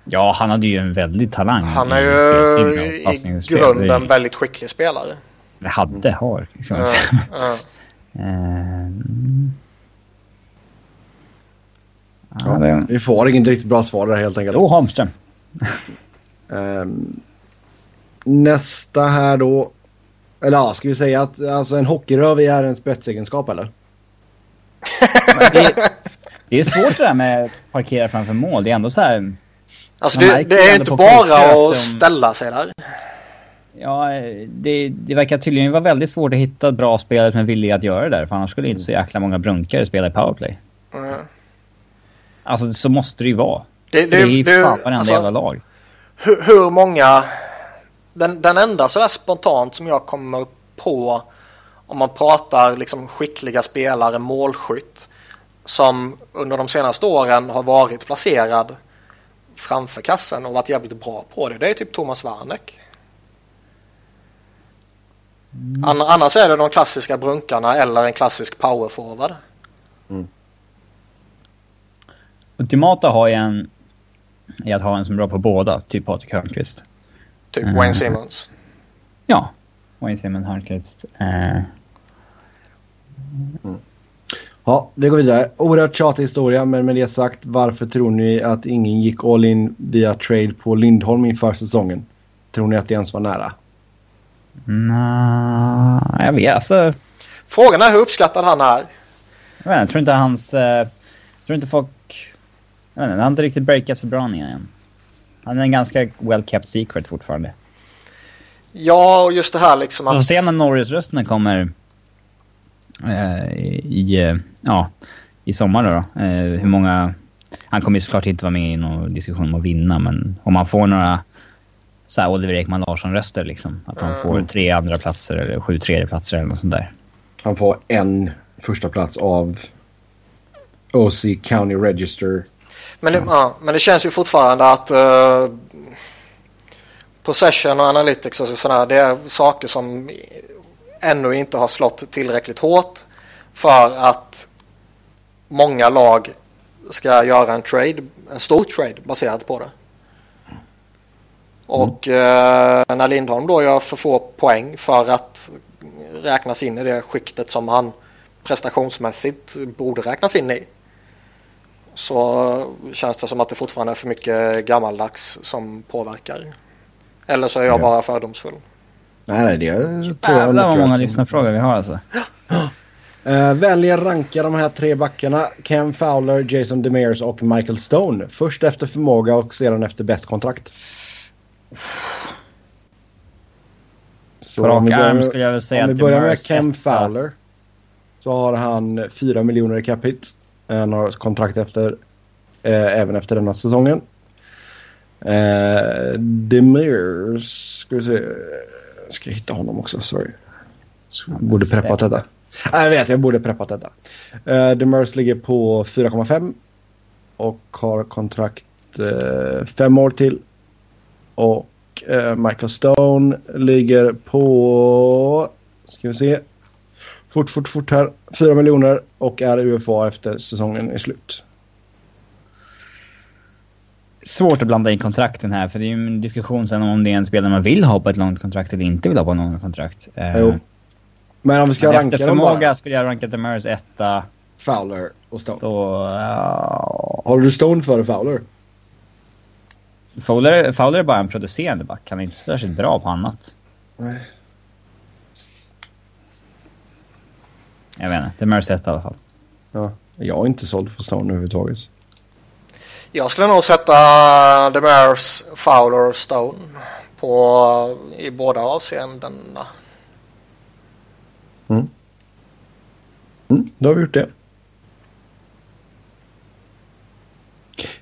Ja, han hade ju en väldig talang. Han är i ju i grunden väldigt skicklig spelare. Det hade, har. Kan man Ja, det... vi får inget riktigt bra svar där helt enkelt. Jo, Holmström. Ehm, nästa här då. Eller ja, ska vi säga att alltså, en hockeyröv är en spetsegenskap eller? Det, det är svårt det där med att parkera framför mål. Det är ändå så här... Alltså det, det är inte bara att de- ställa sig där. Ja, det, det verkar tydligen vara väldigt svårt att hitta bra spelare som är villiga att göra det där. För annars skulle inte så jäkla många brunkare spela i powerplay. Mm. Alltså så måste det ju vara. Det, Det, är ju det- fan varenda alltså- jävla lag. hur, hur många... Den, den enda sådär spontant som jag kommer på om man pratar liksom skickliga spelare, målskytt som under de senaste åren har varit placerad framför kassen och varit jävligt bra på det. Det är typ Thomas Warneck. Ann- Annars är det de klassiska brunkarna eller en klassisk powerforward. Ultimata har ju en... Är att ha en som är bra på båda. Typ Patrik Hörnqvist. Typ Mm. Wayne Simmons. Ja. Wayne Simon Hörnqvist. Eh, Ja, vi går vidare. Oerhört tjatig historia, men med det sagt, varför tror ni att ingen gick all in via trade på Lindholm inför säsongen? Tror ni att det ens var nära? Nja, jag vet alltså. Frågan är hur uppskattad han är. Jag, vet, inte, jag tror inte hans... Eh, jag tror inte folk... Jag vet inte, han har inte riktigt breakat så bra än. Han är en ganska well kept secret fortfarande. Ja, och just det här liksom att... Vi får se när Norris-rösterna kommer eh, i, eh, ja, i sommar då. då. Eh, hur många... Han kommer ju såklart inte vara med i någon diskussion om att vinna, men om man får några så här Oliver Ekman Larsson-röster liksom. Att han får mm. tre andra platser eller sju tredjeplatser eller något sånt där. Han får en första plats av OC County Register. Men det, ja, men det känns ju fortfarande att uh, Possession och Analytics och sådär, det är saker som ännu inte har slått tillräckligt hårt för att många lag ska göra en trade, en stor trade baserad på det. Och eh, när Lindholm då gör för få poäng för att räknas in i det skiktet som han prestationsmässigt borde räknas in i. Så känns det som att det fortfarande är för mycket gammaldags som påverkar. Eller så är jag ja. bara fördomsfull. Nej, det tror jag Jävlar vad många lyssnarfrågor vi har alltså. Uh, välj ranka de här tre backarna. Ken Fowler, Jason Demers och Michael Stone. Först efter förmåga och sedan efter bäst kontrakt. Så På rak arm skulle jag väl säga Om vi börjar med Ken Fowler. Så har han 4 miljoner i capita. Han har kontrakt efter, eh, även efter denna säsongen. Eh, Demers, ska vi se. Ska jag hitta honom också? Sorry. Jag borde preppat detta. Nej, jag vet, jag borde preppat detta. Uh, Demers ligger på 4,5 och har kontrakt uh, fem år till. Och uh, Michael Stone ligger på, ska vi se, fort, fort, fort här, 4 miljoner och är UFA efter säsongen är slut. Svårt att blanda in kontrakten här för det är ju en diskussion sen om det är en spelare man vill ha på ett långt kontrakt eller inte vill ha på ett långt kontrakt. Jo. Men om vi ska Men ranka efter förmåga bara. skulle jag ranka Demers etta. Fowler och Stone. Stå, uh... Har du Stone före Fowler? Fowler? Fowler är bara en producerande back. Han är inte särskilt bra på annat. Nej. Jag vet inte. Demers etta i alla fall. Ja. Jag är inte såld på Stone överhuvudtaget. Jag skulle nog sätta Demers, Fowler, Stone på i båda avseendena. Mm. Mm, då har vi gjort det.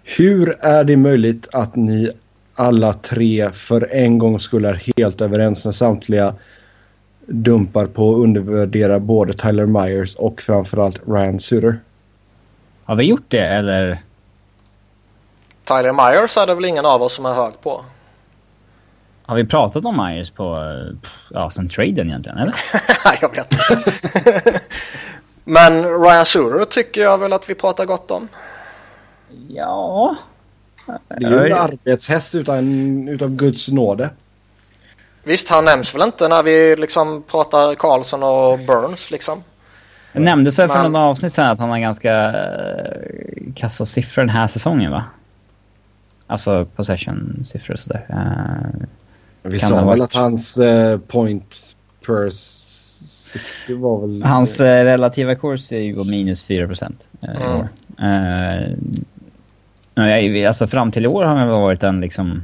Hur är det möjligt att ni alla tre för en gång skulle är helt överens när samtliga dumpar på att undervärdera både Tyler Myers och framförallt Ryan Suter? Har vi gjort det eller? Tyler Myers är det väl ingen av oss som är hög på. Har vi pratat om Myers på, ja, sen traden egentligen, eller? jag vet inte. Men Ryan Suter tycker jag väl att vi pratar gott om. Ja. Det är ju en arbetshäst utan, utav Guds nåde. Visst, han nämns väl inte när vi liksom pratar Karlsson och Burns liksom. Det nämndes väl för några avsnitt sen att han har ganska uh, kassa siffror den här säsongen va? Alltså possession-siffror och sådär. Uh, vi sa väl att hans uh, point per 60 var väl... Hans uh, relativa kurs är ju minus 4 procent uh, mm. uh, Alltså fram till i år har han varit den liksom...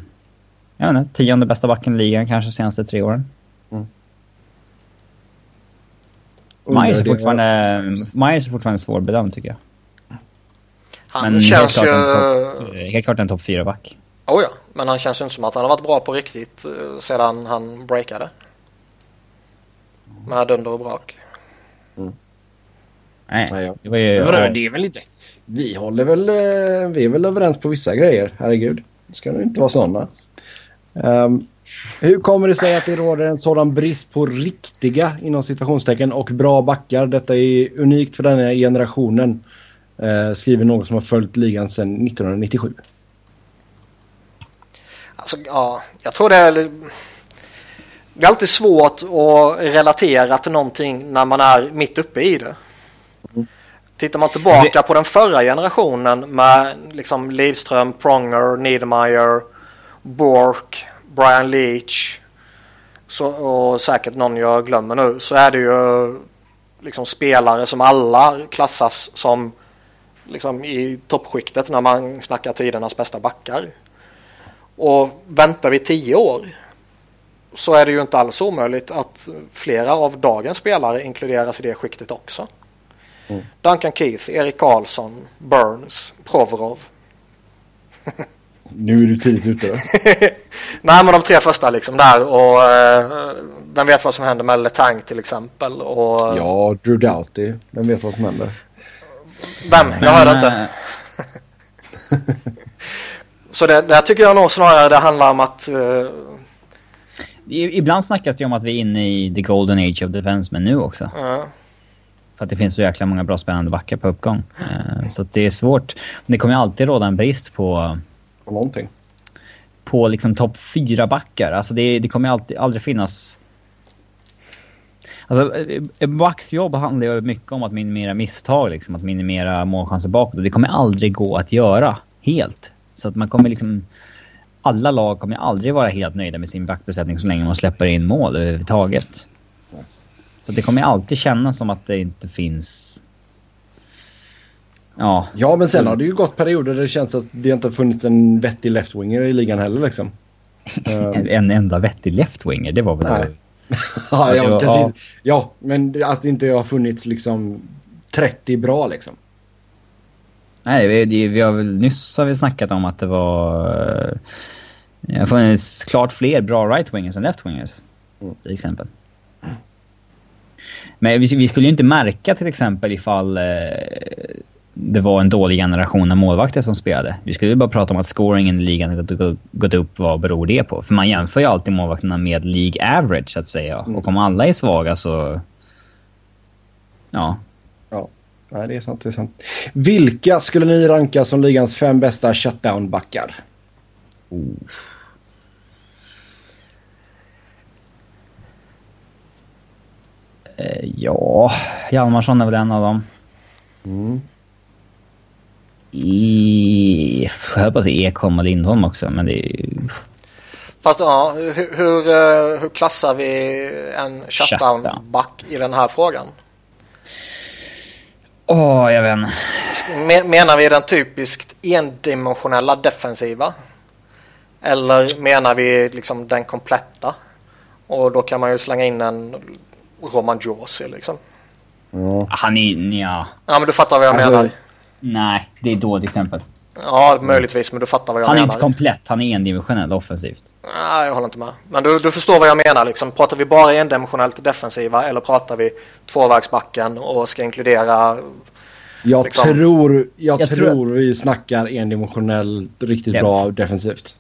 Jag vet inte, tionde bästa backen i ligan kanske senaste tre åren. Mm. Myers är, fortfarande, Myers är fortfarande svårbedömd tycker jag. Han Men känns helt ju... Top, helt klart en topp 4-back. Oh ja, men han känns ju inte som att han har varit bra på riktigt eh, sedan han breakade. Med dunder och brak. Mm. Nej, Nej det var ju... Det är väl inte... Vi håller väl... Eh, vi är väl överens på vissa grejer. Herregud. Det ska nog inte vara sådana. Um, hur kommer det sig att det råder en sådan brist på riktiga inom situationstecken och bra backar? Detta är unikt för den här generationen. Uh, skriver någon som har följt ligan sedan 1997. Alltså, ja, jag tror det är... Det är alltid svårt att relatera till någonting när man är mitt uppe i det. Mm. Tittar man tillbaka på den förra generationen med liksom Lidström, Pronger, Niedermayer, Bork, Brian Leach så, och säkert någon jag glömmer nu så är det ju liksom spelare som alla klassas som liksom i toppskiktet när man snackar tidernas bästa backar. Och väntar vi tio år så är det ju inte alls omöjligt att flera av dagens spelare inkluderas i det skiktet också. Mm. Duncan Keith, Erik Karlsson, Burns, Provorov. nu är du tidigt ute. Nej, men de tre första liksom där och eh, vem vet vad som händer med Letang till exempel. Och, ja, Drew Doughty. Vem vet vad som händer? Vem? Jag hörde inte. Så det, där tycker jag nog snarare det handlar om att... Uh... Ibland snackas det om att vi är inne i the golden age of defensemen nu också. Uh. För att det finns så jäkla många bra spännande backar på uppgång. Uh, så det är svårt. Det kommer ju alltid råda en brist på... På någonting. På liksom topp fyra backar. Alltså det, det kommer alltid, aldrig finnas... Alltså, backs jobb handlar ju mycket om att minimera misstag, liksom, att minimera målchanser bakåt. Det kommer aldrig gå att göra helt. Så att man kommer liksom... Alla lag kommer aldrig vara helt nöjda med sin backbesättning så länge man släpper in mål överhuvudtaget. Så det kommer alltid kännas som att det inte finns... Ja. Ja, men sen har det ju gått perioder där det känns att det inte har funnits en vettig left-winger i ligan heller liksom. en enda vettig left-winger, det var väl... Nej. ja, ja, kanske, ja. ja, men att det inte har funnits liksom 30 bra liksom. Nej, vi, vi har väl nyss har vi snackat om att det var... Det har funnits klart fler bra right-wingers än left-wingers. Mm. Till exempel. Men vi, vi, skulle ju inte märka till exempel ifall eh, det var en dålig generation av målvakter som spelade. Vi skulle ju bara prata om att scoringen i ligan har gått upp. Vad beror det på? För man jämför ju alltid målvakterna med League average så att säga. Mm. Och om alla är svaga så... Ja, Nej, det är sant. Det är sant. Vilka skulle ni ranka som ligans fem bästa shutdown-backar? Oh. Eh, ja, Hjalmarsson är väl en av dem. Mm. I... Jag höll på att säga Ekholm och Lindholm också, men det är ju... Fast ja, hur, hur, eh, hur klassar vi en shutdown-back i den här frågan? Åh, oh, jag vet inte. Menar vi den typiskt endimensionella defensiva? Eller menar vi liksom den kompletta? Och då kan man ju slänga in en Roman Josi liksom. Mm. Han är, ja. Ja men du fattar vad jag alltså, menar. Nej, det är ett dåligt exempel. Ja, möjligtvis, men du fattar vad jag han menar. Han är inte komplett, han är endimensionell offensivt. Nej, jag håller inte med. Men du, du förstår vad jag menar liksom. Pratar vi bara endimensionellt defensiva eller pratar vi tvåvägsbacken och ska inkludera... Jag liksom... tror, jag, jag tror, tror vi snackar endimensionellt riktigt Def. bra defensivt.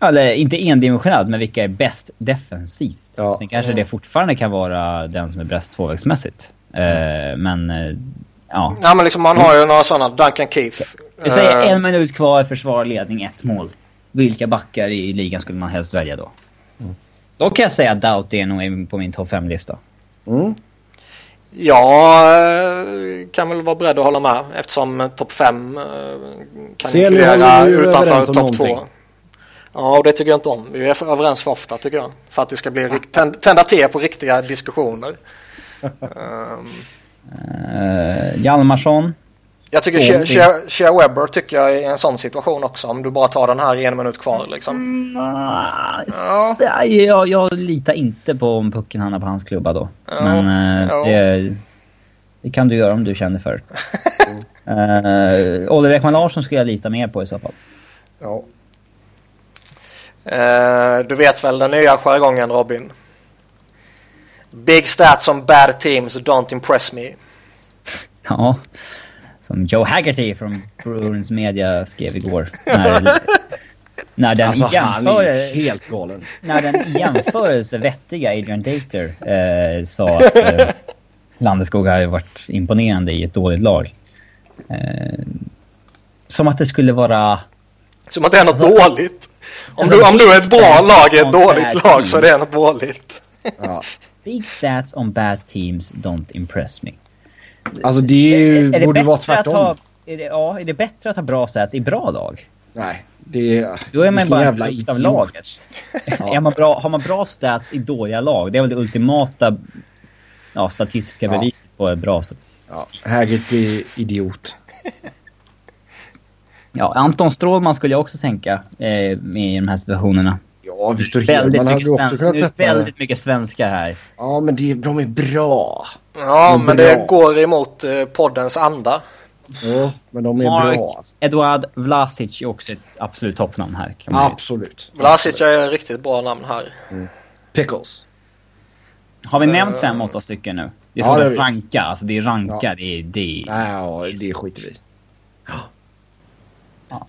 Eller inte endimensionellt, men vilka är bäst defensivt? Ja. Sen kanske mm. det fortfarande kan vara den som är bäst tvåvägsmässigt. Mm. Uh, men uh, ja. Ja, men liksom man har ju några sådana. Duncan Keith. Vi säger uh, en minut kvar, försvar, ledning, ett mål. Vilka backar i ligan skulle man helst välja då? Mm. Då kan jag säga att Doughty är nog på min topp 5-lista. Mm. Jag kan väl vara beredd att hålla med eftersom topp 5 kan Ser inkludera utanför topp 2. Ja, och det tycker jag inte om. Vi är överens för ofta tycker jag. För att det ska bli tända till på riktiga diskussioner. um. uh, Hjalmarsson. Jag tycker Shea, Shea Webber tycker jag är i en sån situation också. Om du bara tar den här en minut kvar liksom. Mm, ja. jag, jag litar inte på om pucken hamnar på hans klubba då. Ja. Men uh, det, det, kan du göra om du känner för uh, Oliver Ekman Larsson skulle jag lita mer på i så fall. Ja. Uh, du vet väl den nya jargongen Robin? Big stats on bad teams don't impress me. Ja, som Joe Haggerty från Bruins Media skrev igår. När, när den alltså, jämför, helt galen. När den jämförelse vettiga Adrian Dater eh, sa att eh, Landeskog hade varit imponerande i ett dåligt lag. Eh, som att det skulle vara... Som att det är något alltså, dåligt. Om, alltså, du, om du är ett bra lag i ett dåligt lag så är det något dåligt. Ja. Big stats on bad teams don't impress me. Alltså det ju, är, är borde vara tvärtom. Ha, är det, ja, är det bättre att ha bra stats i bra lag? Nej, det Då är man bara en av laget. ja. är man bra, har man bra stats i dåliga lag, det är väl det ultimata ja, statistiska ja. beviset på bra statistik. Ja, Haggett är idiot. Ja, Anton Strålman skulle jag också tänka eh, med i de här situationerna. Ja, Victor Väldigt Hedman hade mycket, du också kunnat nu är sätta. väldigt mycket svenskar här. Ja, men det, de är bra. Ja, Men men bra. det går emot eh, poddens anda. Ja, men de är Mark bra. alltså. Eduard Vlasic är också ett absolut toppnamn här. Kan man säga. Absolut. Vlasic är ett riktigt bra namn här. Pickles. Har vi nämnt fem, åtta stycken nu? Det är Ja, så det ranka. Alltså det är ranka. Ja. Det är... Det är Nej, ja, det skiter vi. Ja.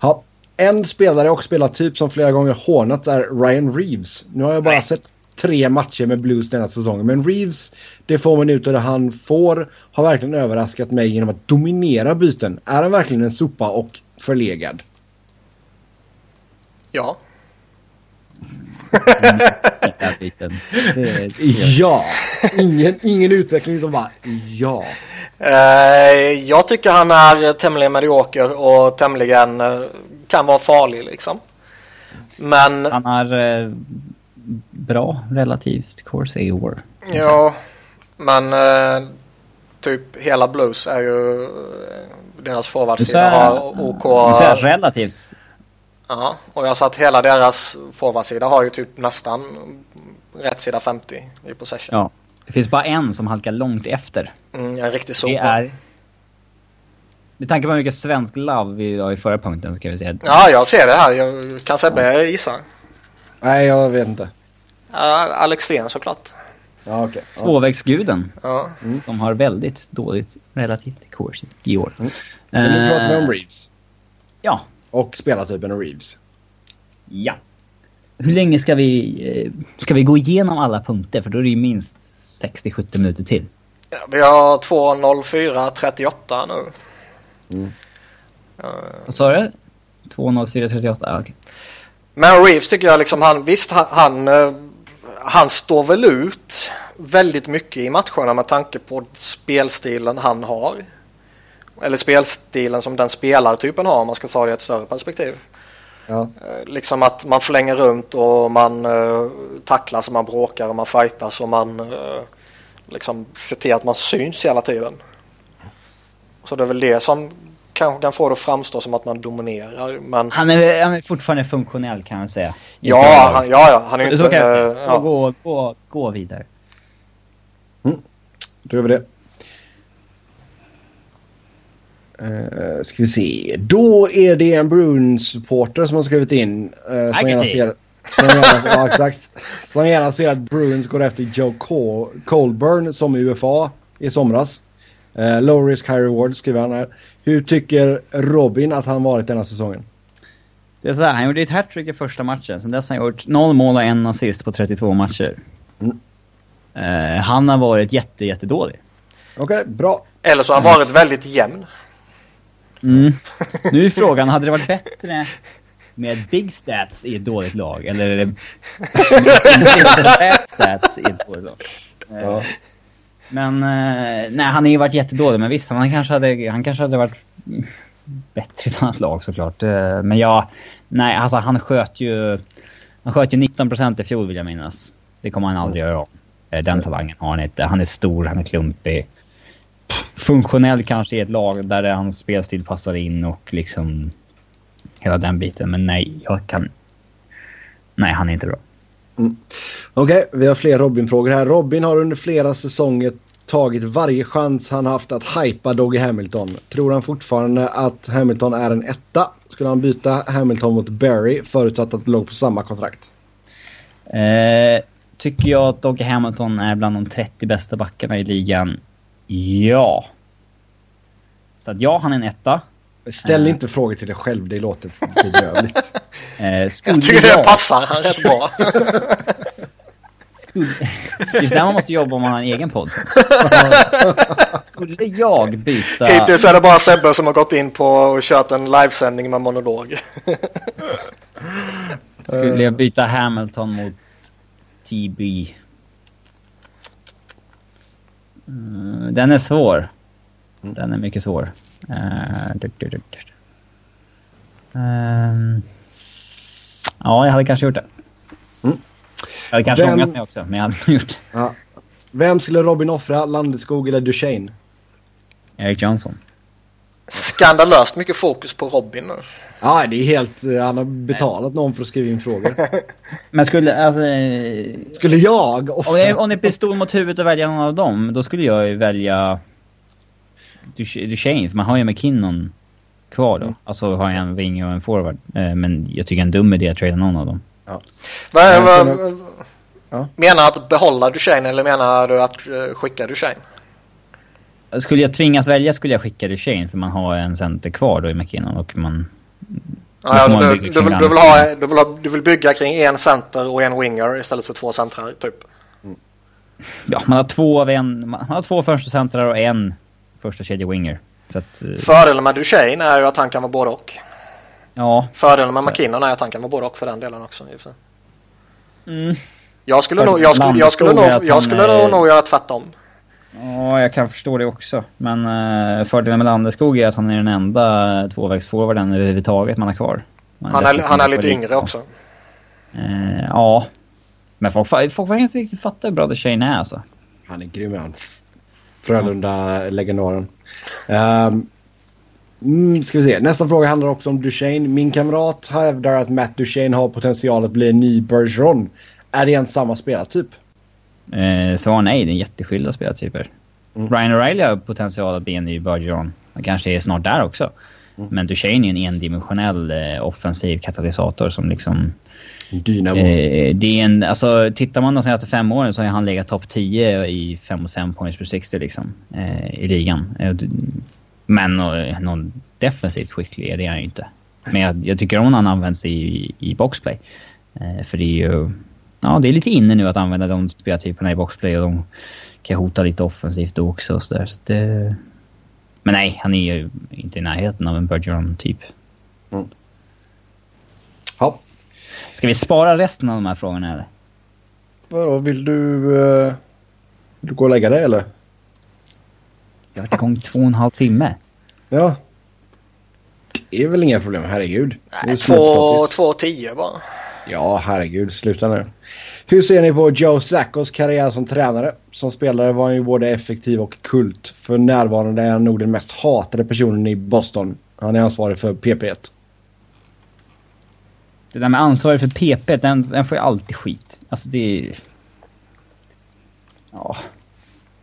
Ja. En spelare och spelartyp som flera gånger hånats är Ryan Reeves. Nu har jag bara Nej. sett tre matcher med Blues denna säsongen. Men Reeves, de få minuter han får, har verkligen överraskat mig genom att dominera byten. Är han verkligen en sopa och förlegad? Ja. Ja! Ingen, ingen utveckling utan bara ja. Eh, jag tycker han är tämligen medioker och tämligen eh, kan vara farlig liksom. Men Han har eh, bra relativt course i år. ja, men eh, typ hela Blues är ju eh, deras forwardsida har OK. du säger relativt. Ja, och jag sa att hela deras forwardsida har ju typ nästan rätt sida 50 i possession. Ja. Det finns bara en som halkar långt efter. Mm, en riktig Det sopa. är... Med tanke på hur mycket svensk love vi har i förra punkten ska vi säga. Ja, jag ser det här. Jag kan Sebbe gissa? Nej, jag vet inte. Ja, Alex Sten såklart. Ja, okej. Ja. Tvåvägsguden. Ja. De har väldigt dåligt relativt course i år. Mm. Men nu pratar vi om Eh, Reeves. Ja. Och spelartypen Reeves. Ja. Hur länge ska vi... eh, Ska vi gå igenom alla punkter? För då är det ju minst 60-70 minuter till. Ja, Vi har 2.04.38 nu. Vad sa du? 2.04.38? Ja, okej. Men Reeves tycker jag liksom han, visst han, han, eh, han står väl ut väldigt mycket i matcherna med tanke på spelstilen han har. Eller spelstilen som den spelartypen har om man ska ta det i ett större perspektiv. Ja. Eh, Liksom att man flänger runt och man uh, tacklas och man bråkar och man fightas och man eh, liksom ser till att man syns hela tiden. Så det är väl det som kanske kan få det att framstå som att man dominerar. Men Han är, han är fortfarande funktionell kan man säga. ja, han, ja, ja, han är ju Så inte... kan eh, jag ja. gå, gå, gå vidare. Då gör vi det. Uh, ska vi se. Då är det en Bruins-supporter som har skrivit in. Uh, som, gärna ser, som, gärna, ja, exakt, som gärna ser att Bruins går efter Joe Col- Colburn som UFA i somras. Uh, low risk, high reward skriver han här. Hur tycker Robin att han varit denna säsongen? Det är så här, han gjorde ett hattrick i första matchen. Sen dess har han gjort noll mål och en assist på 32 matcher. Mm. Eh, han har varit jätte, jättedålig. Okej, bra. Eller så har han varit väldigt jämn. Mm. Nu är frågan, hade det varit bättre med big stats i ett dåligt lag? Eller är det bad stats i ett dåligt lag? Eh, Ja. Men eh, nej, han har ju varit jättedålig. Men visst, han kanske hade, han kanske hade varit bättre i ett annat lag såklart. Eh, Men ja, nej alltså han sköt ju... Han sköt ju 19% i fjol vill jag minnas. Det kommer han aldrig göra om. Eh, Den talangen har han inte. Han är stor, han är klumpig. Funktionell kanske i ett lag där hans spelstil passar in och liksom hela den biten. Men nej, jag kan... Nej, han är inte bra. Mm. Okej, vi har fler Robin-frågor här. Robin har under flera säsonger tagit varje chans han haft att hypa Doggy Hamilton. Tror han fortfarande att Hamilton är en etta? Skulle han byta Hamilton mot Barry förutsatt att det låg på samma kontrakt? Eh, tycker jag att Doggy Hamilton är bland de 30 bästa backarna i ligan? Ja. Så att ja, han är en etta. Ställ Eh. inte frågor till dig själv, det låter bedrövligt. Eh, skulle Jag tycker det passar han rätt bra. skulle, just där man måste jobba om man har en egen podd. skulle jag byta... Hittills är det bara Sebbe som har gått in på och kört en livesändning med monolog. Skulle jag byta Hamilton mot TB? Mm, den är svår. Den är mycket svår. Eh. Ehm, ja, jag hade kanske gjort det. Mm. Jag hade kanske Vem- ångrat mig också, men jag hade gjort det. Ja. Vem skulle Robin offra? Landeskog eller Duchene? Erik Johnson. skandalöst mycket fokus på Robin nu. Ja, det är helt... eh, Han har betalat någon för att skriva in frågor. Men skulle, alltså... Skulle jag? Om det, om det är pistol mot huvudet och välja någon av dem, då skulle jag ju välja Duchene, för man har ju McKinnon kvar då. Alltså har jag en wing och en forward. Eh, Men jag tycker en dum idé att trada någon av dem. Vad, Men vad, sen- ja. Menar du att behålla Duchene eller menar du att eh, skicka Duchene? Skulle jag tvingas välja skulle jag skicka Duchene för man har en center kvar då i McKinnon och man... Ja, du, vill, du, vill landslaget. ha, du, vill ha, du vill bygga kring en center och en winger istället för två centrar typ. Ja, man har två av en... Man har två första centrar och en första kedje winger. Så att... eh, Fördelen med Duchene är ju att han kan vara både och. Ja. Fördelen med McKinnon är att han kan vara både och för den delen också. för. Mm. Jag skulle nog, jag skulle, jag skulle nog, jag skulle är- nog, göra tvärtom. Ja, jag kan förstå det också. Men uh, fördelen med Landeskog är att han är den enda tvåvägsforwarden överhuvudtaget man har kvar. Man Han är, han är lite yngre också. Eh, ja. Men folk, folk får inte riktigt fatta hur bra Duchene är alltså. Han är grym han. Frölunda-legendaren. Um, mm, ska vi se. Nästa fråga handlar också om Duchene. Min kamrat hävdar att Matt Duchene har potential att bli en ny Bergeron. Är det ens samma spelartyp? Eh, Svar nej, det är jätteskilda spelartyper. Mm. Ryan O'Reilly har potential att bli en ny Bergeron. Han kanske är snart där också. Mm. Men Duchene är en endimensionell eh, offensiv katalysator som liksom... Dynamo. Eh, det är en, alltså, tittar man de senaste fem åren så har han legat topp 10 i 5 mot 5 points per 60 liksom, eh, i ligan. Eh, men eh, någon defensivt skicklig är det han ju inte. Men jag, jag tycker om han används i, i boxplay. Eh, för det är ju... Ja, det är lite inne nu att använda de spelartyperna i boxplay och de kan hota lite offensivt också. Så där, så det, men nej, han är ju inte i närheten av en Bergeron-typ. Ja. Ska vi spara resten av de här frågorna eller? Vadå, vill du... eh, vill du gå och lägga dig eller? Jag har varit igång två och en halv timme. Ja. Det är väl inga problem, herregud. Det är Nej, två, två tio bara. Ja, herregud. Sluta nu. Hur ser ni på Joe Sackos karriär som tränare? Som spelare var han ju både effektiv och kult. För närvarande är han nog den mest hatade personen i Boston. Han är ansvarig för PP1. Det där med ansvarig för PP, den, den får ju alltid skit. Alltså det är... Ja.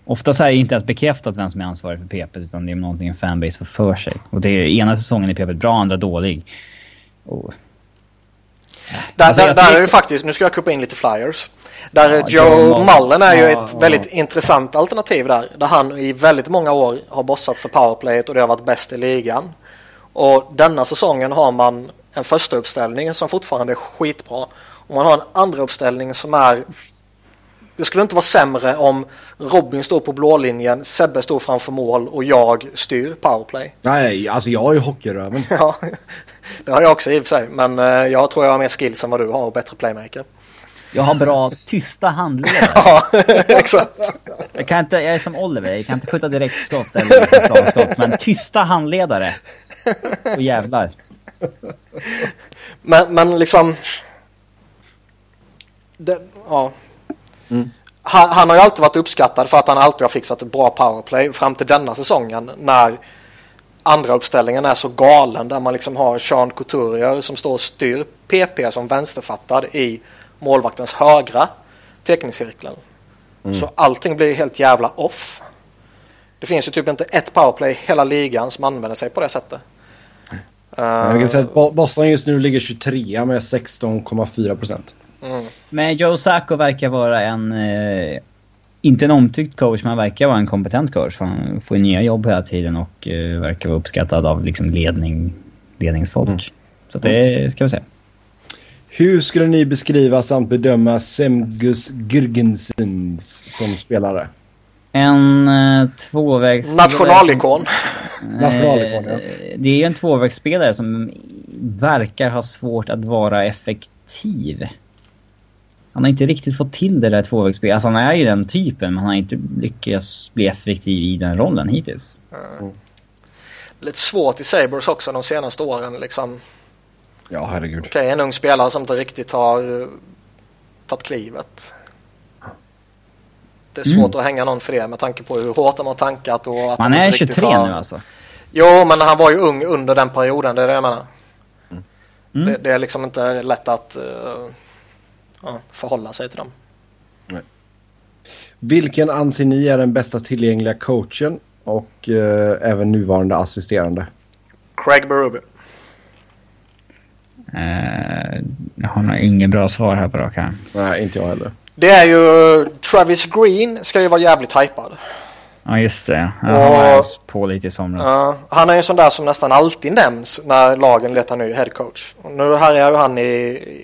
Ofta så är det inte ens bekräftat vem som är ansvarig för PP utan det är någonting en fanbase får för sig. Och det är ena säsongen är PP bra, andra dålig. Och, Där, Alltså, där, där är ju faktiskt, nu ska jag kuppa in lite flyers. Där Ja, Joe Mullen är ju ja, ett ja. väldigt intressant alternativ där. Där han i väldigt många år har bossat för powerplayet och det har varit bäst i ligan. Och denna säsongen har man en första uppställning som fortfarande är skitbra. Och man har en andra uppställning som är det skulle inte vara sämre om Robin står på blå linjen, Sebbe står framför mål och jag styr powerplay. Nej, alltså jag har ju hockeyröven. Ja, det har jag också i och för sig. Men eh, jag tror jag har mer skills än vad du har och bättre playmaker. jag har bra tysta handledare. Ja, exakt. Jag, kan inte, jag är som Oliver, jag kan inte skjuta direktskott eller slagskott. Men tysta handledare. Och jävlar. Men, men liksom... Det, ja. Han, han har ju alltid varit uppskattad för att han alltid har fixat ett bra powerplay fram till denna säsongen när andra uppställningen är så galen där man liksom har Sean Couturier som står och styr PP som vänsterfattad i målvaktens högra teckningscirkeln. Så allting blir helt jävla off. Det finns ju typ inte ett powerplay i hela ligan som använder sig på det sättet. Jag kan säga att Bo- Boston just nu ligger 23 med 16,4 procent. Men Joe Sacco verkar vara en... Eh, inte en omtyckt coach, men han verkar vara en kompetent coach. Han får nya jobb hela tiden och eh, verkar vara uppskattad av liksom ledning, ledningsfolk. Så det ska vi se. Hur skulle ni beskriva samt bedöma Semgus Girgensson som spelare? En eh, tvåvägs... Nationalikon. Nationalikon, ja. Eh, Det är ju en tvåvägsspelare som verkar ha svårt att vara effektiv. Han har inte riktigt fått till det där tvåvägsspelet. Alltså han är ju den typen, men han har inte lyckats bli effektiv i den rollen hittills. Lite svårt i Sabres också de senaste åren. Liksom. Ja, herregud. Okej, en ung spelare som inte riktigt har uh, tagit klivet. Det är svårt Mm. att hänga någon för det med tanke på hur hårt de har tankat och att Han de är inte riktigt 23 har... nu alltså. Jo, men han var ju ung under den perioden, det är det jag menar. Mm. Det, det, är liksom inte lätt att uh, förhålla sig till dem. Nej. Vilken anser ni är den bästa tillgängliga coachen och uh, även nuvarande assisterande? Craig Berube. Uh, jag har nog ingen bra svar här på rak Nej, inte jag heller. Det är ju Travis Green ska ju vara jävligt hypad. Ja, just det. Jag har på lite i somras. Uh, han är en sån där som nästan alltid nämns när lagen letar ny headcoach. Nu här är ju han i,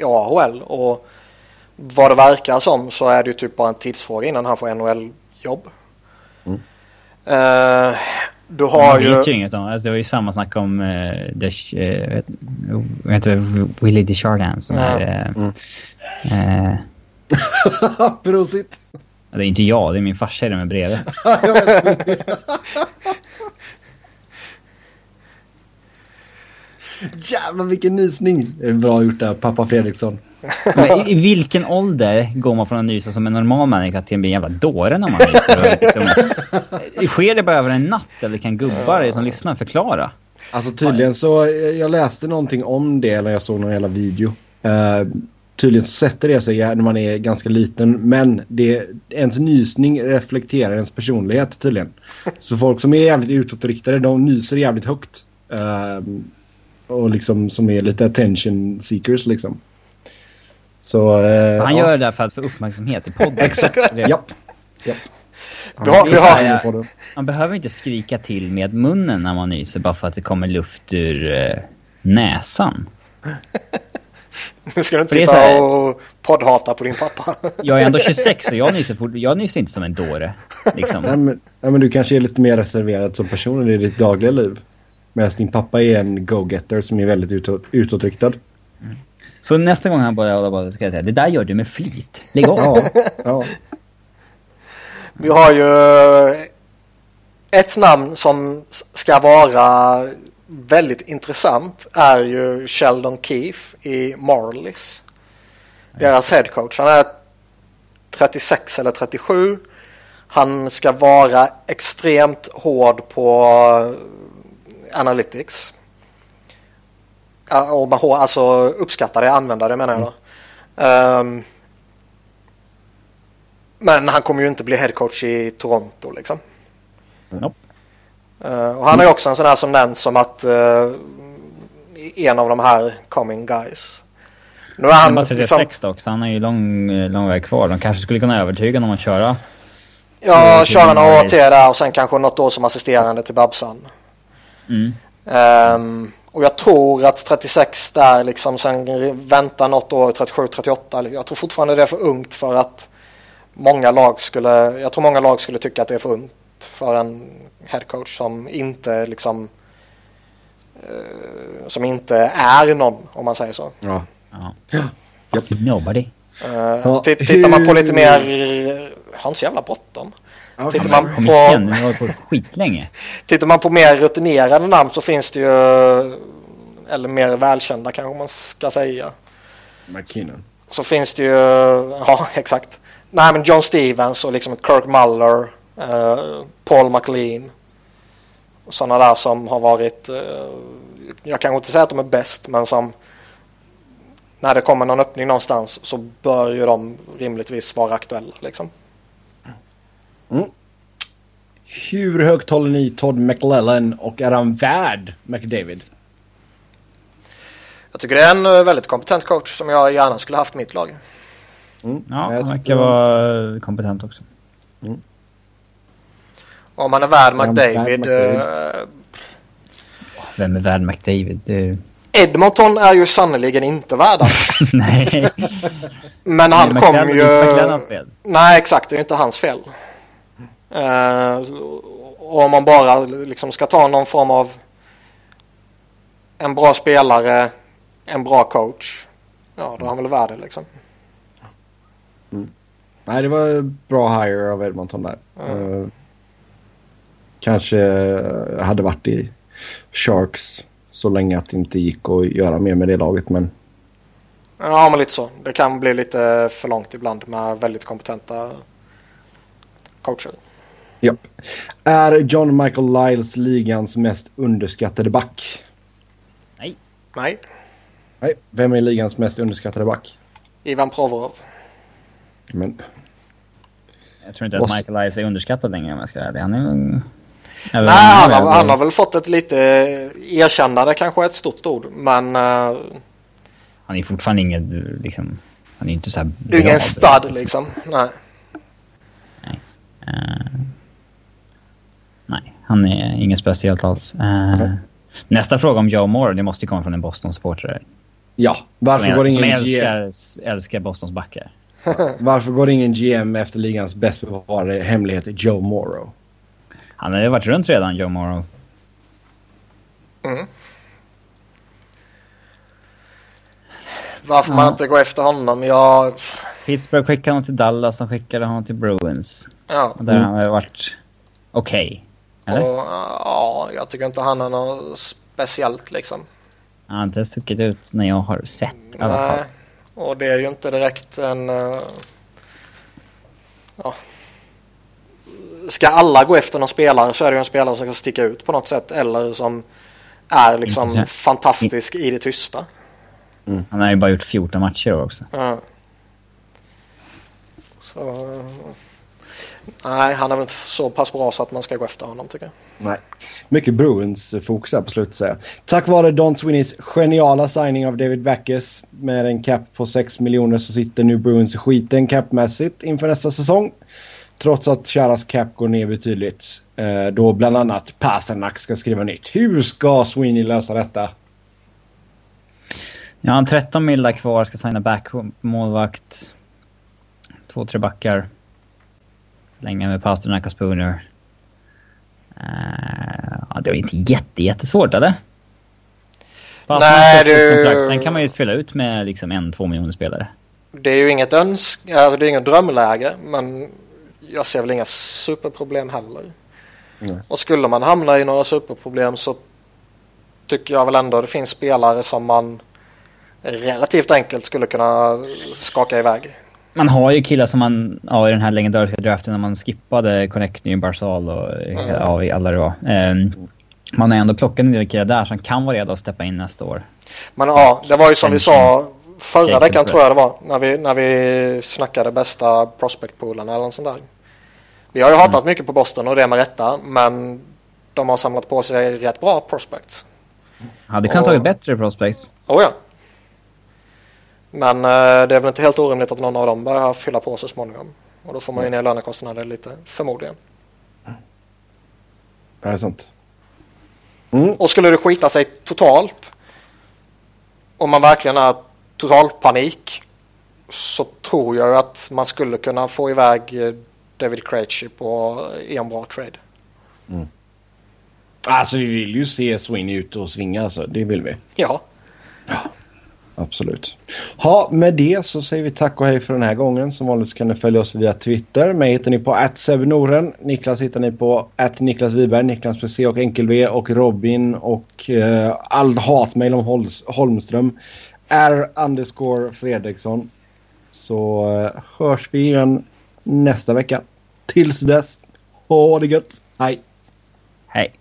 i AHL och vad det verkar som så är det ju typ bara en tidsfråga innan han får NHL-jobb. Mm. Uh, du har Man vet ju inget om alltså, det. var ju samma snack om uh, Desh, uh, heter det? Willie Desjardins. Som ja. är, uh, mm. Prosit! Det är inte jag, det är min farsa i med bredvid. Jävlar vilken nysning! Bra gjort där, pappa Fredriksson. Men i, vilken ålder går man från att nysa som en normal människa till att bli en jävla dåre när man nyser? Liksom, sker det bara över en natt eller kan gubbar som lyssnar förklara? Alltså tydligen så, jag läste någonting om det när jag såg någon jävla video. Uh, tydligen så sätter det sig när man är ganska liten. Men det, ens nysning reflekterar ens personlighet tydligen. Så folk som är jävligt utåtriktade de nyser jävligt högt. Uh, och liksom som är lite attention seekers liksom. Så, uh, han gör det där för att få uppmärksamhet i podden. Exakt, japp. japp. Har, du har... Man behöver inte skrika till med munnen när man nyser bara för att det kommer luft ur uh, näsan. Nu ska du inte sitta här... och poddhata på din pappa. jag är ändå 26 och jag nyser, jag nyser inte som en dåre. Liksom. Nej, men, nej, men du kanske är lite mer reserverad som person i ditt dagliga liv. Medan din pappa är en go-getter som är väldigt utåt, utåtriktad. Mm. Så nästa gång han börjar hålla på ska jag säga, det där gör du med flit. Lägg av. ja, ja. Vi har ju ett namn som ska vara väldigt intressant är ju Sheldon Keefe i Marlies. Deras headcoach. Han är 36 eller 37. Han ska vara extremt hård på eh, analytics. Alltså uppskatta det, använda det menar jag. Mm. Um, men han kommer ju inte bli headcoach i Toronto liksom. Nope. Uh, och han är också en sån här som nämns som att uh, en av de här coming guys. Nu är han, bara 36 liksom, dock, så han är ju lång, lång väg kvar. De kanske skulle kunna övertyga honom att köra. Ja, köra några år till där och sen kanske något år som assisterande till Babsan. Mm. Um, och jag tror att 36 där liksom sen vänta något år 37-38. Jag tror fortfarande det är för ungt för att många lag skulle, jag tror många lag skulle tycka att det är för ungt för en headcoach som inte liksom uh, som inte är någon om man säger så. Ja. ja. ja. Nobody. Uh, tittar man på lite mer, har inte så jävla bråttom. Okay. Tittar man på... Igen, har på skitlänge. Tittar man på mer rutinerade namn så finns det ju, eller mer välkända kanske man ska säga. McKinnon. Så finns det ju, ja exakt. Nej men John Stevens och liksom Kirk Muller, uh, Paul McLean. Sådana där som har varit, uh, jag kan inte säga att de är bäst men som när det kommer någon öppning någonstans så bör ju de rimligtvis vara aktuella liksom. Mm. Hur högt håller ni Todd McLellan och är han värd McDavid? Jag tycker det är en eh, väldigt kompetent coach som jag gärna skulle haft mitt lag. Mm. Ja, han verkar vara kompetent också. Mm. Om han är värd McDavid... Uh... Vem är värd McDavid? Det... Edmonton är ju sannoliken inte värda. Nej. Men han Nej, kom ju... Nej, exakt. Det är inte hans fel. Uh, och om man bara liksom ska ta någon form av en bra spelare, en bra coach. Ja, då är han väl värd det liksom. Mm. Nej, det var bra hire av Edmonton där. Mm. Uh, kanske hade varit i Sharks så länge att det inte gick att göra mer med det laget, men... Ja, men lite så. Det kan bli lite för långt ibland med väldigt kompetenta coacher. Japp. Är John Michael Lyles ligans mest underskattade back? Nej. Nej. Nej. Vem är ligans mest underskattade back? Ivan Provorov. Men, Jag tror inte att Michael Ice är underskattad längre om jag ska vara ärlig. Han är Nej, han har, han har väl fått ett lite erkännande kanske ett stort ord. Men uh, Han är fortfarande inget liksom... Han är inte så här det är ingen stud liksom. Nej. Eh, nej, han är inget speciellt alls. Eh, nästa fråga om Joe Moore, det måste ju komma från en Boston-supporter. ja. Varför Som, går, som ingen GM, älskar, älskar Bostons backar. varför går ingen GM efter ligans bäst bevarade hemlighet Joe Morrow? Han har ju varit runt redan, Joe Morrow. Varför man Ja. inte går efter honom? Jag... Pittsburgh skickade honom till Dallas, de skickade honom till Bruins. Ja. Och där har han ju varit okej. Eller? Och, ja, jag tycker inte han är något speciellt liksom. Han har inte stuckit ut när jag har sett i alla fall. Nej. Och det är ju inte direkt en... eh, ja. Ska alla gå efter någon spelare så är det ju en spelare som ska sticka ut på något sätt. Eller som är liksom så- fantastisk i det tysta. Han har ju bara gjort 14 matcher också. Ja. Så... Nej, han är väl inte så pass bra så att man ska gå efter honom tycker jag. Nej. Mycket Bruins fokus här på slutet säger. Tack vare Don Sweeneys geniala signing av David Backes med en cap på 6 miljoner så sitter nu Bruins i skiten capmässigt inför nästa säsong. Trots att Charas cap går ner betydligt. Eh, då bland annat Pasternak ska skriva nytt. Hur ska Sweeney lösa detta? Ja, han har 13 millar kvar, ska signa back målvakt. Två, tre backar. Länge med Pasternak och Spooner. Uh, ja, det var inte jätte, jättesvårt, eller? Pasternak Nej, du- kontrakt, Sen kan man ju fylla ut med liksom en, två miljoner spelare. Det är ju inget önsk... Alltså det är inget drömläge men jag ser väl inga superproblem heller. Nej. Och skulle man hamna i några superproblem så tycker jag väl ändå det finns spelare som man relativt enkelt skulle kunna skaka iväg. Man har ju killar som man, ja i den här legendariska draften när man skippade Connecting, Barzal och Mm. ja, alla det var. Ehm, man har ändå plockat en del killar där som kan vara redo att steppa in nästa år. Men ja, det var ju som vi sa förra veckan tror jag det var. När vi, när vi snackade bästa prospectpoolen eller något sånt där. Vi har ju hatat mycket på Boston och det med rätta. Men de har samlat på sig rätt bra prospects. Hade kunnat Ja. tagit bättre prospects. Oh ja. Men eh, det är väl inte helt orimligt att någon av dem börjar fylla på så småningom. Och då får man ju ner lönekostnader lite, förmodligen. Är det sant? Mm. Och skulle det skita sig totalt, om man verkligen är total panik, så tror jag att man skulle kunna få iväg eh, David Krejci på i en bra trade. Alltså vi vill ju se Sweeney ut och svinga alltså. Det vill vi. Ja, Absolut. Ha, med det så säger vi tack och hej för den här gången. Som vanligt så kan ni följa oss via Twitter. Mig hittar ni på @sebnoren. Niklas hittar ni på Niklas Wiberg, Niklas med C och enkel-V och Robin och eh, all hatmejl om Hol- Holmström. R underscore Fredriksson. Så eh, hörs vi igen nästa vecka. Tills dess, ha det gött. Hej! Hej.